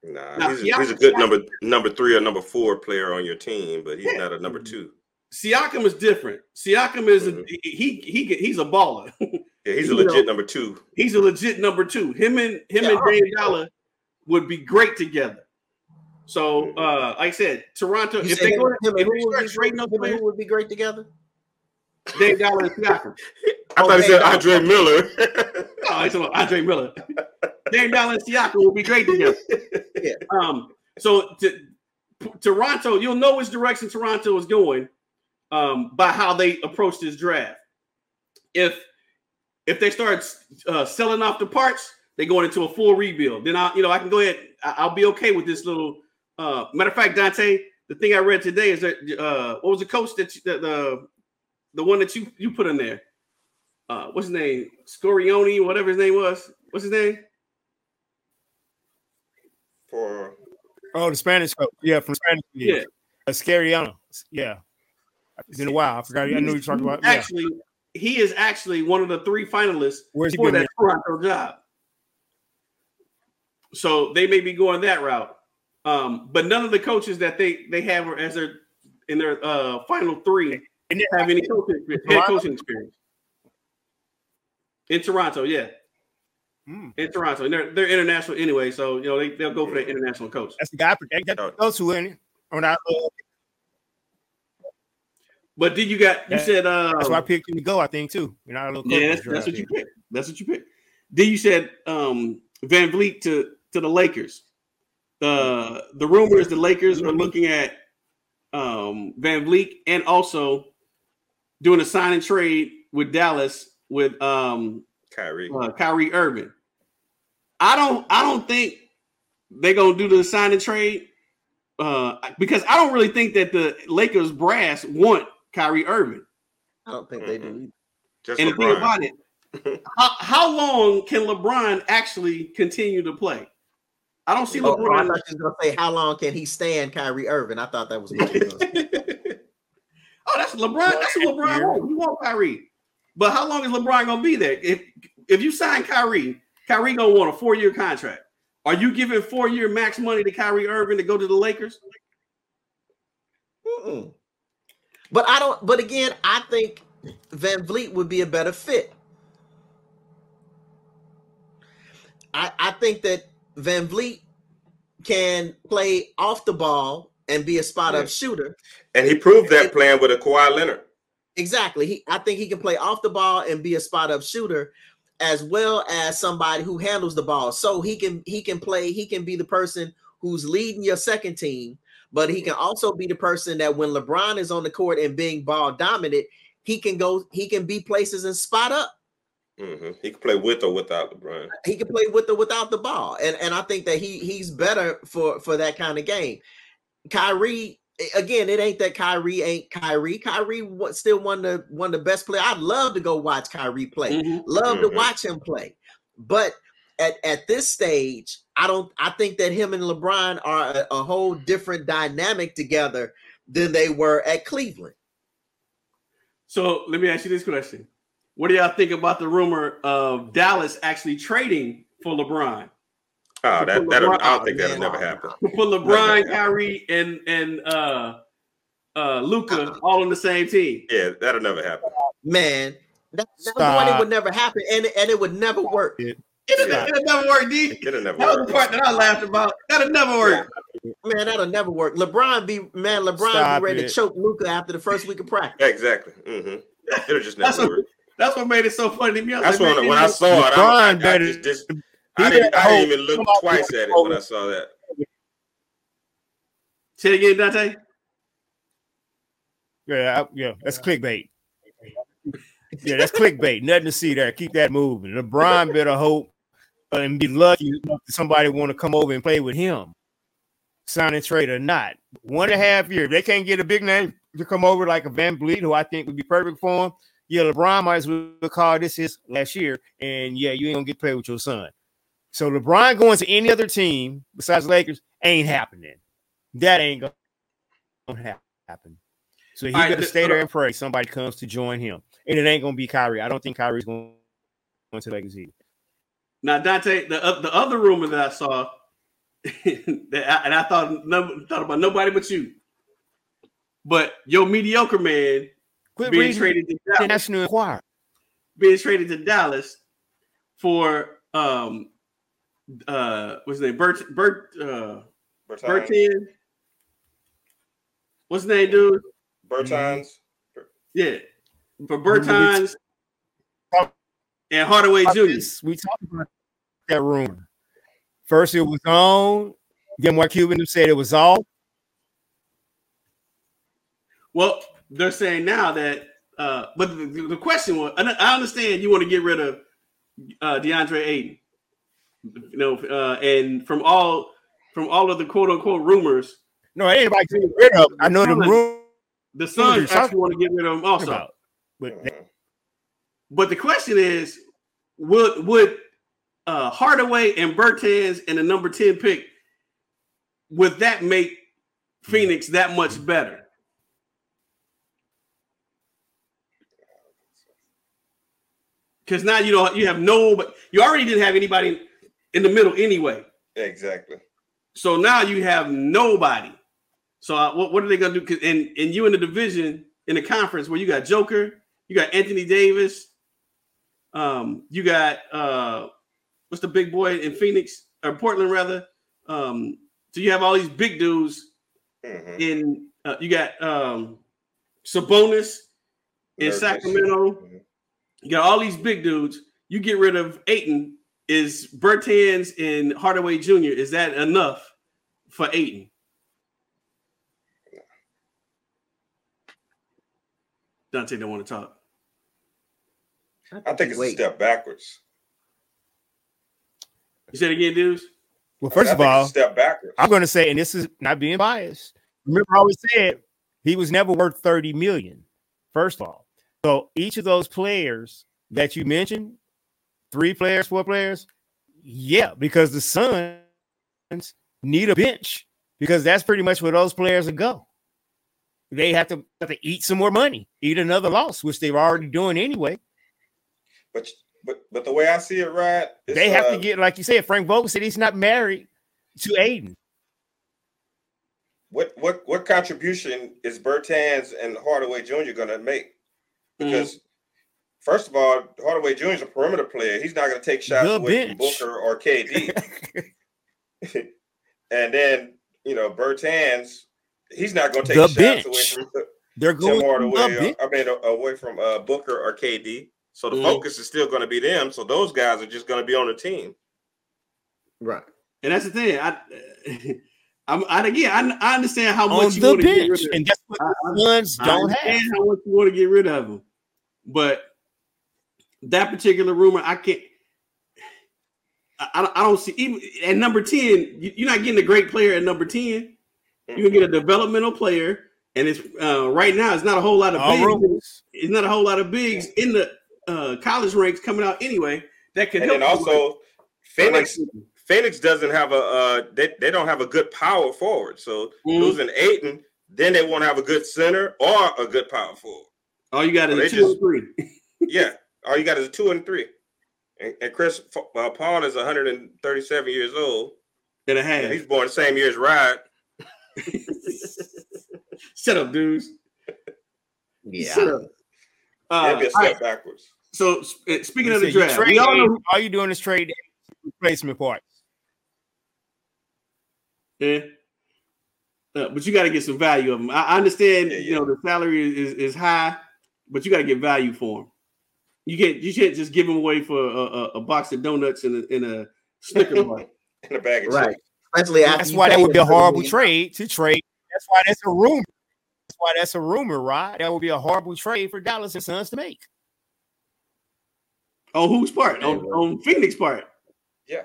Nah, Now, he's, a, Siakam- he's a good number number three or number four player on your team, but he's Yeah. not a number two. Siakam is different. Siakam is a, Mhm. he he he's a baller. *laughs* Yeah, he's a You know- legit number two. He's a legit number two. Him and him Yeah, and Dame. Dollar would be great together. So, uh, like I said, Toronto, You if they go, him if they would start be trading great- those him and players, who would be great together? Dave Dollar and Siakam. *laughs* I thought he said Andre Miller. Oh, I said Andre Miller. Dame Dollar and Siakam will be great together. Yeah. Um. So to, Toronto, you'll know which direction Toronto is going um, by how they approach this draft. If if they start uh, selling off the parts, they going into a full rebuild. Then I, you know, I can go ahead. I- I'll be okay with this little. Uh, matter of fact, Dante, the thing I read today is that uh, what was the coach that you, the, the the one that you you put in there? Uh, what's his name? Scorioni, whatever his name was. What's his name? For Oh, the Spanish coach. Yeah, from Spanish. Yeah. Yeah. Uh, Scariano. Yeah. It's been a while. I forgot. I knew you were talking about. Yeah. Actually, he is actually one of the three finalists Where's for been that Toronto job. So they may be going that route. Um, but none of the coaches that they they have as their in their uh final three And have any coaching head coaching experience. In Toronto, yeah. Mm. In Toronto. And they're they're international anyway, so you know they, they'll go for the international coach. That's the guy. That, that goes to in on that. But did you got you Yeah. said uh that's why I picked him to go. I think too. In our little Yeah, that's, that's what you here. picked. That's what you picked. Then you said um, VanVleet to to the Lakers. Uh, the rumor is the Lakers are looking at um, VanVleet and also doing a sign and trade with Dallas with um, Kyrie. uh, Kyrie Irving. I don't. I don't think they're gonna do the sign and trade uh, because I don't really think that the Lakers brass want Kyrie Irving. I don't think they do. Either. Just And the thing about it, how, how long can LeBron actually continue to play? I don't see Oh, oh, I thought you was gonna say how long can he stand Kyrie Irving? I thought that was what you were gonna say. *laughs* oh, that's LeBron. That's what LeBron wants. We want Kyrie. But how long is LeBron gonna be there? If if you sign Kyrie, Kyrie gonna want a four year contract. Are you giving four year max money to Kyrie Irving to go to the Lakers? Mm-mm. But I don't. But again, I think VanVleet would be a better fit. I I think that VanVleet can play off the ball and be a spot Yeah. up shooter. and he proved that playing with a Kawhi Leonard. Exactly. He I think he can play off the ball and be a spot up shooter as well as somebody who handles the ball. So he can he can play, he can be the person who's leading your second team, but he can also be the person that when LeBron is on the court and being ball dominant, he can go, he can be places and spot up. hmm He can play with or without LeBron. He can play with or without the ball. And and I think that he he's better for for that kind of game. Kyrie again, it ain't that Kyrie ain't Kyrie. Kyrie still one of the one of the best player. I'd love to go watch Kyrie play. Mhm. Love to Mhm. watch him play. But at, at this stage, I don't I think that him and LeBron are a, a whole different dynamic together than they were at Cleveland. So let me ask you this question: What do y'all think about the rumor of Dallas actually trading for LeBron? Oh, that that I Oh, don't think that'll never happen. To put LeBron, Kyrie, and and uh uh Luka all on the same team. Yeah, that'll never happen. Man, that, that one, it would never happen, and, and it would never work. It'll, it'll never work, D. It'll never That was the part that I laughed about. That'll never work. Man, that'll never work. LeBron be man, LeBron Stop be ready it. to choke Luka after the first week of practice. Yeah, exactly. hmm It'll just That's never what, that's what made it so funny to me. I That's like, when man, when I this- saw it, I, LeBron I, I better- just, just he I didn't, I didn't hope- even look twice at it when I saw that. Say it again, Dante. Yeah, I- yeah, that's clickbait. Yeah, that's clickbait. Nothing to see there. Keep that moving. LeBron better hope uh, and be lucky somebody want to come over and play with him, sign and trade or not. One and a half year. If they can't get a big name to come over like a VanVleet, who I think would be perfect for him. Yeah, LeBron might as well call this his last year, and yeah, you ain't gonna get to play with your son. So LeBron going to any other team besides Lakers ain't happening. That ain't gonna happen. So he right, th- stay there and pray somebody comes to join him. And it ain't gonna be Kyrie. I don't think Kyrie's going to Lakers either. Now, Dante, the uh, the other rumor that I saw, *laughs* that I, and I thought no, thought about nobody but you, but your mediocre man Quit being traded to Dallas, National Enquirer. being traded to Dallas for um uh what's his name Bert Bert uh Bertans. Bertans. What's his name, dude? Bertans. Yeah, for Bertans and Hardaway about Jr. We talked about that rumor. First, it was on. Then, Mark Cuban said it was off. Well, they're saying now that, uh, but the, the question was, and I understand you want to get rid of uh, DeAndre Ayton, you know, uh, and from all from all of the quote unquote rumors, No, anybody to get rid of. I know the Suns- room the Suns Suns- actually want to get rid of him also. about, but. But the question is, would would uh, Hardaway and Bertans and the number ten pick would that make Phoenix that much better? Because now you don't you have no, but you already didn't have anybody in the middle anyway. Exactly. So now you have nobody. So uh, what, what are they gonna do? And and you in the division in the conference where you got Joker, you got Anthony Davis, um, you got uh, what's the big boy in Phoenix or Portland rather? Um, so you have all these big dudes Mhm. in. Uh, you got um, Sabonis in. Sacramento. Mhm. You got all these big dudes. You get rid of Ayton. Is Bertans and Hardaway Jr. Is that enough for Ayton? Dante don't want to talk. I think it's Wait. a step backwards. You said again, dudes. well, first I of think it's all, step backwards. I'm going to say, and this is not being biased. Remember, I always said he was never worth 30 million. First of all, so each of those players that you mentioned, three players, four players, yeah, because the Suns need a bench because that's pretty much where those players will go. They have to have to eat some more money, eat another loss, which they're already doing anyway. But but but the way I see it, right? it's, they have uh, to get, like you said, Frank Vogel said he's not married to Ayton. what what what contribution is Bertans and Hardaway Jr. going to make? Mm-hmm. Because first of all, Hardaway Jr. is a perimeter player. He's not going to take shots The away from. Booker or KD. *laughs* *laughs* and then you know Bertans, he's not going to The take shots bench. away from They're going to Hardaway. the bench. I mean, away from uh, Booker or KD. So the Mhm. focus is still going to be them. So those guys are just going to be on the team. Right. And that's the thing. I, *laughs* I'm, I again, I, I understand how on much you want to get rid of. and that's what I- the Suns I don't understand have. how much you want to get rid of him, but that particular rumor, I can't. I, I don't- see even at number ten. You, you're not getting a great player at number ten. You can get a developmental player, and it's uh, right now. It's not a whole lot of bigs. rumors. It's not a whole lot of bigs in the uh, college ranks coming out anyway. That can And help. And also, Phoenix like- Phoenix doesn't have a uh, they, they don't have a good power forward. So Mhm. losing Ayton, then they won't have a good center or a good power forward. all you got is They a two just- and three. Yeah, all you got is a two and three. And, and Chris uh, Paul is 137 years old. and a And half. he's born the same year as Rod. *laughs* Shut up, dudes. Yeah. Shut up. Uh, That'd be a all right, step backwards. So sp- speaking You of the draft, trade we all know. Ayton, all you doing is trade replacement parts. Yeah. Uh, but you got to get some value of them. I, I understand, Yeah, you know, the salary is, is high, but you got to get value for them. You can't you can't just give them away for a, a, a box of donuts and a, and a Snicker *laughs* bar. In a bag of Right. chips. Especially after That's why that would be a horrible million. trade to trade. That's why that's a rumor. That's why that's a rumor, right? That would be a horrible trade for Dallas and Suns to make. on whose part? On, on Phoenix part. Yeah.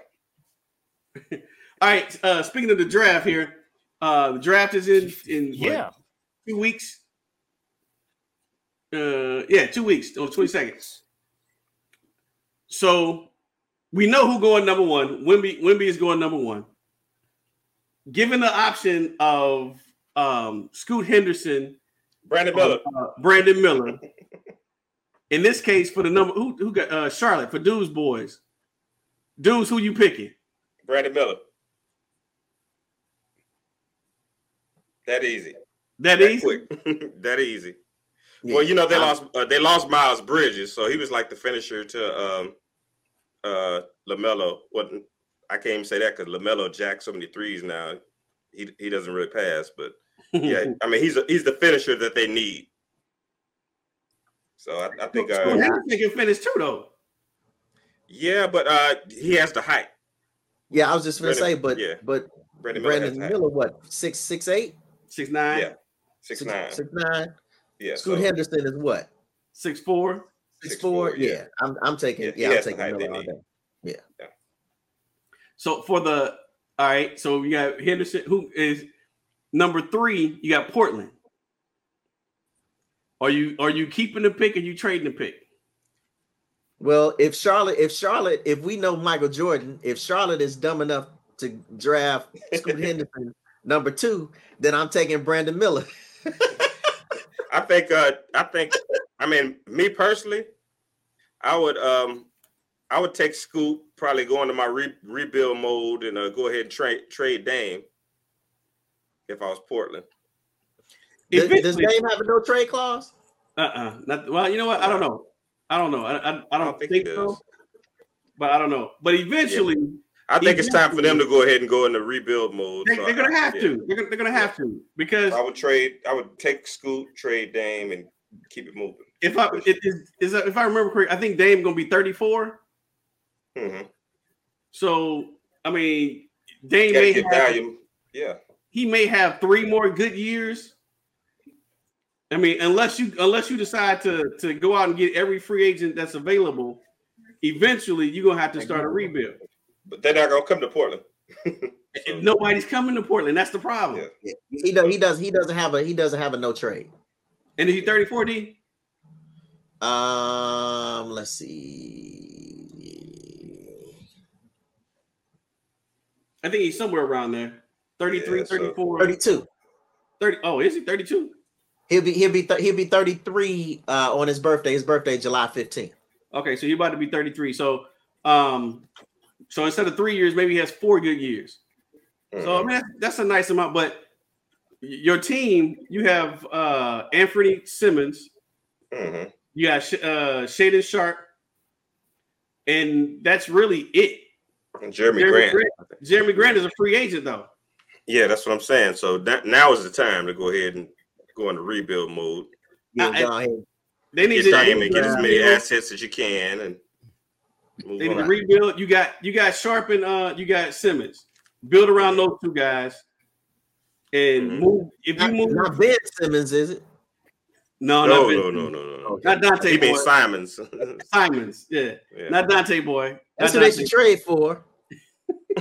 *laughs* All right. Uh, speaking of the draft here, uh, the draft is in in what, Yeah. two weeks. Uh, yeah, two weeks on twenty seconds. So we know who going number one. Wemby Wemby is going number one. Given the option of um, Scoot Henderson, Brandon Miller. uh, Brandon Miller. In this case, for the number who who got uh, Charlotte for Dudes boys. Dudes, who you picking? Brandon Miller. That easy. That That easy. quick. *laughs* that easy. Yeah. Well, you know they lost uh, they lost Miles Bridges, so he was like the finisher to um uh LaMelo. What I can't even say that because LaMelo jacked so many threes now. he he doesn't really pass, but yeah, *laughs* I mean he's a, he's the finisher that they need. So I, I think So uh, Henderson can finish too, though. yeah, but uh he has the height. Yeah, I was just gonna Brandon- say, but yeah. but Brandon Miller Brandon the height. Miller, what six six eight, Six nine, Yeah, six nine. six nine. Yeah, Scoot so, Henderson is what six four. Six 6'4", four. yeah. Yeah, I'm I'm taking Yeah, yeah, I'm taking height they Miller all need. day. So for the all right, so you got Henderson, who is number three. You got Portland. Are you are you keeping the pick or you trading the pick? Well, if Charlotte, if Charlotte, if we know Michael Jordan, if Charlotte is dumb enough to draft Scoot *laughs* Henderson number two, then I'm taking Brandon Miller. *laughs* I think uh I think I mean me personally, I would um I would take Scoot, probably go into my re- rebuild mode and uh, go ahead and trade trade Dame if I was Portland. Does, does Eventually- Dame have a no trade clause? Uh-uh. Not, well, you know what? I don't know. I don't know. I, I, I don't, think think, he so. does. But I don't know. But eventually, I think it's time for them to go ahead and go into rebuild mode. they, so they're gonna have yeah. to. They're, gonna- they're gonna have to because I would trade. I would take Scoot, trade Dame, and keep it moving. If I it is, is if I remember correct, I think Dame is gonna be 34. Mhm. So I mean, Dame Gotta may have, value. Yeah. he may have three more good years. I mean, unless you unless you decide to to go out and get every free agent that's available, eventually you're gonna have to start a rebuild. But they're not gonna come to Portland. *laughs* And Nobody's coming to Portland. That's the problem. Yeah. He does. He does. He doesn't have a. He doesn't have a no trade. And is he 34 D? Um, let's see. I think he's somewhere around there. 33, Yeah, so- 34, 32. 30. Oh, is he 32? He'll be he'll be th- he'll be 33 uh on his birthday. His birthday July 15th. Okay, so he's about to be 33. So um so instead of three years, maybe he has four good years. So I mean that's, a nice amount, but your team, you have uh Anthony Simmons, Mhm. You got Sh- uh Shaedon Sharpe, and that's really it. And Jerami, Grant. Jerami Grant is a free agent though. Yeah, that's what I'm saying. So that, now is the time to go ahead and go into rebuild mode. Yeah, I- go ahead. They need Get to Dame and get as many rebuild. assets as you can, and move They need to rebuild. You got you got Sharpe and uh you got Simmons. Build around those two guys and Mhm. move. If you Not, move, not Ben Simmons, is it? No, No, not no, no, no, no, no. not Dante He means Simons. *laughs* Simons. Yeah, Yeah. not Dante boy. That's Not what they should trade for. *laughs*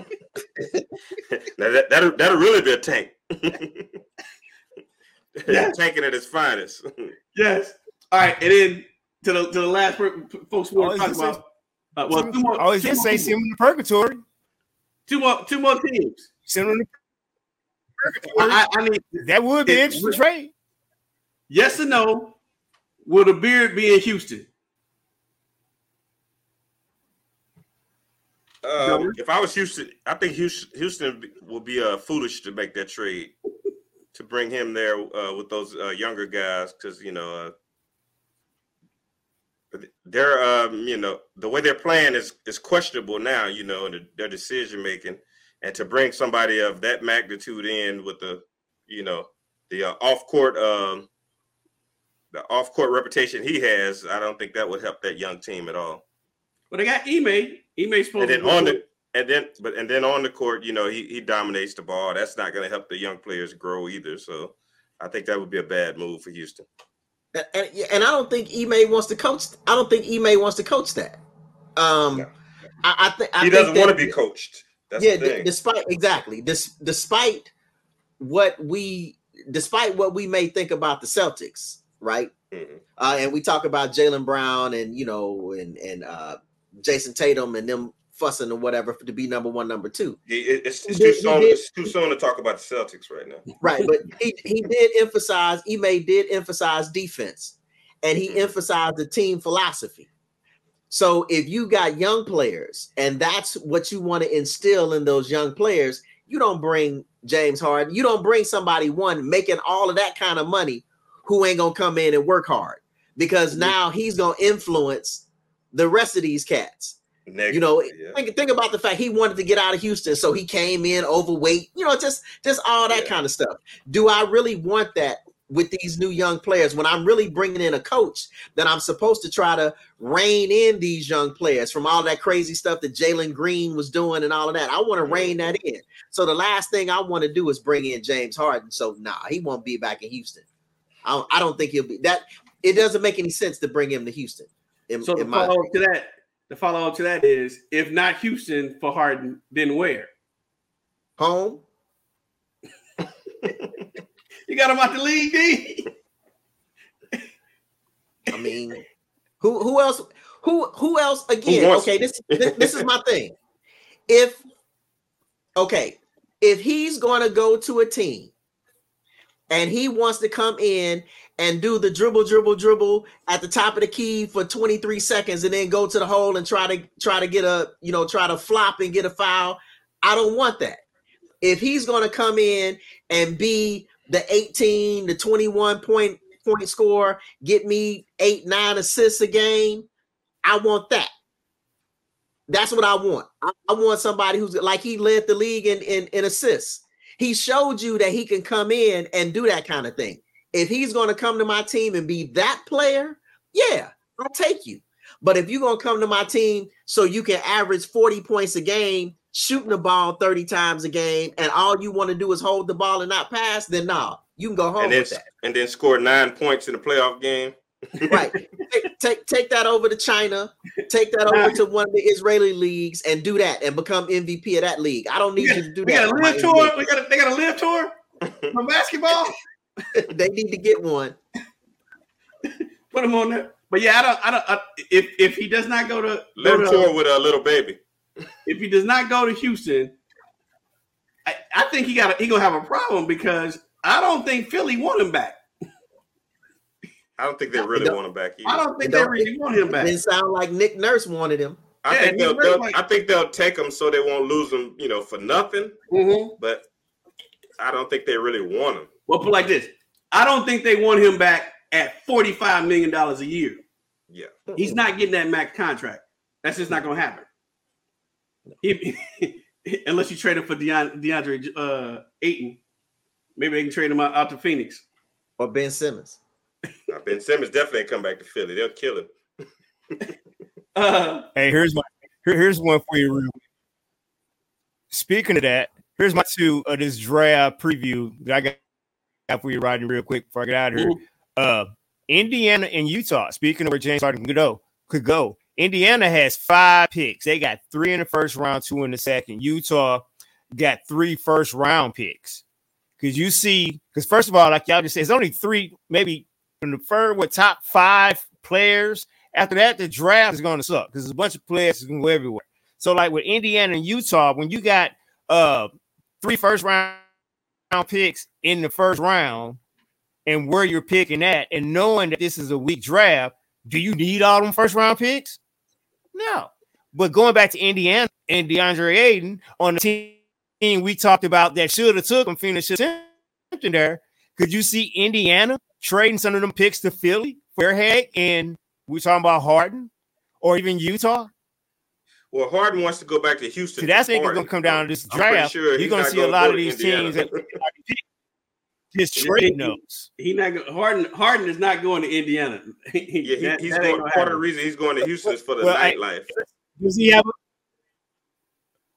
now that, that'll, that'll really be a tank. *laughs* Yeah. Tanking at its finest. Yes. All right, and then to the to the last per- folks we want to talk about. Uh, well, two more. I was two just say teams. send him to purgatory. Two more. Two more teams. Send him to purgatory. I, I, I need that would be it- interesting trade. Yes or no. Will the beard be in Houston? Um, if I was Houston, I think Houston, Houston would be uh, foolish to make that trade to bring him there uh, with those uh, younger guys because you know uh, they're um, you know the way they're playing is is questionable now. You know, and their decision making, and to bring somebody of that magnitude in with the you know the uh, off court um, the off court reputation he has, I don't think that would help that young team at all. Well, they got Ime. Ime's supposed And then to on the and then but and then on the court, you know, he he dominates the ball. That's not going to help the young players grow either. So I think that would be a bad move for Houston. And, and, and I don't think Ime wants to coach. I don't think Ime wants to coach that. Um, No. I, I think I he think doesn't want to be coached. That's yeah, the d- despite exactly this, despite what we, despite what we may think about the Celtics, right? Mhm. Uh, and we talk about Jaylen Brown and you know and and uh, Jayson Tatum and them fussing or whatever to be number one, number two, He- it's, it's too soon. It's too soon to talk about the Celtics right now. *laughs* right? But he he did emphasize. Ime did emphasize defense, and he Mhm. emphasized the team philosophy. So if you got young players, and that's what you want to instill in those young players, you don't bring James Harden. You don't bring somebody one making all of that kind of money who ain't gonna come in and work hard because now he's gonna influence the rest of these cats. Negative, You know, yeah. think, think about the fact he wanted to get out of Houston, so he came in overweight. You know, just just all that Yeah. kind of stuff. Do I really want that with these new young players when I'm really bringing in a coach that I'm supposed to try to rein in these young players from all that crazy stuff that Jalen Green was doing and all of that? I want to rein that in. So the last thing I want to do is bring in James Harden. So nah, he won't be back in Houston. I don't, I don't think he'll be that. It doesn't make any sense to bring him to Houston. In, So the in my follow up to that, the follow up to that is if not Houston for Harden, then where? home. *laughs* You got him out the league, D. I mean, who who else? Who who else? Again, wants okay. This, this this is my thing. If okay, if he's going to go to a team and he wants to come in and do the dribble, dribble, dribble at the top of the key for 23 seconds and then go to the hole and try to try to get a you know try to flop and get a foul, I don't want that. If he's going to come in and be the 18 the 21 point point score, get me eight, nine assists a game. I want that. That's what I want. I, want somebody who's like he led the league in, in, in assists. He showed you that he can come in and do that kind of thing. If he's going to come to my team and be that player, yeah, I'll take you. But if you're going to come to my team so you can average 40 points a game, shooting the ball 30 times a game, and all you want to do is hold the ball and not pass, then nah, you can go home and then with that. and then score nine points in the playoff game. Right. Take, take take that over to China, take that over to one of the Israeli leagues, and do that and become MVP of that league. I don't need We you to do We that. got a on LIV tour. NBA. We got a, they got a LIV tour for basketball. *laughs* they need to get one. Put him on there. But yeah, I don't. I don't. I, if if he does not go to, go to- tour with a little baby. if he does not go to Houston, I, I think he got he gonna have a problem because I don't think Philly want him back. I don't think they really don't- want him back. I don't think It they don't- really want him back. didn't sound like Nick Nurse wanted him. I Yeah, think they'll, they'll- like- I think they'll take him so they won't lose him, you know, for nothing. Mhm. But I don't think they really want him. Well, put like this: I don't think they want him back at forty five million dollars a year. Yeah, He's not getting that max contract. That's just not gonna happen. He, *laughs* unless you trade him for Deon, DeAndre uh, Ayton, maybe they can trade him out, out to Phoenix. or Ben Simmons. Now, Ben Simmons definitely ain't come back to Philly. They'll kill him. *laughs* Uh, Hey, here's my here- here's one for you. Real. Speaking of that, here's my two of this draft preview that I got got for you riding real quick before I get out of here. Uh, Indiana and Utah. Speaking of where James Harden could go, could go. Indiana has five picks. They got three in the first round, two in the second. Utah got three first round picks. Because you see, because first of all, like y'all just said, it's only three, maybe third with top five players. After that, the draft is going to suck because there's a bunch of players who can go everywhere. So, like with Indiana and Utah, when you got uh three first round picks in the first round, and where you're picking at, and knowing that this is a weak draft, do you need all them first round picks? No. But going back to Indiana and DeAndre Ayton on the team we talked about that should have took him, have there. Could you see Indiana trading some of them picks to Philly, Fairhead, and we're talking about Harden, or even Utah? Well, Harden wants to go back to Houston. See, that's for think it's gonna come down to this draft. sure You're gonna see a lot of these Indiana. teams that his trade notes. he not go- Harden. Harden is not going to Indiana. *laughs* yeah, he, That- he's that going, ain't gonna part of the reason he's going to Houston is for the Well, I- nightlife. Does he have? A,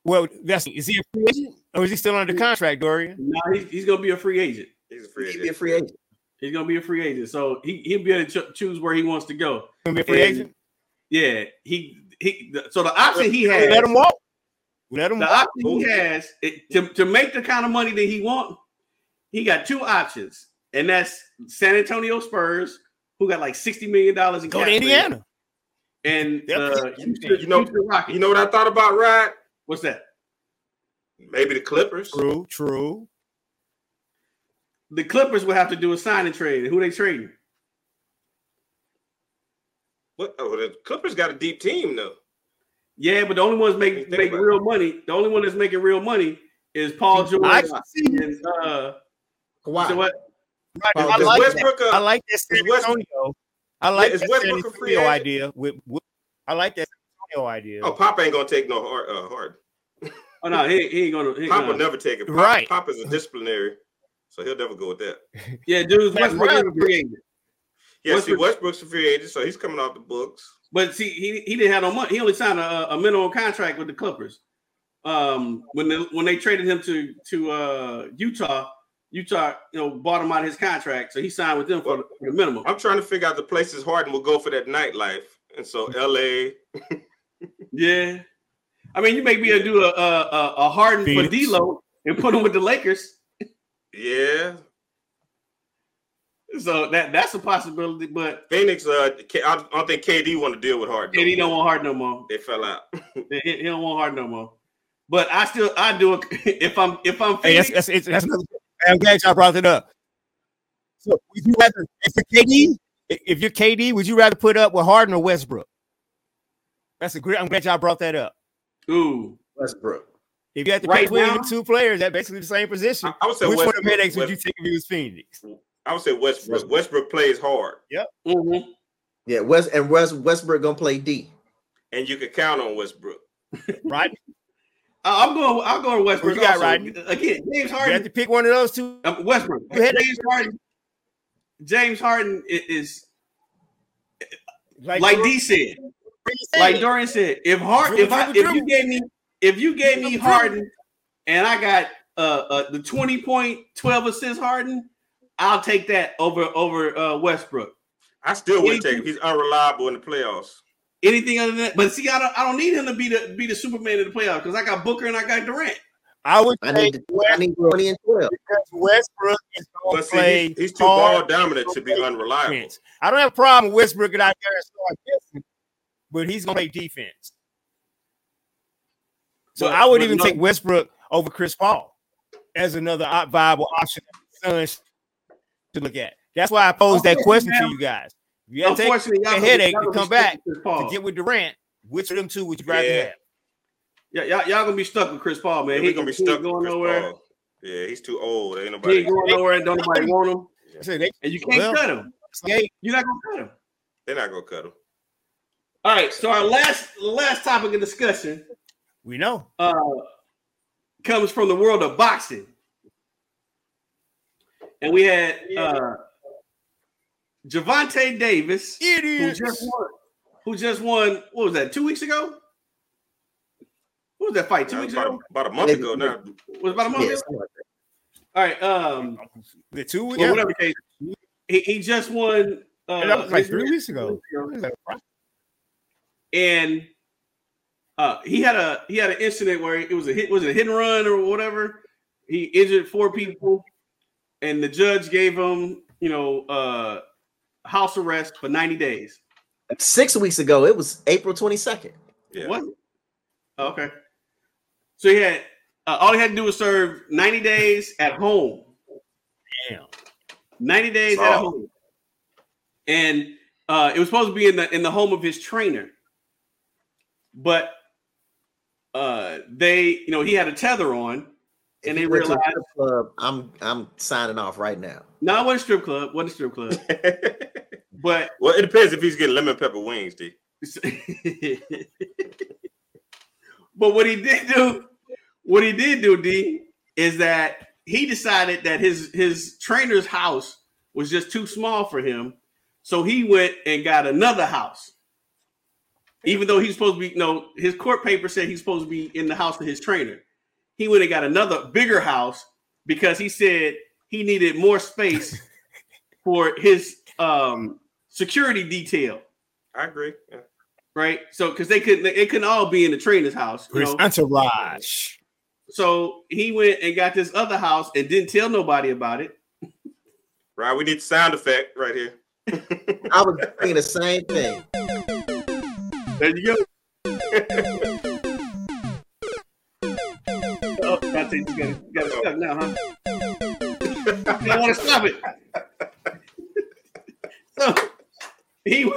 well, that's is he a free agent or is he still under contract, Dorian? No, he's, he's going to be a free agent. He's a free He should be a agent. free agent. He's going to be a free agent, so he he'll be able to cho- choose where he wants to go. Gonna be a free And- agent. Yeah, he he. So the option he has, Let him walk. Let him the walk. option he has it, to to make the kind of money that he want, he got two options, and that's San Antonio Spurs, who got like sixty million dollars in Go to Indiana. and uh, Houston, you know- Houston Rockets. You know what I thought about Rod? what's that? Maybe the Clippers. True, true. The Clippers will have to do a signing trade. Who they trading? What? Oh, the Clippers got a deep team though. Yeah, but the only ones making Think making about it. real money. The only one that's making real money is Paul George I see and uh. Kawhi. So what? I like Westbrook that. a- I like that San is West- Antonio. I like is that Westbrook San a free Antonio idea. With, with I like that San no idea. Oh, Pop ain't gonna take no hard. Uh, hard. Oh no, he, he ain't gonna. He, Pop will never take it. Pop, Right. Pop is a disciplinary, so he'll never go with that. *laughs* yeah, dude, That's Westbrook is a free agent. Yeah, see, Westbrook- Westbrook's a free agent, so he's coming off the books. But see, he, he didn't have no money. He only signed a, a minimum contract with the Clippers. Um, when they when they traded him to to uh, Utah, Utah you know bought him out of his contract, so he signed with them for the, for the minimum. I'm trying to figure out the places Harden will go for that nightlife, and so *laughs* L.A. Yeah, I mean, you make me able do a a, a, a Harden for Phoenix. D'Lo and put him with the Lakers. Yeah, So that that's a possibility. But Phoenix. Uh, K- I don't I don't think KD want to deal with Harden. no KD don't want Harden no more. They fell out. *laughs* He, he don't want Harden no more. But I still I do it *laughs* if I'm if I'm Hey, that's Phoenix, that's, it's, that's another. I'm glad y'all brought it up. So, would you rather if you're KD, if you're KD, would you rather put up with Harden or Westbrook? That's a great. I'm glad y'all brought that up. ooh, Westbrook. If you had to Right pick between now? two players, that basically the same position. I, I would say Which one of Westbrook. them headaches would you take if you was Phoenix? I would say Westbrook. Westbrook. Westbrook plays hard, mhm. Yeah, West and West Westbrook gonna play D. and you can count on Westbrook. *laughs* Right? I- I'm going. I'll go to Westbrook. Who you got, also. Rodney? Again, James Harden. You have to pick one of those two. um, Westbrook. Who had- James Harden. James Harden i- is Like, like D said. Like Dorian said, if Hard, if I, if you gave me, if you gave me Harden, and I got uh, uh the twenty point twelve assist Harden, I'll take that over over uh Westbrook. I still wouldn't take him. He's unreliable in the playoffs. Anything other than that, but see, I don't, I don't need him to be the be the Superman in the playoffs because I got Booker and I got Durant. I would I say need I need 20 and 12. because Westbrook is going But to see, play. he's, he's too ball dominant to be unreliable. defense. I don't have a problem with Westbrook get out there and start but he's going to play defense. So But- I would even no- take Westbrook over Chris Paul as another viable option for the Suns to look at. That's why I posed that Okay, question to you guys. If you had to take Unfortunately, y'all a gonna- headache y'all to come back with Chris Paul. to get with Durant, which of them two would you rather Yeah. have? Yeah, y'all, y'all gonna be stuck with Chris Paul, man. Yeah, he We're gonna be stuck with going Chris nowhere. Paul. Yeah, he's too old. Ain't He nobody. ain't going nowhere. And don't nobody want him, I said they- and you can't Well- cut him. they- You're not gonna cut him. They're not gonna cut him. All right. So our last last topic of discussion we know. uh, comes from the world of boxing, and we had uh, Gervonta Davis, who just won. Who just won? What was that? Two weeks ago? What was that fight? Two That weeks about, ago? about a month ago now. Was about a month? Yeah, ago? something like that. All right. Um, The two well, yeah. whatever case, he, he just won. Uh, that was like three weeks ago. and uh, he had a he had an incident where it was a hit was it a hit and run or whatever. He injured four people, and the judge gave him you know uh, house arrest for ninety days. Six weeks ago, it was April 22nd. Yeah. What? Oh, okay. So he had uh, all he had to do was serve ninety days at home. Damn. 90 days at home. And uh, it was supposed to be in the in the home of his trainer. But uh, they, you know, he had a tether on, and you they went to a realized strip club, I'm I'm signing off right now. no, it wasn't a strip club, wasn't a strip club. *laughs* But well, it depends if he's getting lemon pepper wings, D. *laughs* but what he did do, what he did do, D, is that he decided that his his trainer's house was just too small for him, so he went and got another house. Even though he's supposed to be, no, his court paper said he's supposed to be in the house of his trainer. He went and got another bigger house because he said he needed more space *laughs* for his um, security detail I agree. Yeah. right? So because they couldn't they couldn't all be in the trainer's house. you know? Entourage. So he went and got this other house and didn't tell nobody about it. Right. We need sound effect right here. *laughs* I was thinking the same thing. There you go. *laughs* oh, that's it. You gotta, you gotta oh. stop now, huh? *laughs* you don't want to stop it. *laughs* so he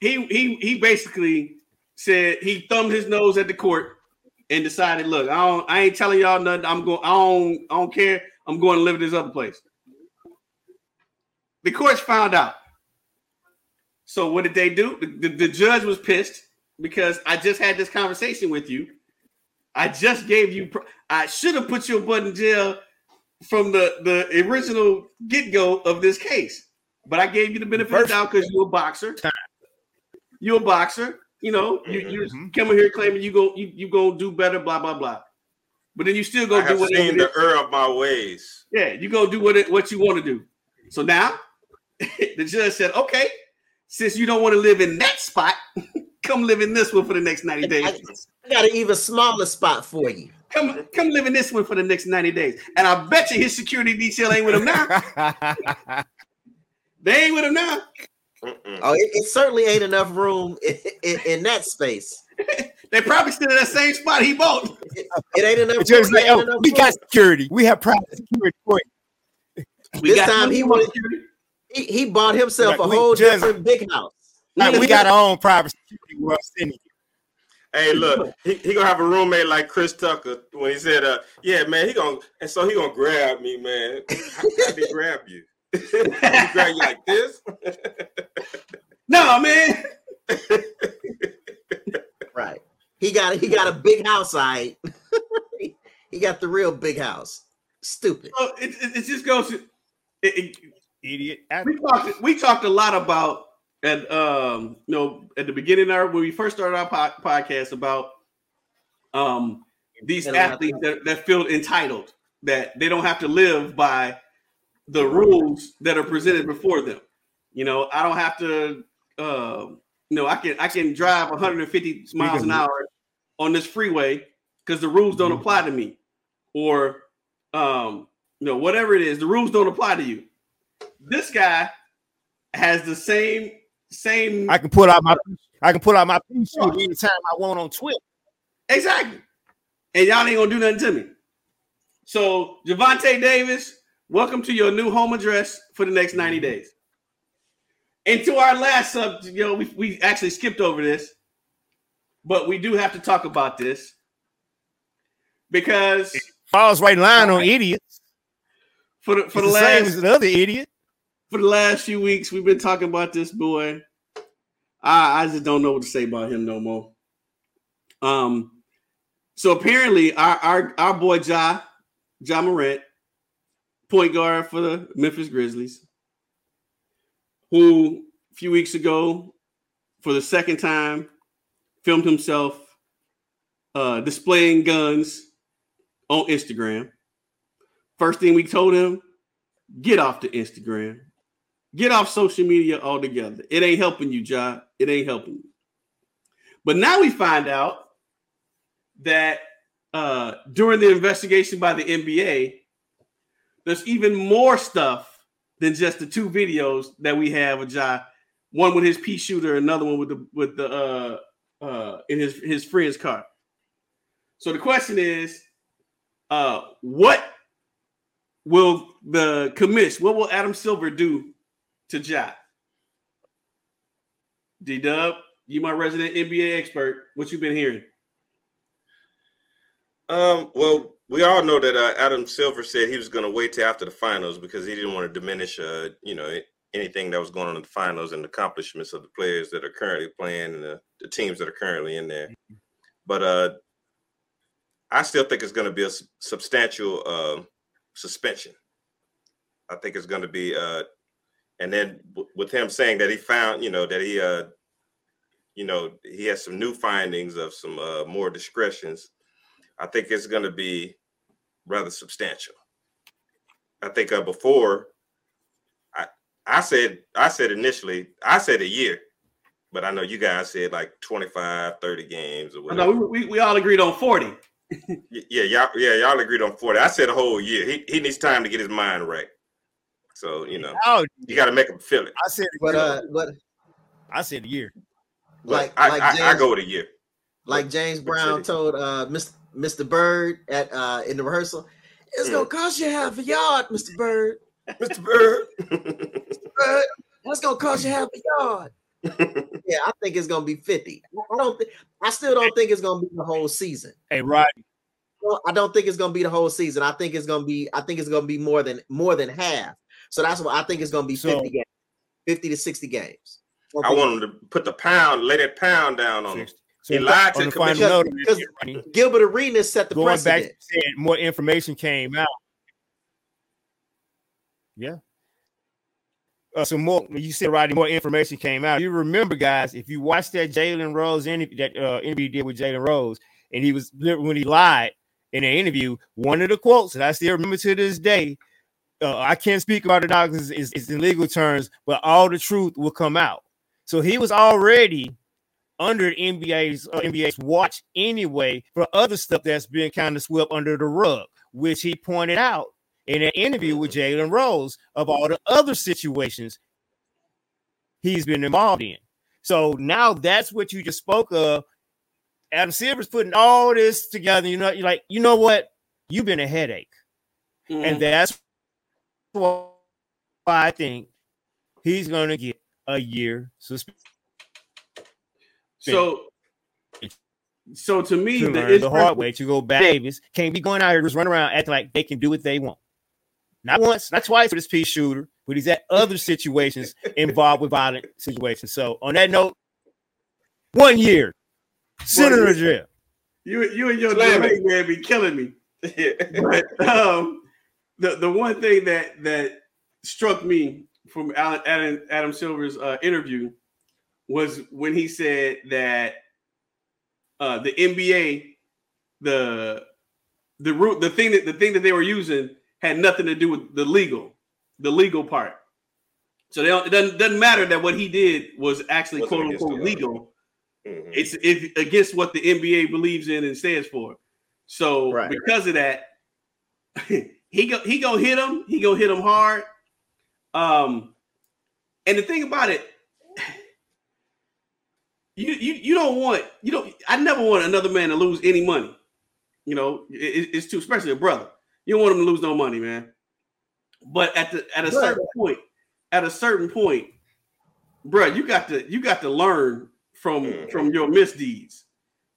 he he he basically said he thumbed his nose at the court and decided, look, I don't, I ain't telling y'all nothing. I'm going. I don't. I don't care. I'm going to live at this other place. The courts found out. So what did they do? The, the, the judge was pissed because I just had this conversation with you. I just gave you. pr- I should have put your butt in jail from the the original get go of this case, but I gave you the benefit of the doubt because you're a boxer. You're a boxer. You know, you you Mhm. coming here claiming you go you you go do better, blah blah blah. But then you still go do have seen the error of my ways. Yeah, you go do what it, what you want to do. So now *laughs* the judge said, okay, since you don't want to live in that spot, *laughs* come live in this one for the next 90 days. I got an even smaller spot for you. Come come live in this one for the next 90 days. And I bet you his security detail ain't with him now. *laughs* They ain't with him now. Mm-mm. Oh, it, it certainly ain't enough room in, in, in that space. *laughs* They probably still in that same spot he bought. It ain't enough. The judge room, like, it ain't oh, enough we room. got security. We have private security for you. We This got time he wanted- security. He, he bought himself Like, a whole just- different big house. Like, we got our own private security. We're sending you. Hey, look, he, he gonna have a roommate like Chris Tucker when he said, uh, yeah, man, he gonna and so he gonna grab me, man. How, how did he grab you? *laughs* he grab you like this? *laughs* No, man. *laughs* Right. He got he got a big house. I. he got the real big house. Stupid. So it, it, it just goes to it, it, Idiot. we talked we talked a lot about at um you know at the beginning of our when we first started our po- podcast about um these And a lot of athletes that, that feel entitled that they don't have to live by the rules that are presented before them. You know i don't have to uh, you know i can i can drive 150 miles an hour on this freeway because the rules don't apply to me. Or um you know whatever it is the rules don't apply to you. This guy has the same same I can pull out my I can pull out my pea shoot anytime I want on Twitter. exactly, and y'all ain't gonna do nothing to me. So Gervonta Davis, welcome to your new home address for the next ninety mm-hmm. days. And to our last subject, you know, we we actually skipped over this, but we do have to talk about this because Falls right in line on idiots. for the for the the same as the other idiot. For the last few weeks, we've been talking about this boy. I, I just don't know what to say about him no more. Um, so apparently, our our, our boy Ja Ja Morant, point guard for the Memphis Grizzlies, who a few weeks ago, for the second time, filmed himself uh, displaying guns on Instagram. First thing we told him, get off the Instagram. Get off social media altogether. It ain't helping you, John. It ain't helping you. But now we find out that uh, during the investigation by the NBA, there's even more stuff than just the two videos that we have of Ja. One with his pea shooter, another one with the with the uh, uh, in his his friend's car. So the question is, uh, what will the commish? What will Adam Silver do to Ja? D Dub, you my resident NBA expert. What you been hearing? Um, well, we all know that uh, Adam Silver said he was going to wait till after the finals because he didn't want to diminish, uh, you know, anything that was going on in the finals and the accomplishments of the players that are currently playing and the, the teams that are currently in there. But uh, I still think it's going to be a substantial uh, suspension. I think it's going to be, uh, and then w- with him saying that he found, you know, that he, uh, you know, he has some new findings of some uh, more discretions. I think it's going to be rather substantial. I think uh, before, I I said I said initially I said a year, but I know you guys said like 25, 30 games or whatever. No, we, we, we all agreed on 40. Y- Yeah, y'all yeah y'all agreed on forty. I said a whole year. He he needs time to get his mind right. So you know Oh, you got to make them feel it. I said, But uh, but I said a year. But like I, like I, I James, go with a year. like James Brown told uh Mr. Mr. Bird at uh in the rehearsal, it's gonna cost you half a yard, Mr. Bird. *laughs* Mr. Bird. Bird, that's gonna cost you half a yard. *laughs* yeah, I think it's gonna be 50. I don't think I still don't think it's gonna be the whole season. Hey, Rodney, Well, I don't think it's gonna be the whole season. I think it's gonna be I think it's gonna be more than more than half. So that's what I think it's gonna be So- 50 games, 50 to 60 games. I want him to put the pound, lay that pound down on him. So He lied to on the the final commission. note, Because- Gilbert Arenas set the going back, precedent. said more information came out. Yeah. Uh, so more, you said right, more information came out. You remember, guys, if you watched that Jalen Rose interview, that uh, interview did with Jalen Rose, and he was when he lied in an interview, one of the quotes that I still remember to this day. Uh, I can't speak about the doctors is, is in legal terms, but all the truth will come out. So he was already under NBA's uh, NBA's watch anyway for other stuff that's been kind of swept under the rug, which he pointed out in an interview with Jalen Rose of all the other situations he's been involved in. So now that's what you just spoke of. Adam Silver's putting all this together. You know, you're like, you know what? You've been a headache, Mhm. and that's why I think he's going to get a year suspension. so so to me, to the, learn the hard way to go back. Davis can't be going out here just running around acting like they can do what they want. Not once, not twice for this piece shooter, but he's at other situations *laughs* involved with violent situations. So on that note, one year, Senator jail. You you and your Slam delay man be killing me. *laughs* But um, the the one thing that that struck me from Alan, Adam Adam Silver's uh, interview was when he said that uh, the NBA the the root the thing that the thing that they were using had nothing to do with the legal the legal part. So they don't, it doesn't doesn't matter that what he did was actually Wasn't quote unquote legal. Mhm. It's if against what the NBA believes in and stands for. So Right. because of that, *laughs* he go he gonna hit him. He gonna hit him hard. Um, and the thing about it, *sighs* you you you don't want you don't. I never want another man to lose any money. You know, it, it's too especially a brother. You don't want him to lose no money, man. But at the at a Right. certain point, at a certain point, bruh, you got to you got to learn from from your misdeeds.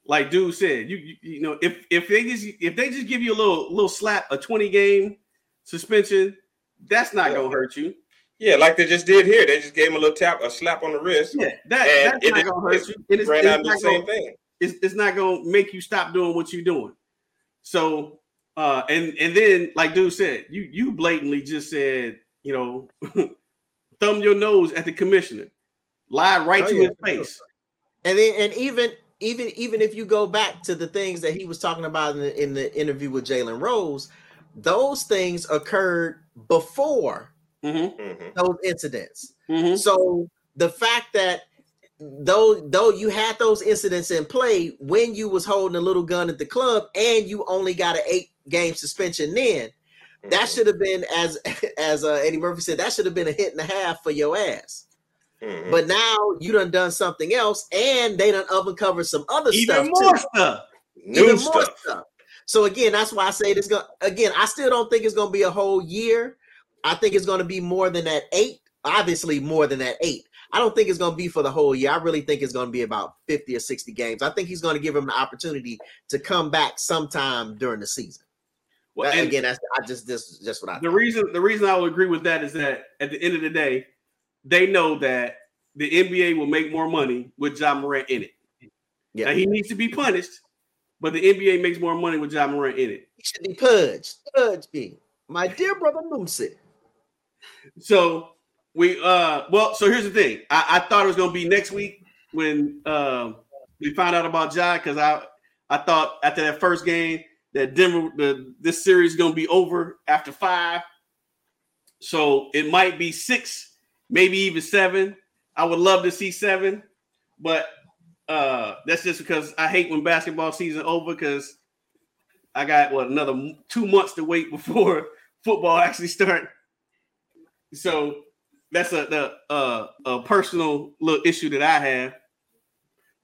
Like dude said, you, you you know if if they just if they just give you a little little slap, a twenty game suspension, that's not Yeah. gonna hurt you. Yeah, like they just did here. They just gave him a little tap, a slap on the wrist. Yeah, that, And that's it not gonna hurt you. And it's, ran it's out the same gonna, thing. it's, it's not gonna make you stop doing what you're doing. So uh and and then like dude said, you you blatantly just said, you know, *laughs* thumb your nose at the commissioner, lie right Oh, to yeah, his face. And then, and even even even if you go back to the things that he was talking about in the, in the interview with Jalen Rose, those things occurred before Mm-hmm, Mhm. those incidents. mm-hmm. So the fact that though though you had those incidents in play when you was holding a little gun at the club and you only got an eight game suspension then that Mhm. should have been as *laughs* as uh, Eddie Murphy said that should have been a hit and a half for your ass. Mhm. But now you done done something else and they done uncovered some other stuff Even more too. stuff. Even stuff. more stuff. So again, that's why I say this going again, I still don't think it's gonna be a whole year. I think it's gonna be more than that eight, obviously more than that eight. I don't think it's going to be for the whole year. I really think it's going to be about 50 or 60 games. I think he's going to give him the opportunity to come back sometime during the season. Well, That- and again, that's I just this just what I the reason the reason I would agree with that is that at the end of the day, they know that the NBA will make more money with Ja Morant in it. Yeah. Now he needs to be punished, but the NBA makes more money with Ja Morant in it. he should be purged. Purge me. My dear brother Moomsy. So we uh well, so here's the thing. I, I thought it was gonna be next week when um we found out about Ja because I I thought after that first game that Denver the this series is gonna be over after five. So it might be six, maybe even seven. I would love to see seven, but uh that's just because I hate when basketball season over because I got what another two months to wait *laughs* before football actually start. So that's a the uh, a personal little issue that I have.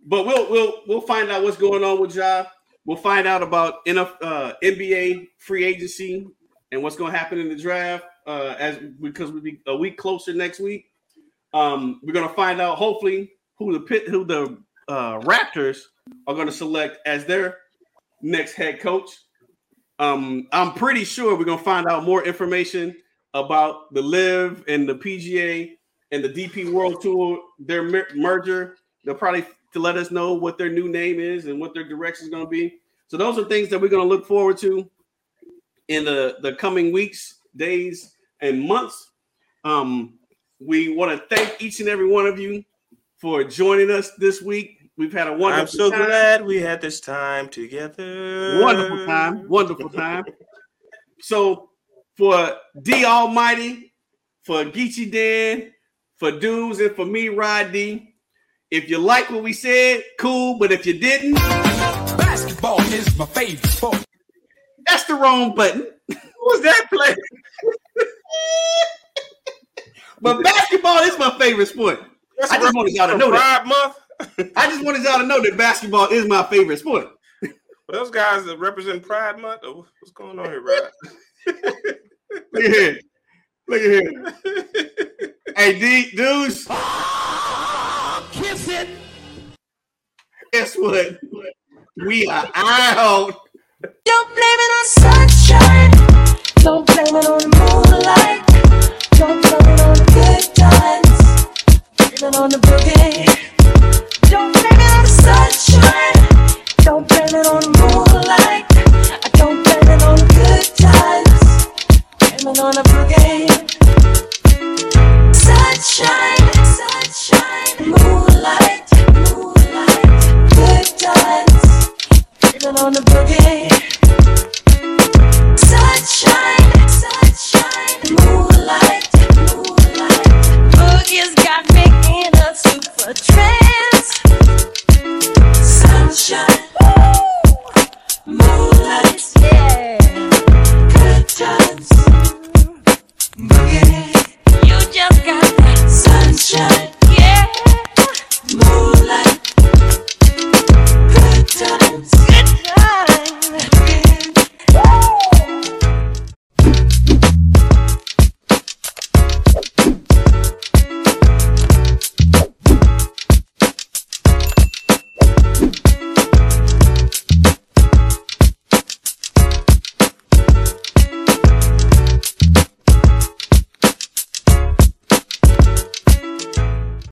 But we'll we'll we'll find out what's going on with Ja. We'll find out about uh, NBA free agency and what's going to happen in the draft uh, as because we'll be a week closer next week. Um, we're to find out hopefully who the pit who the uh, Raptors are to select as their next head coach. Um, I'm pretty sure we're to find out more information about the LIV and the PGA and the DP World Tour, their mer- merger. They'll probably to let us know what their new name is and what their direction is going to be. So those are things that we're going to look forward to in the the coming weeks, days, and months. Um, we want to thank each and every one of you for joining us this week. We've had a wonderful I'm so time. glad we had this time together. Wonderful time. Wonderful time. So for D Almighty, for Geechee Dan, for Dudes, and for me, Rod D. If you like what we said, cool. But if you didn't, Basketball is my favorite sport. that's the wrong button. Who's that play? *laughs* But basketball is my favorite sport. That's I just wanted y'all to know that. Pride Month. I just wanted y'all to know that basketball is my favorite sport. Those guys that represent Pride Month. Oh, what's going on here, Rod? Look at here. Look at here. hey, D dudes. Kiss it. Guess what? We are out. Don't blame it on sunshine. Don't blame it on the moonlight. Don't blame it on the good times. Blame it on the boogie. Don't blame it on the sunshine. Don't blame it on the moonlight. I don't blame it on the good times. Blame it on the boogie. Sunshine, sunshine, moonlight, moonlight, good times. Blame it on the boogie. just got me in a super trance. Sunshine, Woo! moonlight, yeah. good times, mm-hmm. boogie. You just got sunshine.